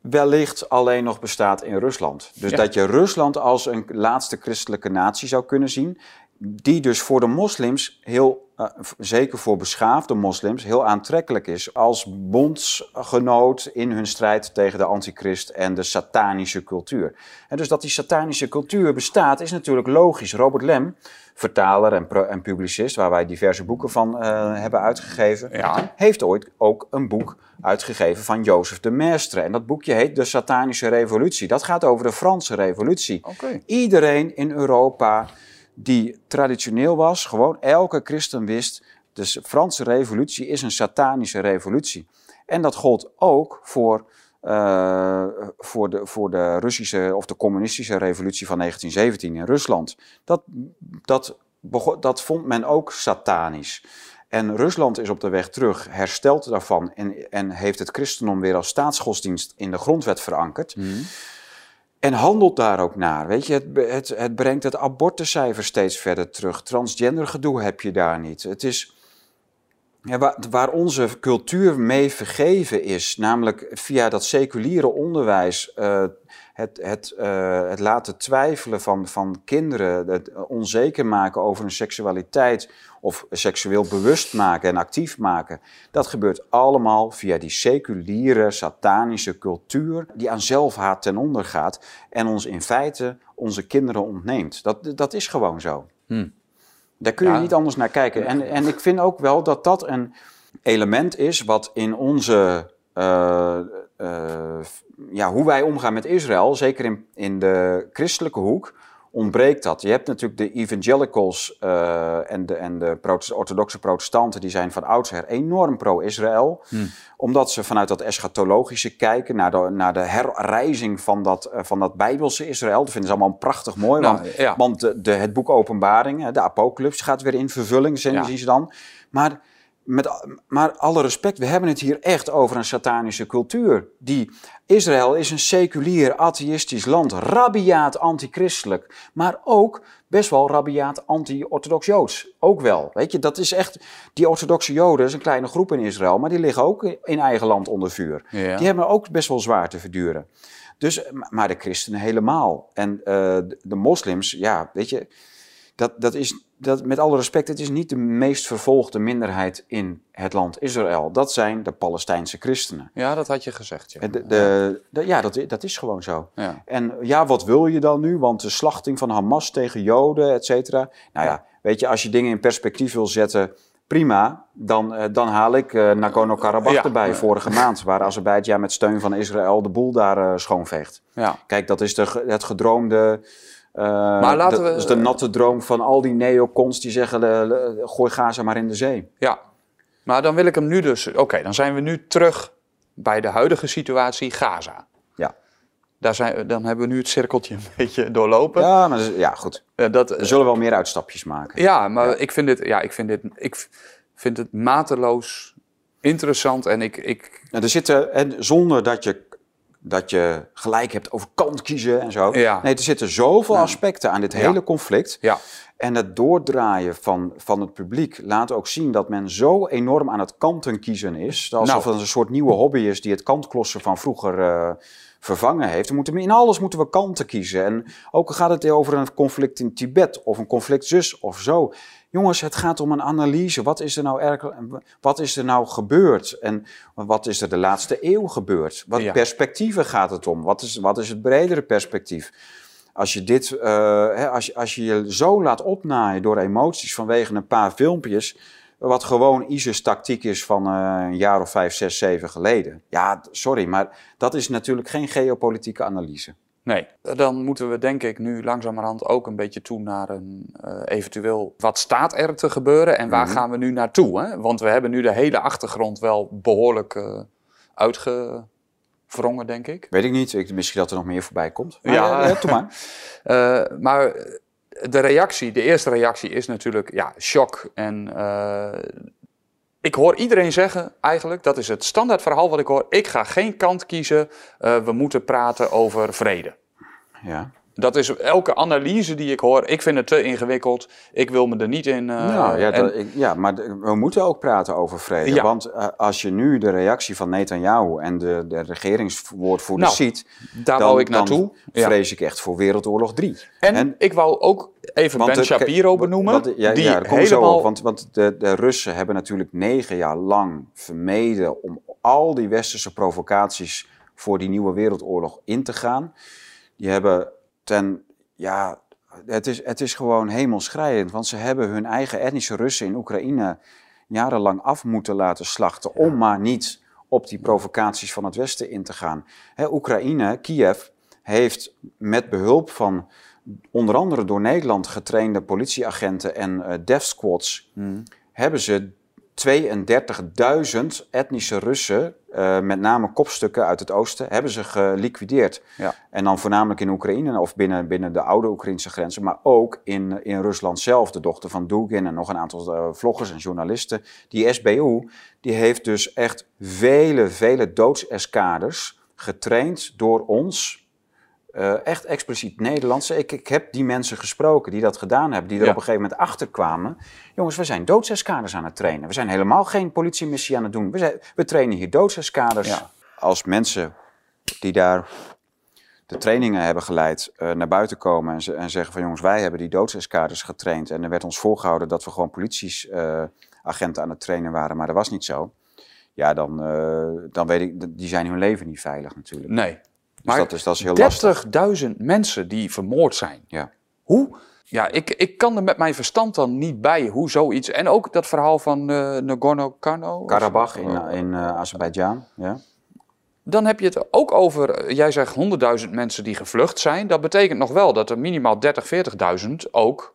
wellicht alleen nog bestaat in Rusland. Dus dat je Rusland als een laatste christelijke natie zou kunnen zien, die dus voor de moslims heel, uh, zeker voor beschaafde moslims, heel aantrekkelijk is als bondsgenoot in hun strijd tegen de antichrist en de satanische cultuur. En dus dat die satanische cultuur bestaat is natuurlijk logisch. Robert Lem, vertaler en, en publicist, waar wij diverse boeken van uh, hebben uitgegeven, ja. heeft ooit ook een boek uitgegeven van Jozef de Maistre. En dat boekje heet De Satanische Revolutie. Dat gaat over de Franse Revolutie. Okay. Iedereen in Europa die traditioneel was, gewoon elke christen wist, de Franse revolutie is een satanische revolutie. En dat gold ook voor, uh, voor, de, voor de Russische of de communistische revolutie van 1917 in Rusland. Dat, dat, dat vond men ook satanisch. En Rusland is op de weg terug, hersteld daarvan en, en heeft het christendom weer als staatsgodsdienst in de grondwet verankerd. Mm. En handelt daar ook naar. Weet je, het, het, het brengt het abortuscijfer steeds verder terug. Transgender gedoe heb je daar niet. Het is waar, waar, onze cultuur mee vergeven is, namelijk via dat seculiere onderwijs, uh, het, het, uh, het laten twijfelen van, van kinderen, het onzeker maken over hun seksualiteit of seksueel bewust maken en actief maken. Dat gebeurt allemaal via die seculiere, satanische cultuur die aan zelfhaat ten onder gaat en ons in feite onze kinderen ontneemt. Dat, dat is gewoon zo. Hmm. Daar kun je niet anders naar kijken. En, en ik vind ook wel dat dat een element is wat in onze. Uh, uh, ja, hoe wij omgaan met Israël, zeker in, in de christelijke hoek, ontbreekt dat. Je hebt natuurlijk de evangelicals uh, en de, en de orthodoxe protestanten, die zijn van oudsher enorm pro-Israël. Hmm. Omdat ze vanuit dat eschatologische kijken naar de, naar de herrijzing van dat, uh, van dat bijbelse Israël. Dat vinden ze allemaal prachtig mooi, nou, want, ja. want de, de, het boek Openbaring, de apocalyps, gaat weer in vervulling, zien, ja. zien ze dan. Maar met, maar alle respect, we hebben het hier echt over een satanische cultuur. Die, Israël is een seculier, atheïstisch land, rabiaat antichristelijk, maar ook best wel rabiaat anti-orthodox Joods. Ook wel, weet je, dat is echt, die orthodoxe Joden is een kleine groep in Israël, maar die liggen ook in eigen land onder vuur. Die hebben ook best wel zwaar te verduren. Dus, maar de christenen helemaal. En uh, de moslims, ja, weet je, dat, dat is, dat, met alle respect, het is niet de meest vervolgde minderheid in het land Israël. Dat zijn de Palestijnse christenen. Ja, dat had je gezegd. Ja, de, de, ja dat, dat is gewoon zo. Ja. En ja, wat wil je dan nu? Want de slachting van Hamas tegen Joden, et cetera. Nou ja, weet je, als je dingen in perspectief wil zetten, prima. Dan, uh, dan haal ik uh, Nagorno-Karabakh erbij vorige maand. Waar Azerbeidzjan met steun van Israël de boel daar uh, schoonveegt. Ja. Kijk, dat is de, het gedroomde uh, maar laten we, dat is de natte droom van al die neocons die zeggen: gooi Gaza maar in de zee. Ja, maar dan wil ik hem nu dus. Oké, dan zijn we nu terug bij de huidige situatie Gaza. Ja. Daar zijn, dan hebben we nu het cirkeltje een beetje doorlopen. Ja, maar ja, goed. Uh, dat, we zullen wel meer uitstapjes maken. Ja, maar Ik, vind dit, ja, ik, vind dit, ik vind het mateloos interessant en ik. ik... er zitten, en zonder dat je dat je gelijk hebt over kant kiezen en zo. Nee, er zitten zoveel aspecten aan dit hele conflict. Ja. En het doordraaien van, van het publiek laat ook zien dat men zo enorm aan het kanten kiezen is. Alsof nou. het een soort nieuwe hobby is die het kantklossen van vroeger uh, vervangen heeft. We moeten, in alles moeten we kanten kiezen. En ook gaat het over een conflict in Tibet of een conflict zus of zo. Jongens, het gaat om een analyse. Wat is er nou, erg, wat is er nou gebeurd? En wat is er de laatste eeuw gebeurd? Wat perspectieven gaat het om? Wat is, wat is het bredere perspectief? Als je, dit, uh, als, je, als je je zo laat opnaaien door emoties vanwege een paar filmpjes, wat gewoon ISIS-tactiek is van uh, een jaar of vijf, zes, zeven geleden. Ja, sorry, maar dat is natuurlijk geen geopolitieke analyse. Nee, dan moeten we denk ik nu langzamerhand ook een beetje toe naar een uh, eventueel wat staat er te gebeuren en waar mhm. gaan we nu naartoe? Hè? Want we hebben nu de hele achtergrond wel behoorlijk uh, uitgevrongen, denk ik. Weet ik niet, ik, misschien dat er nog meer voorbij komt. Maar, ja, ja, maar. uh, maar de reactie, de eerste reactie is natuurlijk ja, shock en ik hoor iedereen zeggen eigenlijk, dat is het standaard verhaal wat ik hoor. Ik ga geen kant kiezen, uh, we moeten praten over vrede. Ja. Dat is elke analyse die ik hoor. Ik vind het te ingewikkeld. Ik wil me er niet in. Uh, nou, ja, ik, ja, maar we moeten ook praten over vrede. Ja. Want uh, als je nu de reactie van Netanyahu en de, de regeringswoordvoerder nou, ziet. Daar dan, wou ik naartoe. Dan vrees ik echt voor Wereldoorlog 3. En, en, ik wou ook even Ben de, Shapiro benoemen. Want, ja, die ja, helemaal... zo op. Want, want de, de Russen hebben natuurlijk negen jaar lang vermeden om al die westerse provocaties voor die nieuwe wereldoorlog in te gaan. Die hebben ten, ja, het is, het is gewoon hemelschrijend, want ze hebben hun eigen etnische Russen in Oekraïne jarenlang af moeten laten slachten om maar niet op die provocaties van het Westen in te gaan. Oekraïne, Kiev, heeft met behulp van onder andere door Nederland getrainde politieagenten en uh, death squads, hmm. hebben ze 32.000 etnische Russen, uh, met name kopstukken uit het oosten, hebben ze geliquideerd. Ja. En dan voornamelijk in Oekraïne of binnen, binnen de oude Oekraïnse grenzen, maar ook in, in Rusland zelf. De dochter van Dugin en nog een aantal uh, vloggers en journalisten. Die SBU, die heeft dus echt vele, vele doodseskaders getraind door ons uh, echt expliciet Nederlandse. Ik, ik heb die mensen gesproken die dat gedaan hebben, die er op een gegeven moment achter kwamen. Jongens, we zijn doodseskaders aan het trainen. We zijn helemaal geen politiemissie aan het doen. We, zijn, we trainen hier doodseskaders. Ja. Als mensen die daar de trainingen hebben geleid, uh, naar buiten komen en, en, zeggen van jongens, wij hebben die doodseskaders getraind. En er werd ons voorgehouden dat we gewoon politieagenten uh, aan het trainen waren, maar dat was niet zo. Ja, dan, dan weet ik, die zijn hun leven niet veilig natuurlijk. Nee, dus dat is, dat is heel lastig. 30.000 mensen die vermoord zijn. Ja. Hoe? Ja, ik, ik kan er met mijn verstand dan niet bij hoe zoiets. En ook dat verhaal van uh, Nagorno-Karabakh. Karabach in, oh. in uh, Azerbeidzjan. Ja. Dan heb je het ook over, eh, jij zegt 100.000 mensen die gevlucht zijn. Dat betekent nog wel dat er minimaal 30, 40.000 ook.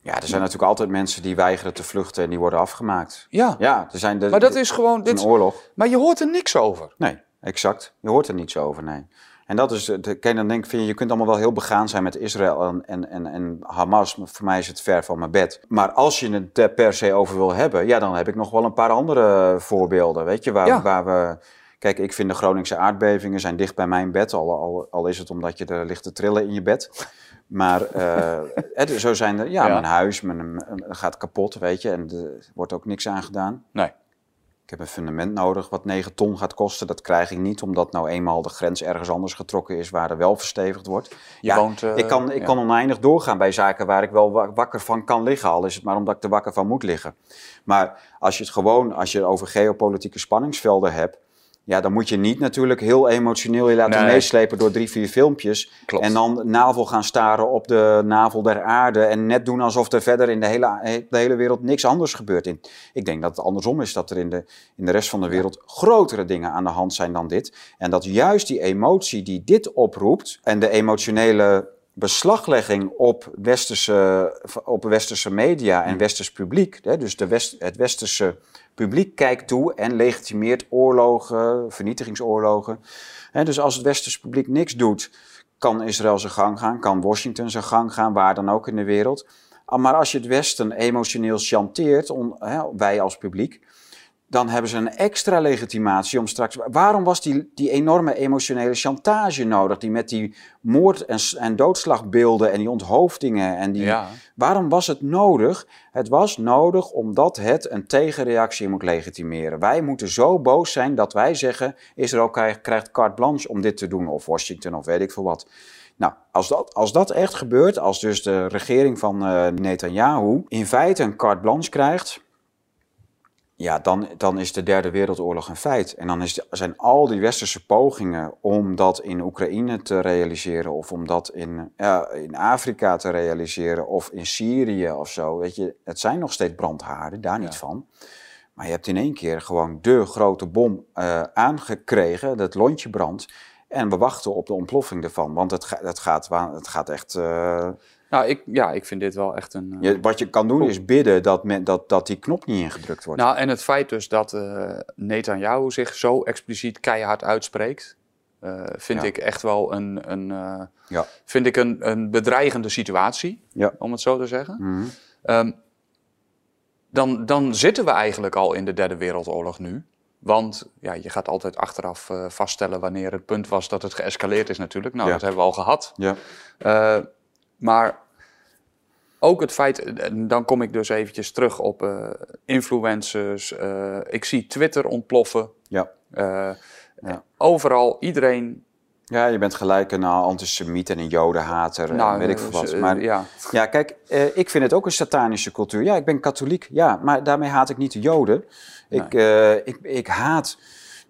Ja, er zijn natuurlijk altijd mensen die weigeren te vluchten en die worden afgemaakt. Ja, ja er zijn de, maar dat is gewoon. Dit, een oorlog. Maar je hoort er niks over. Nee, exact. Je hoort er niets over, nee. En dat is, de, dan denk vind je, je kunt allemaal wel heel begaan zijn met Israël en, en, en, Hamas. Maar voor mij is het ver van mijn bed. Maar als je het per se over wil hebben, ja, dan heb ik nog wel een paar andere voorbeelden. Weet je, waar, waar we. Kijk, ik vind de Groningse aardbevingen zijn dicht bij mijn bed. Al, al, al is het omdat je er ligt te trillen in je bed. Maar uh, zo zijn er, ja, mijn huis mijn, gaat kapot, weet je. En er wordt ook niks aan gedaan. Nee. Ik heb een fundament nodig wat 9 ton gaat kosten. Dat krijg ik niet, omdat nou eenmaal de grens ergens anders getrokken is waar er wel verstevigd wordt. Je ja, woont, uh, ik kan, ik kan oneindig doorgaan bij zaken waar ik wel wakker van kan liggen. Al is het maar omdat ik er wakker van moet liggen. Maar als je het gewoon, als je over geopolitieke spanningsvelden hebt, ja, dan moet je niet natuurlijk heel emotioneel je laten meeslepen door drie, vier filmpjes. Klopt. En dan navel gaan staren op de navel der aarde. En net doen alsof er verder in de hele, de hele wereld niks anders gebeurt. Ik denk dat het andersom is, dat er in de, in de rest van de wereld grotere dingen aan de hand zijn dan dit. En dat juist die emotie die dit oproept en de emotionele beslaglegging op westerse, op westerse media en westers publiek, hè, dus de west, het westerse publiek kijkt toe en legitimeert oorlogen, vernietigingsoorlogen. dus als het westerse publiek niks doet, kan Israël zijn gang gaan, kan Washington zijn gang gaan, waar dan ook in de wereld. Maar als je het Westen emotioneel chanteert, wij als publiek, dan hebben ze een extra legitimatie om straks. Waarom was die, die enorme emotionele chantage nodig? Die met die moord- en, en doodslagbeelden en die onthoofdingen. En die, Waarom was het nodig? Het was nodig omdat het een tegenreactie moet legitimeren. Wij moeten zo boos zijn dat wij zeggen: Israël krijgt, krijgt carte blanche om dit te doen, of Washington, of weet ik veel wat. Nou, als dat, als dat echt gebeurt, als dus de regering van uh, Netanyahu in feite een carte blanche krijgt ja, dan, dan is de Derde Wereldoorlog een feit. En dan is zijn al die westerse pogingen om dat in Oekraïne te realiseren, of om dat in, ja, in Afrika te realiseren, of in Syrië of zo. Weet je, het zijn nog steeds brandhaarden, daar niet van. Maar je hebt in één keer gewoon de grote bom uh, aangekregen, dat lontje brandt. En we wachten op de ontploffing ervan, want het, het, gaat, het gaat echt... Uh... Nou, ik, ja, ik vind dit wel echt een... Uh... wat je kan doen is bidden dat, men, dat, dat die knop niet ingedrukt wordt. Nou, en het feit dus dat uh, Netanyahu zich zo expliciet keihard uitspreekt... vind ik echt wel een, een, ja. vind ik een, een bedreigende situatie, ja. om het zo te zeggen. Mm um, dan, dan zitten we eigenlijk al in de derde wereldoorlog nu. Want ja, je gaat altijd achteraf uh, vaststellen wanneer het punt was dat het geëscaleerd is natuurlijk. Nou, dat hebben we al gehad. Ja. Maar ook het feit, dan kom ik dus eventjes terug op uh, influencers. ik zie Twitter ontploffen. Ja. ja. Overal, iedereen ja, je bent gelijk een antisemiet en een jodenhater nou, en weet ik veel wat. Eh, maar ja, ja kijk, eh, ik vind het ook een satanische cultuur. Ja, ik ben katholiek, ja, maar daarmee haat ik niet de joden. Ik, ik, ik haat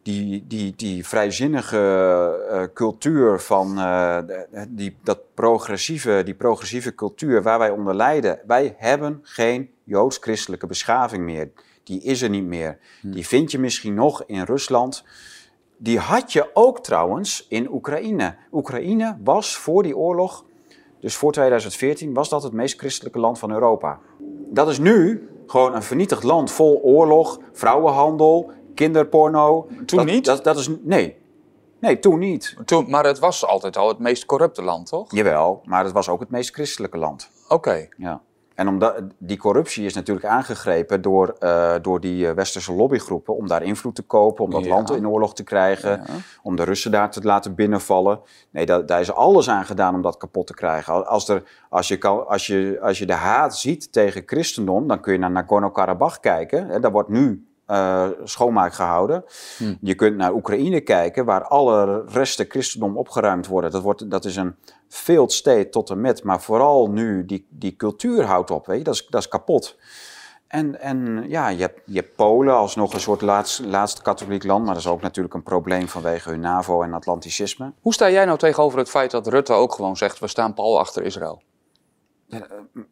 die, die, die vrijzinnige cultuur van die, dat progressieve, die progressieve cultuur waar wij onder lijden. Wij hebben geen joods-christelijke beschaving meer. Die is er niet meer. Hm. Die vind je misschien nog in Rusland. Die had je ook trouwens in Oekraïne. Oekraïne was voor die oorlog, dus voor 2014, was dat het meest christelijke land van Europa. Dat is nu gewoon een vernietigd land vol oorlog, vrouwenhandel, kinderporno. Toen niet? Dat, dat is, nee, Nee, toen niet. Toen, maar het was altijd al het meest corrupte land, toch? Jawel, maar het was ook het meest christelijke land. Oké. Ja. En omdat, die corruptie is natuurlijk aangegrepen door, uh, door die eh, westerse lobbygroepen om daar invloed te kopen, om dat land in oorlog te krijgen, om de Russen daar te laten binnenvallen. Nee, daar, daar is alles aan gedaan om dat kapot te krijgen. Als, er, als, je, kan, als, je, als je de haat ziet tegen christendom, dan kun je naar Nagorno-Karabakh kijken. Hè, daar wordt nu uh, schoonmaak gehouden. Hm. Je kunt naar Oekraïne kijken, waar alle resten christendom opgeruimd worden. Dat, wordt, dat is een failed state tot en met, maar vooral nu die, die cultuur houdt op, weet je, dat is, dat is kapot. En, en ja, je hebt, je hebt Polen als nog een soort laatst, laatste katholiek land, maar dat is ook natuurlijk een probleem vanwege hun NAVO en Atlanticisme. Hoe sta jij nou tegenover het feit dat Rutte ook gewoon zegt, we staan pal achter Israël? Ja, eh,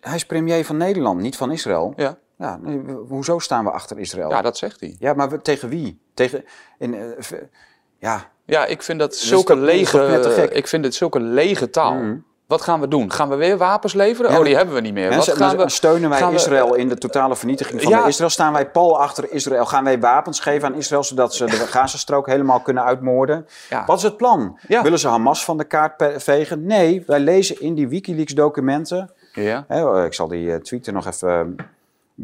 hij is premier van Nederland, niet van Israël. Ja. Ja, hoezo staan we achter Israël? Ja, dat zegt hij. Ja, maar tegen wie? Tegen, in, uh, ja. ja, ik vind dat zulke lege, ik vind het zulke lege taal. Mm. Wat gaan we doen? Gaan we weer wapens leveren? oh, die hebben we niet meer. Wat gaan we, steunen wij Israël in de totale vernietiging van Israël? Staan wij pal achter Israël? Gaan wij wapens geven aan Israël zodat ze de Gazastrook helemaal kunnen uitmoorden? Wat is het plan? Willen ze Hamas van de kaart vegen? Nee, wij lezen in die Wikileaks documenten. Ja. Hè, ik zal die eh, tweet er nog even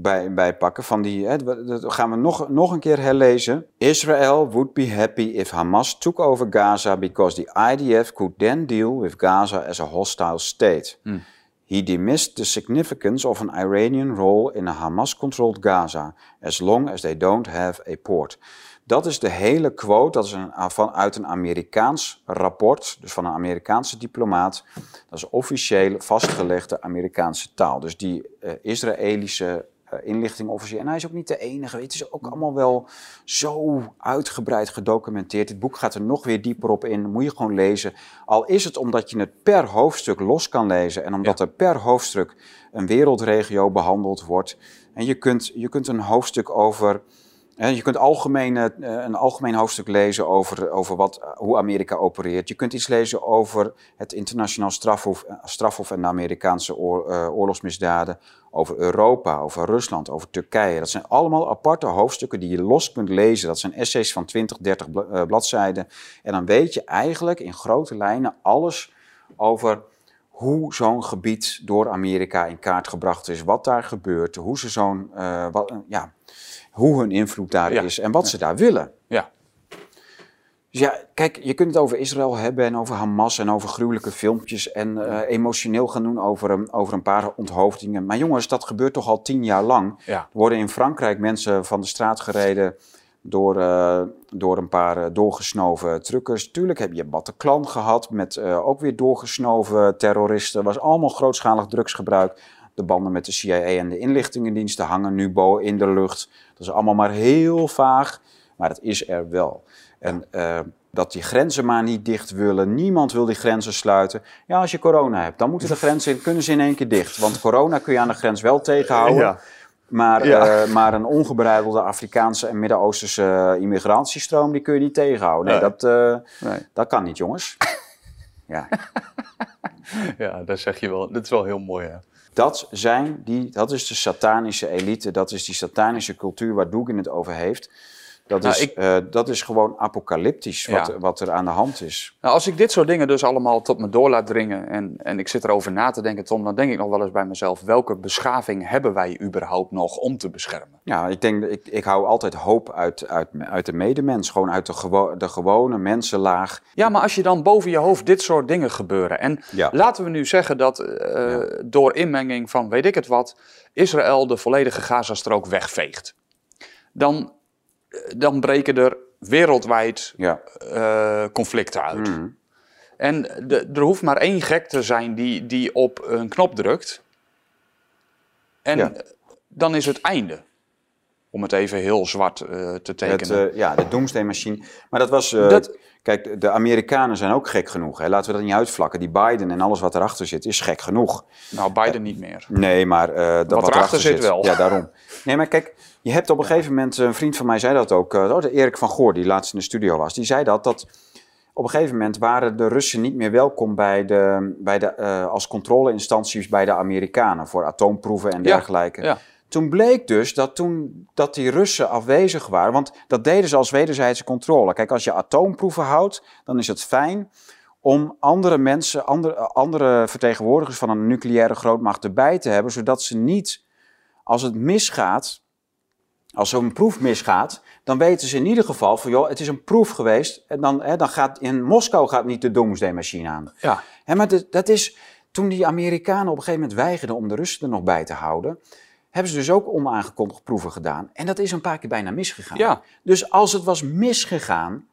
bij, bij pakken. Van die, hè, dat gaan we nog, nog een keer herlezen. Israel would be happy if Hamas took over Gaza because the IDF could then deal with Gaza as a hostile state. Hmm. He dismissed the significance of an Iranian role in a Hamas-controlled Gaza, as long as they don't have a port. Dat is de hele quote, dat is een, vanuit een Amerikaans rapport, dus van een Amerikaanse diplomaat. Dat is officieel vastgelegde Amerikaanse taal. Dus die uh, Israëlische inlichtingofficier. En hij is ook niet de enige. Het is ook allemaal wel zo uitgebreid gedocumenteerd. Dit boek gaat er nog weer dieper op in. moet je gewoon lezen. Al is het omdat je het per hoofdstuk los kan lezen. En omdat er per hoofdstuk een wereldregio behandeld wordt. En je kunt, je kunt een hoofdstuk over je kunt algemeen, eh, een algemeen hoofdstuk lezen over, over wat, hoe Amerika opereert. Je kunt iets lezen over het internationaal strafhof, eh, strafhof en de Amerikaanse eh, oorlogsmisdaden. Over Europa, over Rusland, over Turkije. Dat zijn allemaal aparte hoofdstukken die je los kunt lezen. Dat zijn essays van 20, 30 bladzijden. En dan weet je eigenlijk in grote lijnen alles over hoe zo'n gebied door Amerika in kaart gebracht is. Wat daar gebeurt, hoe ze zo'n... Ja, hoe hun invloed daar is en wat ze daar willen. Ja. Dus ja, kijk, je kunt het over Israël hebben en over Hamas en over gruwelijke filmpjes en uh, emotioneel gaan doen over, een, over een paar onthoofdingen. Maar jongens, dat gebeurt toch al tien jaar lang. Ja. Er worden in Frankrijk mensen van de straat gereden door, uh, door een paar uh, doorgesnoven truckers. Tuurlijk heb je Bataclan gehad met ook weer doorgesnoven terroristen. Er was allemaal grootschalig drugsgebruik. De banden met de CIA en de inlichtingendiensten hangen nu boven in de lucht. Dat is allemaal maar heel vaag, maar het is er wel. En uh, dat die grenzen maar niet dicht willen. Niemand wil die grenzen sluiten. Ja, als je corona hebt, dan moeten de grenzen, kunnen ze in één keer dicht. Want corona kun je aan de grens wel tegenhouden. Ja. Maar, eh, maar een ongebreidelde Afrikaanse en Midden-Oosterse immigratiestroom, die kun je niet tegenhouden. Nee, Dat, nee. dat kan niet, jongens. ja. ja, dat zeg je wel. Dat is wel heel mooi, hè? Dat, zijn die, dat is de satanische elite, dat is die satanische cultuur waar Doegen het over heeft. Dat, nou, is, eh, dat is gewoon apocalyptisch wat, wat er aan de hand is. Nou, als ik dit soort dingen dus allemaal tot me door laat dringen en, en ik zit erover na te denken, Tom, dan denk ik nog wel eens bij mezelf, welke beschaving hebben wij überhaupt nog om te beschermen? Ja, ik denk, ik, ik hou altijd hoop uit, uit, uit de medemens, gewoon uit de, gewo de gewone mensenlaag. Ja, maar als je dan boven je hoofd dit soort dingen gebeuren en laten we nu zeggen dat uh, door inmenging van weet ik het wat, Israël de volledige Gazastrook wegveegt. Dan dan breken er wereldwijd ja. uh, conflicten uit. Mhm. En de, er hoeft maar één gek te zijn die, die op een knop drukt. En dan is het einde. Om het even heel zwart uh, te tekenen. Het, uh, ja, de Doomsday Machine. Maar dat was... Dat, kijk, de Amerikanen zijn ook gek genoeg. Hè? Laten we dat niet uitvlakken. Die Biden en alles wat erachter zit is gek genoeg. Nou, Biden niet meer. Nee, maar... dat wat, wat erachter zit, zit wel. Ja, daarom. Nee, maar kijk, je hebt op een gegeven moment, een vriend van mij zei dat ook, uh, Erik van Goor, die laatst in de studio was, die zei dat, dat op een gegeven moment waren de Russen niet meer welkom bij de, bij de, uh, als controleinstanties bij de Amerikanen voor atoomproeven en dergelijke. Ja, Toen bleek dus dat toen dat die Russen afwezig waren, want dat deden ze als wederzijdse controle. Kijk, als je atoomproeven houdt, dan is het fijn om andere mensen, andere, andere vertegenwoordigers van een nucleaire grootmacht erbij te hebben, zodat ze niet, als het misgaat, als zo'n proef misgaat, dan weten ze in ieder geval van, joh, het is een proef geweest. En dan, hè, dan gaat in Moskou gaat niet de Doomsday-machine aan. Ja. Hè, maar dat is, toen die Amerikanen op een gegeven moment weigerden om de Russen er nog bij te houden, hebben ze dus ook onaangekondigd proeven gedaan. En dat is een paar keer bijna misgegaan. Ja. Dus als het was misgegaan,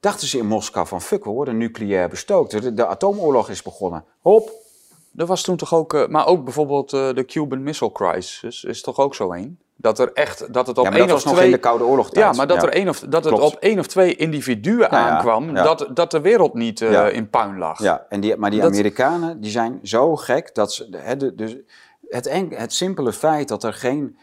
dachten ze in Moskou van, fuck, we worden nucleair bestookt. De, de atoomoorlog is begonnen. Hop, er was toen toch ook, eh, maar ook bijvoorbeeld uh, de Cuban Missile Crisis is toch ook zo één? Dat er echt, dat het op ja, één of twee... nog in de Koude Oorlog tijd. Ja, maar dat, er één of, dat het op één of twee individuen nou aankwam, Dat, dat de wereld niet uh, in puin lag. Ja, en die, maar die Amerikanen, die zijn zo gek dat ze, hè, de, dus het, het simpele feit dat er geen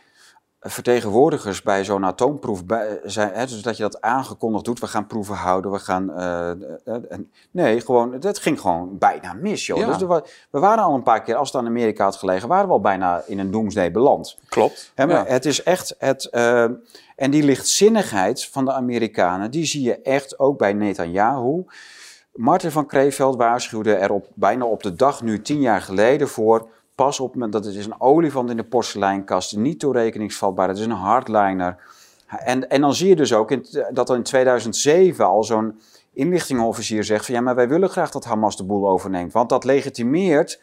vertegenwoordigers bij zo'n atoomproef bij, zijn, hè, dus dat je dat aangekondigd doet, we gaan proeven houden, we gaan... Uh, uh, nee, gewoon, dat ging gewoon bijna mis, joh. Dus we waren al een paar keer, als het aan Amerika had gelegen, waren we al bijna in een doomsday beland. Klopt. Hè, maar Het is echt het... en die lichtzinnigheid van de Amerikanen, die zie je echt ook bij Netanyahu. Martin van Kreeveld waarschuwde er op, bijna op de dag nu tien jaar geleden voor pas op, dat het is een olifant in de porseleinkast, niet toerekeningsvatbaar, het is een hardliner. En, en dan zie je dus ook in, dat er in 2007 al zo'n inlichtingenofficier zegt van ja, maar wij willen graag dat Hamas de boel overneemt, want dat legitimeert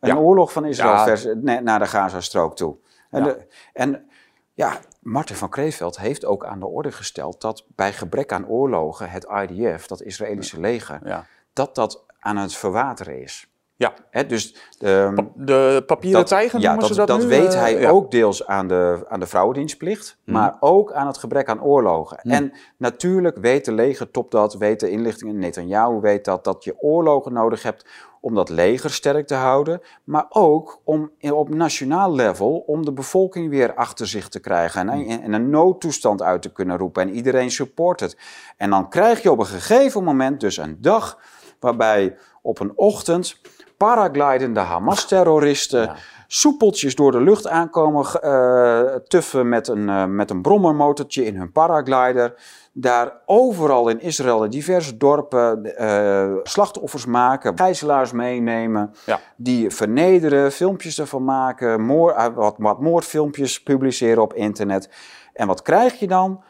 een oorlog van Israël vers, naar de Gazastrook toe. En, ja. en ja, Martin van Kreeveld heeft ook aan de orde gesteld dat bij gebrek aan oorlogen het IDF, dat Israëlische leger, dat dat aan het verwateren is. Ja. Dus de, de papieren tijger ja, dat, dat, dat weet eh, hij ook deels aan de, aan de vrouwendienstplicht, mhm. maar ook aan het gebrek aan oorlogen. Mhm. En natuurlijk weet de legertop dat, weet de inlichtingen, Netanyahu weet dat, dat je oorlogen nodig hebt om dat leger sterk te houden, maar ook om op nationaal level om de bevolking weer achter zich te krijgen en, en een noodtoestand uit te kunnen roepen en iedereen support het. En dan krijg je op een gegeven moment dus een dag waarbij op een ochtend paraglidende Hamas-terroristen. Soepeltjes door de lucht aankomen uh, tuffen met een, uh, met een brommermotortje in hun paraglider. Daar overal in Israël, in diverse dorpen, uh, slachtoffers maken, gijzelaars meenemen. Ja. Die vernederen, filmpjes ervan maken, moord, wat, wat moordfilmpjes publiceren op internet. En wat krijg je dan?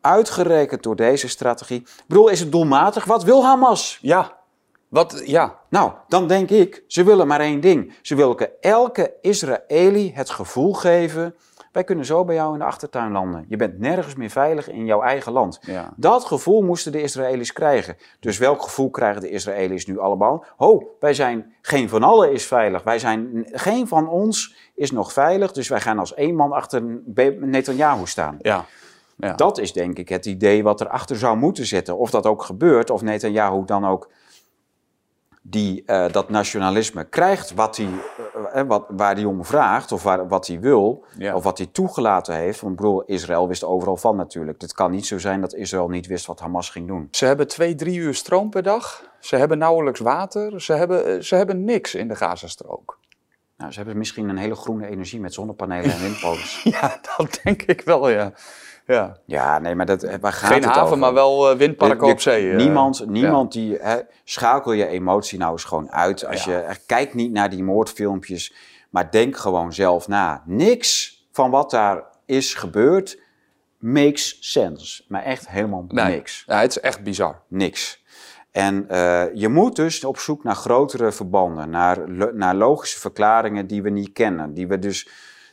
Uitgerekend door deze strategie. Ik bedoel, is het doelmatig? Wat wil Hamas? Ja, wat, ja. Nou, dan denk ik, ze willen maar één ding. Ze willen elke Israëli het gevoel geven, wij kunnen zo bij jou in de achtertuin landen. Je bent nergens meer veilig in jouw eigen land. Ja. Dat gevoel moesten de Israëli's krijgen. Dus welk gevoel krijgen de Israëli's nu allemaal? Ho, wij zijn, geen van allen is veilig. Wij zijn, geen van ons is nog veilig, dus wij gaan als één man achter Netanyahu staan. Ja. Ja. Dat is denk ik het idee wat erachter zou moeten zitten. Of dat ook gebeurt, of Netanyahu dan ook die, uh, dat nationalisme krijgt wat hij, eh, wat, waar die om vraagt, of waar, wat hij wil, of wat hij toegelaten heeft. Want ik bedoel, Israël wist overal van natuurlijk. Het kan niet zo zijn dat Israël niet wist wat Hamas ging doen. Ze hebben twee, drie uur stroom per dag. Ze hebben nauwelijks water. Ze hebben, eh, ze hebben niks in de Gazastrook. Nou, ze hebben misschien een hele groene energie met zonnepanelen en windmolens. ja, dat denk ik wel, ja. Ja, ja nee, maar dat, waar gaat Geen het haven, over? maar wel uh, windparken op zee. Niemand, niemand die... Hè, schakel je emotie nou eens gewoon uit. Als ja. je, kijk niet naar die moordfilmpjes, maar denk gewoon zelf na. Niks van wat daar is gebeurd makes sense. Maar echt helemaal nee. niks. Ja, het is echt bizar. Niks. En uh, je moet dus op zoek naar grotere verbanden, naar, naar logische verklaringen die we niet kennen. Die we dus,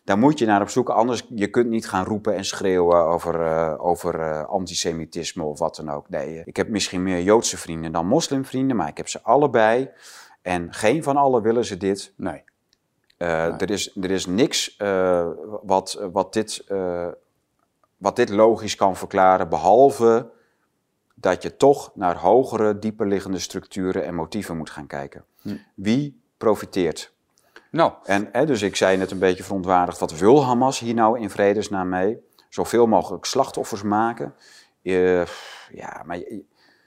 daar moet je naar op zoek, anders je kunt niet gaan roepen en schreeuwen over, uh, over uh, antisemitisme of wat dan ook. Nee, ik heb misschien meer Joodse vrienden dan moslimvrienden, maar ik heb ze allebei. En geen van allen willen ze dit. Nee. nee. Er, is, er is niks wat, wat, dit, wat dit logisch kan verklaren, behalve dat je toch naar hogere, dieper liggende structuren en motieven moet gaan kijken. Hm. Wie profiteert? Nou. En hè, dus ik zei net een beetje verontwaardigd, wat wil Hamas hier nou in vredesnaam mee? Zoveel mogelijk slachtoffers maken. Uh, ja, maar...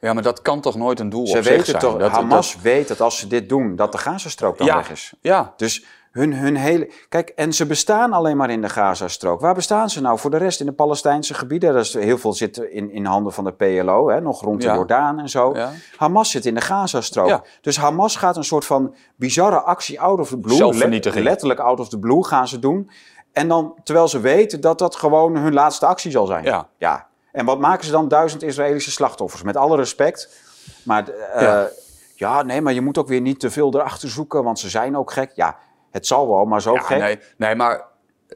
Ja, maar dat kan toch nooit een doel ze op weten zich toch, zijn? Dat, Hamas dat... weet dat als ze dit doen, dat de Gazastrook dan ja, weg is. Ja. Dus hun, hun hele... Kijk, en ze bestaan alleen maar in de Gazastrook. Waar bestaan ze nou? Voor de rest in de Palestijnse gebieden. Dat is, heel veel zit in, in handen van de PLO, hè, nog rond de. Jordaan en zo. Ja. Hamas zit in de Gazastrook. Ja. Dus Hamas gaat een soort van bizarre actie out of the blue. Zelfvernietiging. letterlijk out of the blue gaan ze doen. En dan, terwijl ze weten dat dat gewoon hun laatste actie zal zijn. Ja. ja. En wat maken ze dan? Duizend Israëlische slachtoffers. Met alle respect. Maar eh, Ja. ja. nee, maar je moet ook weer niet te veel erachter zoeken, want ze zijn ook gek. Ja, het zal wel, maar zo Ja, gek. nee, nee, maar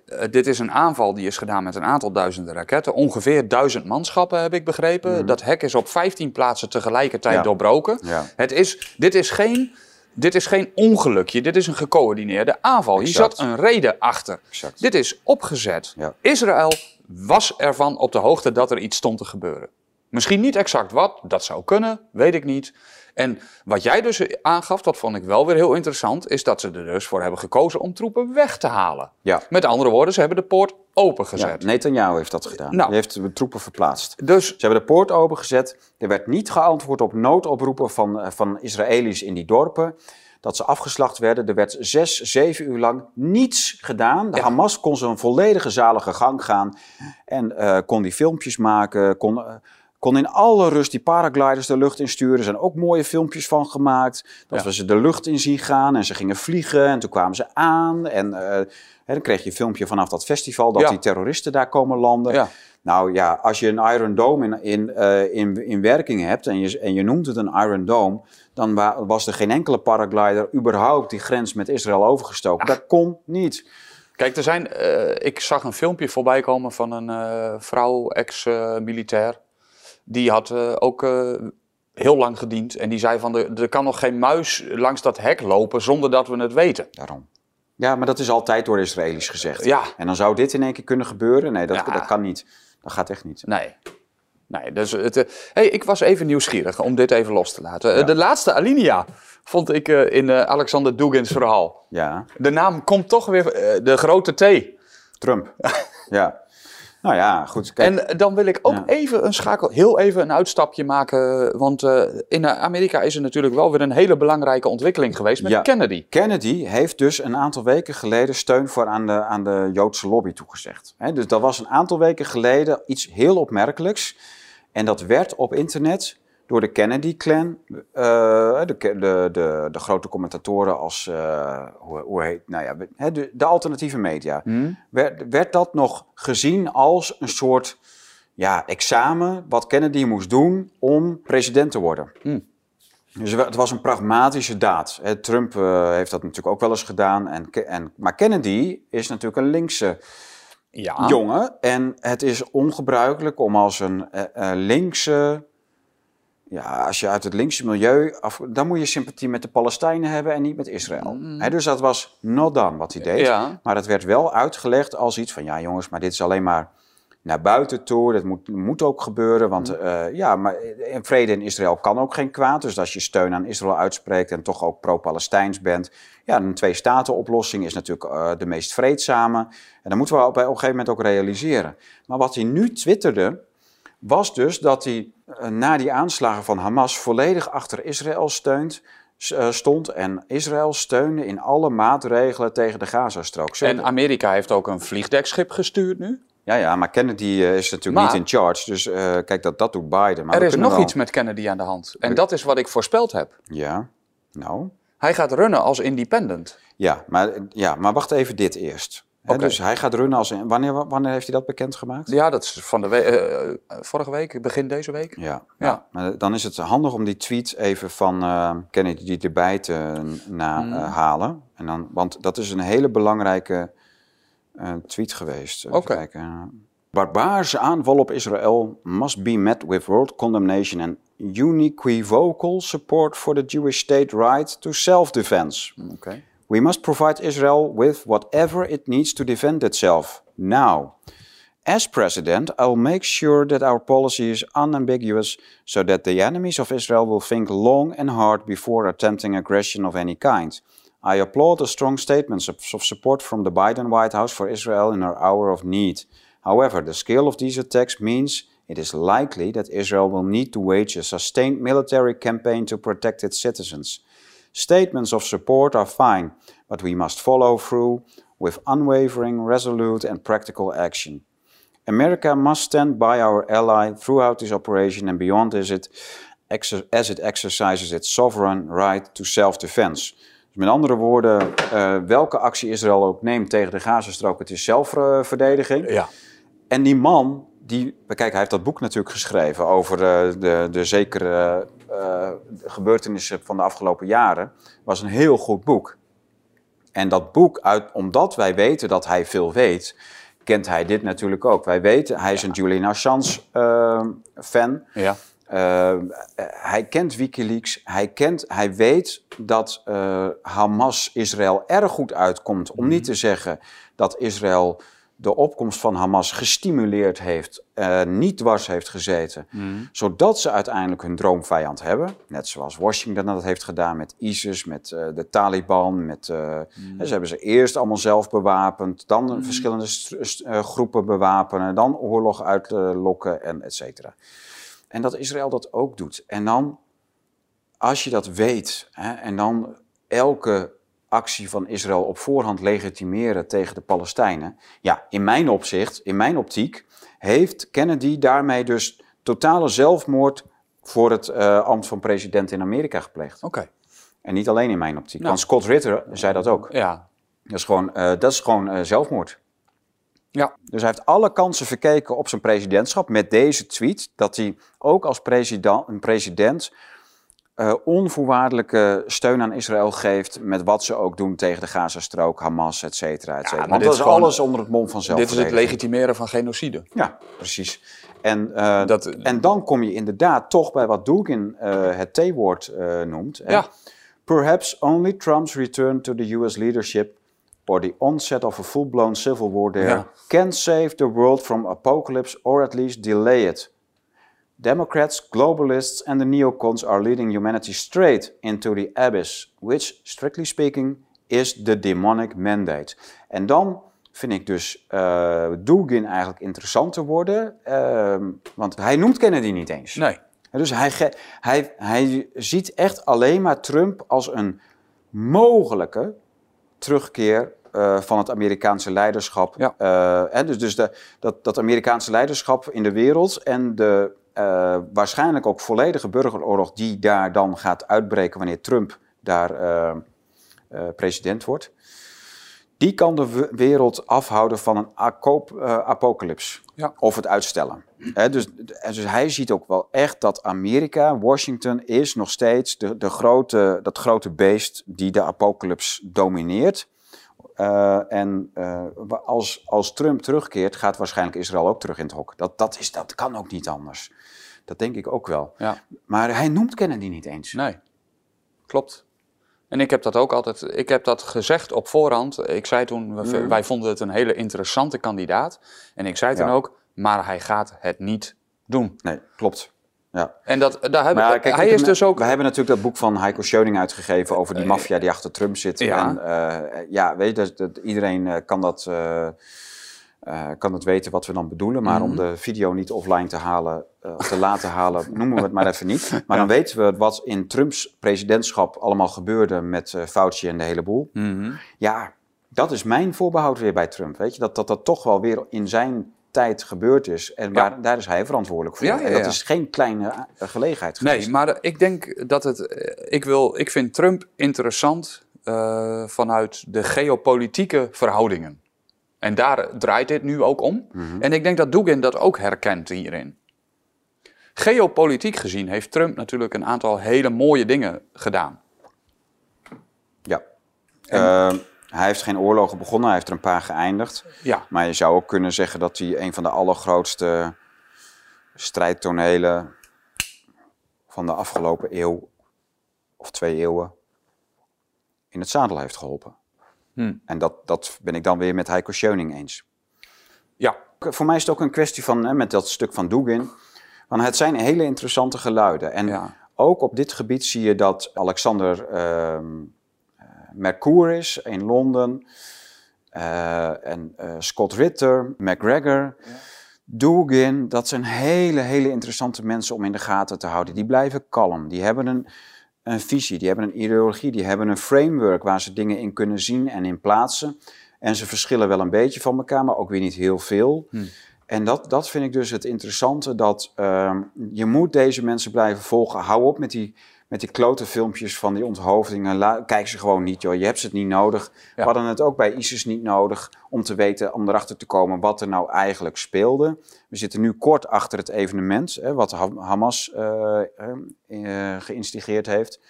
eh, dit is een aanval die is gedaan met een aantal duizenden raketten. Ongeveer duizend manschappen, heb ik begrepen. Dat hek is op 15 plaatsen tegelijkertijd Ja. doorbroken. Ja. Het is, dit, is geen, dit is geen ongelukje, dit is een gecoördineerde aanval. Hier Exact. zat een reden achter. Exact. Dit is opgezet. Israël was ervan op de hoogte dat er iets stond te gebeuren. Misschien niet exact wat, dat zou kunnen, weet ik niet. En wat jij dus aangaf, dat vond ik wel weer heel interessant, is dat ze er dus voor hebben gekozen om troepen weg te halen. Ja. Met andere woorden, ze hebben de poort Ja, opengezet. Netanyahu heeft dat gedaan. Nou. Die heeft de troepen verplaatst. Dus Ze hebben de poort opengezet. Er werd niet geantwoord op noodoproepen van, eh, van Israëli's in die dorpen. Dat ze afgeslacht werden. Er werd zes, zeven uur lang niets gedaan. De Ja. Hamas kon zijn volledige zalige gang gaan. En eh, kon die filmpjes maken. Kon, eh, kon in alle rust die paragliders de lucht insturen. Er zijn ook mooie filmpjes van gemaakt. Dat Ja. we ze de lucht in zien gaan. En ze gingen vliegen. En toen kwamen ze aan. En eh, hè, dan kreeg je een filmpje vanaf dat festival. Dat Ja. die terroristen daar komen landen. ja, Nou ja, als je een Iron Dome in, in, eh, in, in werking hebt en je, en je noemt het een Iron Dome, dan wa- was er geen enkele paraglider überhaupt die grens met Israël overgestoken. Dat kon niet. kijk, er zijn, eh, ik zag een filmpje voorbij komen van een vrouw, ex-militair. Die had eh, ook eh, heel lang gediend. En die zei van, er, er kan nog geen muis langs dat hek lopen zonder dat we het weten. Daarom. Ja, maar dat is altijd door de Israëli's gezegd. Ja. En dan zou dit in één keer kunnen gebeuren? Nee, dat, Ja. dat kan niet. Dat gaat echt niet. Nee. Nee, dus het, eh, hey, ik was even nieuwsgierig om dit even los te laten. Ja. De laatste alinea vond ik in Alexander Dugins verhaal. Ja, De naam komt toch weer, de grote T. Trump. ja. Nou ja, goed. Kijk, En eh, dan wil ik ook Ja. even een schakel, heel even een uitstapje maken. Want eh, in eh, Amerika is er natuurlijk wel weer een hele belangrijke ontwikkeling geweest met Ja. Kennedy. Kennedy heeft dus een aantal weken geleden steun voor aan de, aan de Joodse lobby toegezegd. Dus dat was een aantal weken geleden iets heel opmerkelijks. En dat werd op internet door de Kennedy-clan, eh, de, de, de, de grote commentatoren als, eh, hoe, hoe heet, nou ja, de, de alternatieve media, werd, werd dat nog gezien als een soort ja, examen wat Kennedy moest doen om president te worden. Dus het was een pragmatische daad. Trump eh, heeft dat natuurlijk ook wel eens gedaan. En, en, maar Kennedy is natuurlijk een linkse Ja. jongen. En het is ongebruikelijk om als een linkse... Ja, als je uit het linkse milieu... Af, dan moet je sympathie met de Palestijnen hebben en niet met Israël. Hè, dus dat was not done wat hij deed. Ja. Maar het werd wel uitgelegd als iets van... Ja jongens, maar dit is alleen maar... naar buiten toe. Dat moet, moet ook gebeuren, want mm. uh, ja, maar vrede in Israël kan ook geen kwaad. Dus als je steun aan Israël uitspreekt en toch ook pro-Palestijns bent, ja, een twee-staten-oplossing is natuurlijk uh, de meest vreedzame. En dat moeten we op een gegeven moment ook realiseren. Maar wat hij nu twitterde, was dus dat hij uh, na die aanslagen van Hamas volledig achter Israël steunt. Uh, stond en Israël steunde in alle maatregelen tegen de Gazastrook. En Amerika heeft ook een vliegdekschip gestuurd nu? Ja, ja, maar Kennedy uh, is natuurlijk niet in charge. Dus uh, kijk, dat, dat doet Biden. Maar er is nog wel... iets met Kennedy aan de hand. En dat is wat ik voorspeld heb. Ja, nou. Hij gaat runnen als independent. Ja, maar, ja, maar wacht even dit eerst. Okay. dus hij gaat runnen als. Wanneer, wanneer heeft hij dat bekendgemaakt? Ja, dat is van de week, uh, vorige week, begin deze week. Ja, ja. dan is het handig om die tweet even van uh, Kennedy erbij te na, mm. uh, halen. En dan, want dat is een hele belangrijke tweet geweest. Oké. Okay. Barbaarse aanval op Israël must be met with world condemnation and unequivocal support for the Jewish state right to self-defense. Okay. We must provide Israel with whatever it needs to defend itself. Now, as president, I'll make sure that our policy is unambiguous so that the enemies of Israel will think long and hard before attempting aggression of any kind. I applaud the strong statements of, support from the Biden White House for Israel in our hour of need. However, the scale of these attacks means it is likely that Israel will need to wage a sustained military campaign to protect its citizens. Statements of support are fine, but we must follow through with unwavering, resolute, and practical action. America must stand by our ally throughout this operation and beyond as it, as it exercises its sovereign right to self-defense. Dus met andere woorden, uh, welke actie Israël ook neemt tegen de Gazastrook, het is zelfverdediging. Ja. En die man, die, kijk, hij heeft dat boek natuurlijk geschreven over uh, de, de zekere uh, gebeurtenissen van de afgelopen jaren, was een heel goed boek. En dat boek, uit, omdat wij weten dat hij veel weet, kent hij dit natuurlijk ook. Wij weten, hij is een Julian Assange fan. Ja. Uh, hij kent Wikileaks, hij, kent, hij weet dat uh, Hamas Israël erg goed uitkomt. Om niet te zeggen dat Israël de opkomst van Hamas gestimuleerd heeft, uh, niet dwars heeft gezeten, mm. zodat ze uiteindelijk hun droomvijand hebben. Net zoals Washington dat heeft gedaan met ISIS, met uh, de Taliban. Met, uh, mm. Ze hebben ze eerst allemaal zelf bewapend, dan mm. verschillende groepen bewapenen, dan oorlog uitlokken en et cetera. En dat Israël dat ook doet. En dan, als je dat weet, hè, en dan elke actie van Israël op voorhand legitimeren tegen de Palestijnen. Ja, in mijn opzicht, in mijn optiek, heeft Kennedy daarmee dus totale zelfmoord voor het uh, ambt van president in Amerika gepleegd. Oké. En niet alleen in mijn optiek. Nou. Want Scott Ritter zei dat ook. Ja. Dat is gewoon, uh, dat is gewoon uh, zelfmoord. Ja. Dus hij heeft alle kansen verkeken op zijn presidentschap met deze tweet. Dat hij ook als president, een president uh, onvoorwaardelijke steun aan Israël geeft met wat ze ook doen tegen de Gazastrook, Hamas, et cetera, et cetera. Ja, Want dat is gewoon, alles onder het mom van zelf. Dit is het legitimeren van genocide. Ja, precies. En, uh, dat, en dan kom je inderdaad toch bij wat Dugin uh, het T-woord noemt. Ja. Perhaps only Trump's return to the US leadership or the onset of a full-blown civil war there ja. can save the world from apocalypse or at least delay it. Democrats, globalists, and the neocons are leading humanity straight into the abyss, which, strictly speaking, is the demonic mandate. En dan vind ik dus uh, Dugin eigenlijk interessanter worden, uh, want hij noemt Kennedy niet eens. Nee. dus hij, hij, hij ziet echt alleen maar Trump als een mogelijke terugkeer uh, van het Amerikaanse leiderschap. Ja. Uh, dus dus de, dat, dat Amerikaanse leiderschap in de wereld en de uh, waarschijnlijk ook volledige burgeroorlog die daar dan gaat uitbreken wanneer Trump daar president wordt. Die kan de wereld afhouden van een apocalyps. Ja. Of het uitstellen. dus, dus, hij ziet ook wel echt dat Amerika, Washington, is nog steeds de, de grote, dat grote beest die de apocalyps domineert. Uh, en uh, als, als Trump terugkeert, gaat waarschijnlijk Israël ook terug in het hok. Dat, dat, is, dat kan ook niet anders. Dat denk ik ook wel. Ja. Maar hij noemt Kennedy niet eens. Nee, klopt. En ik heb dat ook altijd, ik heb dat gezegd op voorhand. Ik zei toen, wij vonden het een hele interessante kandidaat. En ik zei toen ja. ook, maar hij gaat het niet doen. Nee, klopt. Ja. En dat, daar Maar ja, kijk, hij is heb- dus ook... We hebben natuurlijk dat boek van Heiko Schöning uitgegeven over die maffia die achter Trump zit. Ja. En eh, ja, weet je, dat, dat- iedereen eh, kan, dat, eh, eh, kan het weten wat we dan bedoelen. Maar Mhm. om de video niet offline te halen, eh, of te laten halen, noemen we het maar even niet. Maar dan weten we wat in Trumps presidentschap allemaal gebeurde met eh, Fauci en de hele boel. Mhm. Ja, dat is mijn voorbehoud weer bij Trump. Weet je, dat dat, dat toch wel weer in zijn tijd gebeurd is. En waar, daar is hij verantwoordelijk voor. Ja, ja, En dat is geen kleine gelegenheid geweest. Nee, maar ik denk dat het. Ik, wil, ik vind Trump interessant vanuit de geopolitieke verhoudingen. En daar draait dit nu ook om. Mhm. En ik denk dat Dugin dat ook herkent hierin. Geopolitiek gezien heeft Trump natuurlijk een aantal hele mooie dingen gedaan. Ja. Eh, hij heeft geen oorlogen begonnen, hij heeft er een paar geëindigd. Ja, Maar je zou ook kunnen zeggen dat hij een van de allergrootste strijdtonelen van de afgelopen eeuw of twee eeuwen in het zadel heeft geholpen. Hmm. En dat, dat ben ik dan weer met Heiko Schöning eens. ja, Voor mij is het ook een kwestie van, hè, met dat stuk van Dugin, van het zijn hele interessante geluiden. En ja. ook op dit gebied zie je dat Alexander ehm eh, Mercouris in Londen eh, en eh, Scott Ritter, McGregor, Dugin, dat zijn hele, hele interessante mensen om in de gaten te houden. Die blijven kalm, die hebben een, een visie, die hebben een ideologie, die hebben een framework waar ze dingen in kunnen zien en in plaatsen. En ze verschillen wel een beetje van elkaar, maar ook weer niet heel veel. Hmm. En dat, dat vind ik dus het interessante, dat ehm, je moet deze mensen blijven volgen. Hou op met die, met die klote filmpjes van die onthoofdingen. Kijk ze gewoon niet, joh. Je hebt ze het niet nodig. We hadden het ook bij ISIS niet nodig om te weten, om erachter te komen wat er nou eigenlijk speelde. We zitten nu kort achter het evenement, hè, wat Ha- Hamas eh, eh, geïnstigeerd heeft.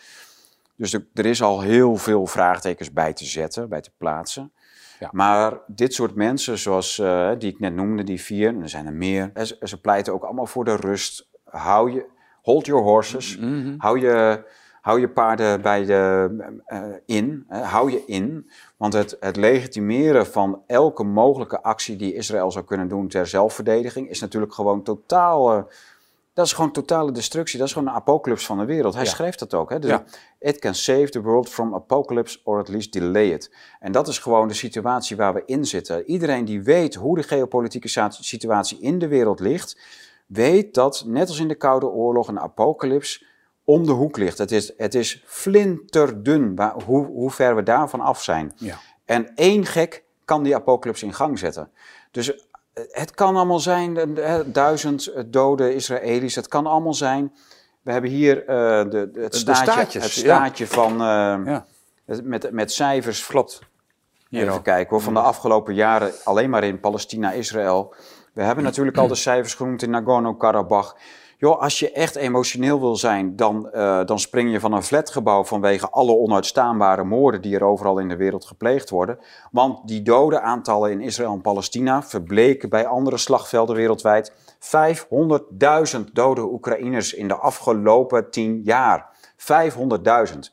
Dus er, er is al heel veel vraagtekens bij te zetten, bij te plaatsen. Ja. Maar dit soort mensen, zoals die ik net noemde, die vier, en er zijn er meer, en ze, ze pleiten ook allemaal voor de rust. Hou je, hold your horses, Mhm. hou, je, hou je paarden bij de, eh, in, hou je in. Want het, het legitimeren van elke mogelijke actie die Israël zou kunnen doen ter zelfverdediging, is natuurlijk gewoon totaal... eh, dat is gewoon totale destructie. Dat is gewoon een apocalyps van de wereld. Hij Ja. schreef dat ook. Hè? Dus Ja. It can save the world from apocalypse or at least delay it. En dat is gewoon de situatie waar we in zitten. Iedereen die weet hoe de geopolitieke situatie in de wereld ligt, weet dat, net als in de Koude Oorlog, een apocalyps om de hoek ligt. Het is, het is flinterdun waar, hoe, hoe ver we daarvan af zijn. Ja. En één gek kan die apocalyps in gang zetten. Dus eh, het kan allemaal zijn, eh, duizend eh, dode Israëli's, het kan allemaal zijn. We hebben hier de, de- het De staartjes, het ja. van, Ja. met, met cijfers. Klopt. Even kijken hoor, van de afgelopen jaren alleen maar in Palestina, Israël. We hebben natuurlijk al de cijfers genoemd in Nagorno-Karabakh. Joh, als je echt emotioneel wil zijn, dan, eh, dan spring je van een flatgebouw vanwege alle onuitstaanbare moorden die er overal in de wereld gepleegd worden. Want die dodenaantallen in Israël en Palestina verbleken bij andere slagvelden wereldwijd 500.000 dode Oekraïners in de afgelopen 10 jaar. 500.000.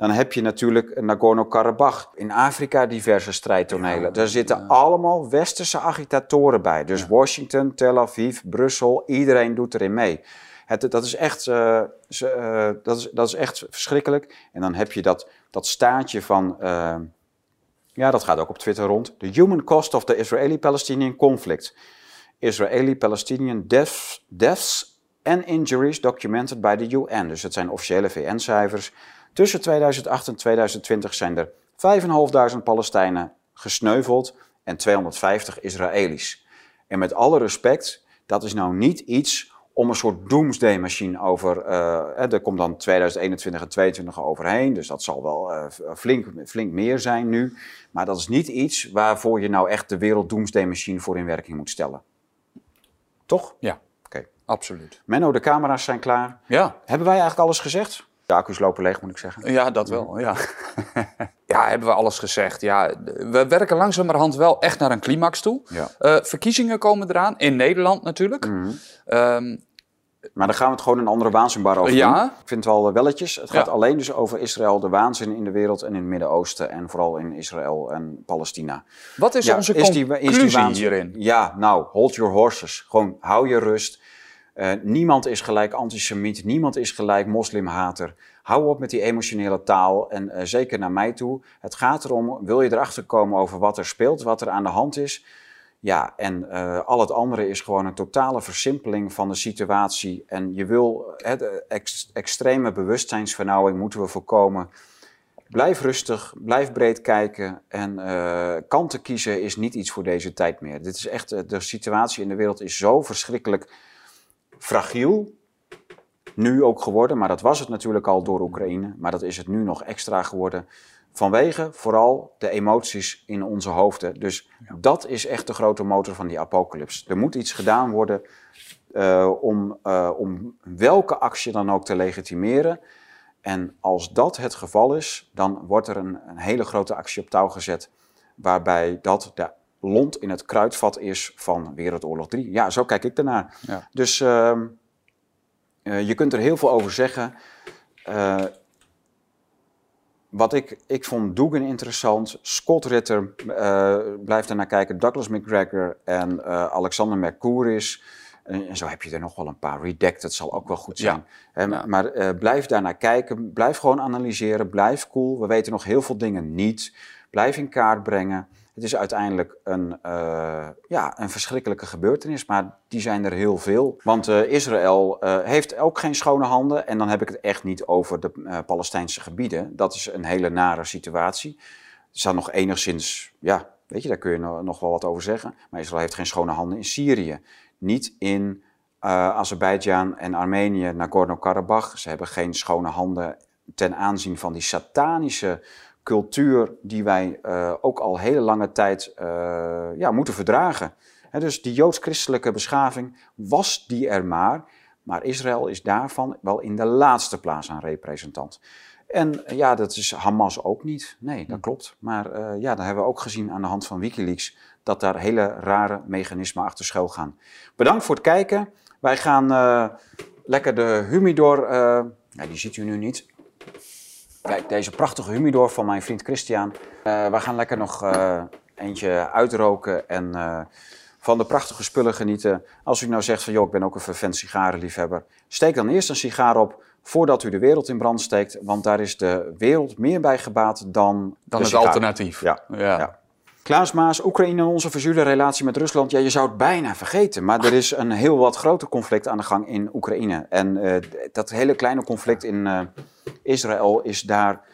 Dan heb je natuurlijk Nagorno-Karabakh. In Afrika diverse strijdtonelen. Daar zitten allemaal westerse agitatoren bij. Dus Washington, Tel Aviv, Brussel, iedereen doet erin mee. Het, dat, is echt, eh, ze- eh, dat, is, dat is echt verschrikkelijk. En dan heb je dat, dat staartje van... eh, ja, dat gaat ook op Twitter rond. The human cost of the Israeli-Palestinian conflict. Israeli-Palestinian deaths, deaths and injuries documented by the UN. Dus het zijn officiële VN-cijfers. Tussen 2008 en 2020 zijn er 5.500 Palestijnen gesneuveld en 250 Israëli's. En met alle respect, dat is nou niet iets om een soort doomsday-machine over... eh, er komt dan 2021 en 2022 overheen, dus dat zal wel eh, flink, flink meer zijn nu. Maar dat is niet iets waarvoor je nou echt de wereld doomsday-machine voor in werking moet stellen. Toch? Ja, Oké. absoluut. Menno, de camera's zijn klaar. Ja, Hebben wij eigenlijk alles gezegd? De accu's lopen leeg, moet ik zeggen. Ja, dat wel, ja. ja, hebben we alles gezegd. Ja, we werken langzamerhand wel echt naar een climax toe. Ja. Eh, verkiezingen komen eraan, in Nederland natuurlijk. Mhm. Ehm, Maar dan gaan we het gewoon een andere waanzinbar over Ja. doen. Ik vind het wel eh, welletjes. Het gaat Ja. alleen dus over Israël, de waanzin in de wereld en in het Midden-Oosten. En vooral in Israël en Palestina. Wat is Ja, onze is die- conclusie is die waanzin- hierin? Ja, nou, hold your horses. Gewoon hou je rust. Eh, niemand is gelijk antisemiet, niemand is gelijk moslimhater. Hou op met die emotionele taal en eh, zeker naar mij toe. Het gaat erom, wil je erachter komen over wat er speelt, wat er aan de hand is? Ja, en eh, al het andere is gewoon een totale versimpeling van de situatie. En je wil, extreme bewustzijnsvernauwing moeten we voorkomen. Blijf rustig, blijf breed kijken. En kanten kiezen is niet iets voor deze tijd meer. Dit is echt, de situatie in de wereld is zo verschrikkelijk fragiel. Nu ook geworden, maar dat was het natuurlijk al door Oekraïne. Maar dat is het nu nog extra geworden. Vanwege vooral de emoties in onze hoofden. Dus dat is echt de grote motor van die apocalyps. Er moet iets gedaan worden eh, om, eh, om welke actie dan ook te legitimeren. En als dat het geval is, dan wordt er een, een hele grote actie op touw gezet. Waarbij dat de lont in het kruidvat is van Wereldoorlog 3. Ja, zo kijk ik ernaar. Ja. Dus ehm, eh, je kunt er heel veel over zeggen. Eh, wat ik, ik vond Dugan interessant. Scott Ritter eh, blijft er naar kijken. Douglas McGregor en Alexander Mercouris. En, en zo heb je er nog wel een paar. Redacted zal ook wel goed Ja. zijn. Ja. Maar blijf daar naar kijken. Blijf gewoon analyseren. Blijf cool. We weten nog heel veel dingen niet. Blijf in kaart brengen. Het is uiteindelijk een, eh, ja, een verschrikkelijke gebeurtenis, maar die zijn er heel veel. Want eh, Israël eh, heeft ook geen schone handen. En dan heb ik het echt niet over de Palestijnse gebieden. Dat is een hele nare situatie. Is dan nog enigszins, ja, weet je, daar kun je no- nog wel wat over zeggen. Maar Israël heeft geen schone handen in Syrië. Niet in Azerbeidzjan en Armenië, Nagorno-Karabakh. Ze hebben geen schone handen ten aanzien van die satanische cultuur die wij eh, ook al hele lange tijd eh, ja, moeten verdragen. Dus die joods-christelijke beschaving was die er maar, maar Israël is daarvan wel in de laatste plaats een representant. En eh, ja, dat is Hamas ook niet. Nee, dat klopt. Maar ja, dan hebben we ook gezien aan de hand van Wikileaks dat daar hele rare mechanismen achter schuil gaan. Bedankt voor het kijken. Wij gaan lekker de humidor, ja, die ziet u nu niet, Kijk, deze prachtige humidor van mijn vriend Christian. Eh, we gaan lekker nog eh, eentje uitroken en eh, van de prachtige spullen genieten. Als u nou zegt van, joh, ik ben ook een vervent sigarenliefhebber. Steek dan eerst een sigaar op voordat u de wereld in brand steekt. Want daar is de wereld meer bij gebaat dan Dan het alternatief. Ja, ja. ja. Klaas Maas, Oekraïne en onze verzuurde relatie met Rusland. Ja, je zou het bijna vergeten. Maar er is een heel wat groter conflict aan de gang in Oekraïne. En eh, dat hele kleine conflict in eh, Israël is daar,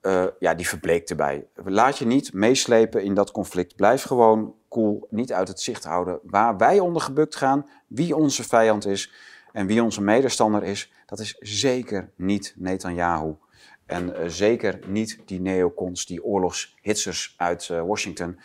eh, ja, die verbleekt erbij. Laat je niet meeslepen in dat conflict. Blijf gewoon cool, niet uit het zicht houden waar wij onder gebukt gaan, wie onze vijand is en wie onze medestander is. Dat is zeker niet Netanyahu. En eh, zeker niet die neocons, die oorlogshitsers uit eh, Washington.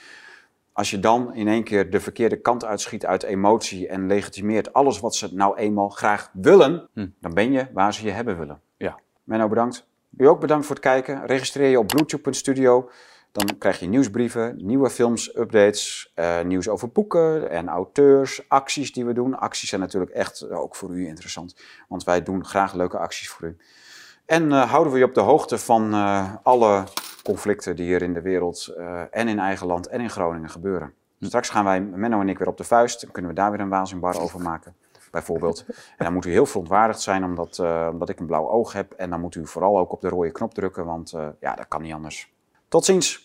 Als je dan in één keer de verkeerde kant uitschiet uit emotie en legitimeert alles wat ze nou eenmaal graag willen, Hm. dan ben je waar ze je hebben willen. Ja. Menno, bedankt. U ook bedankt voor het kijken. Registreer je op bluetooth.studio. Dan krijg je nieuwsbrieven, nieuwe films, updates, eh, nieuws over boeken en auteurs, acties die we doen. Acties zijn natuurlijk echt ook voor u interessant, want wij doen graag leuke acties voor u. En eh, houden we je op de hoogte van eh, alle conflicten die hier in de wereld eh, en in eigen land en in Groningen gebeuren. Straks gaan wij, Menno en ik, weer op de vuist. Dan kunnen we daar weer een waanzinbar over maken, bijvoorbeeld. En dan moet u heel verontwaardigd zijn omdat, omdat ik een blauw oog heb. En dan moet u vooral ook op de rode knop drukken, want ja, dat kan niet anders. Tot ziens!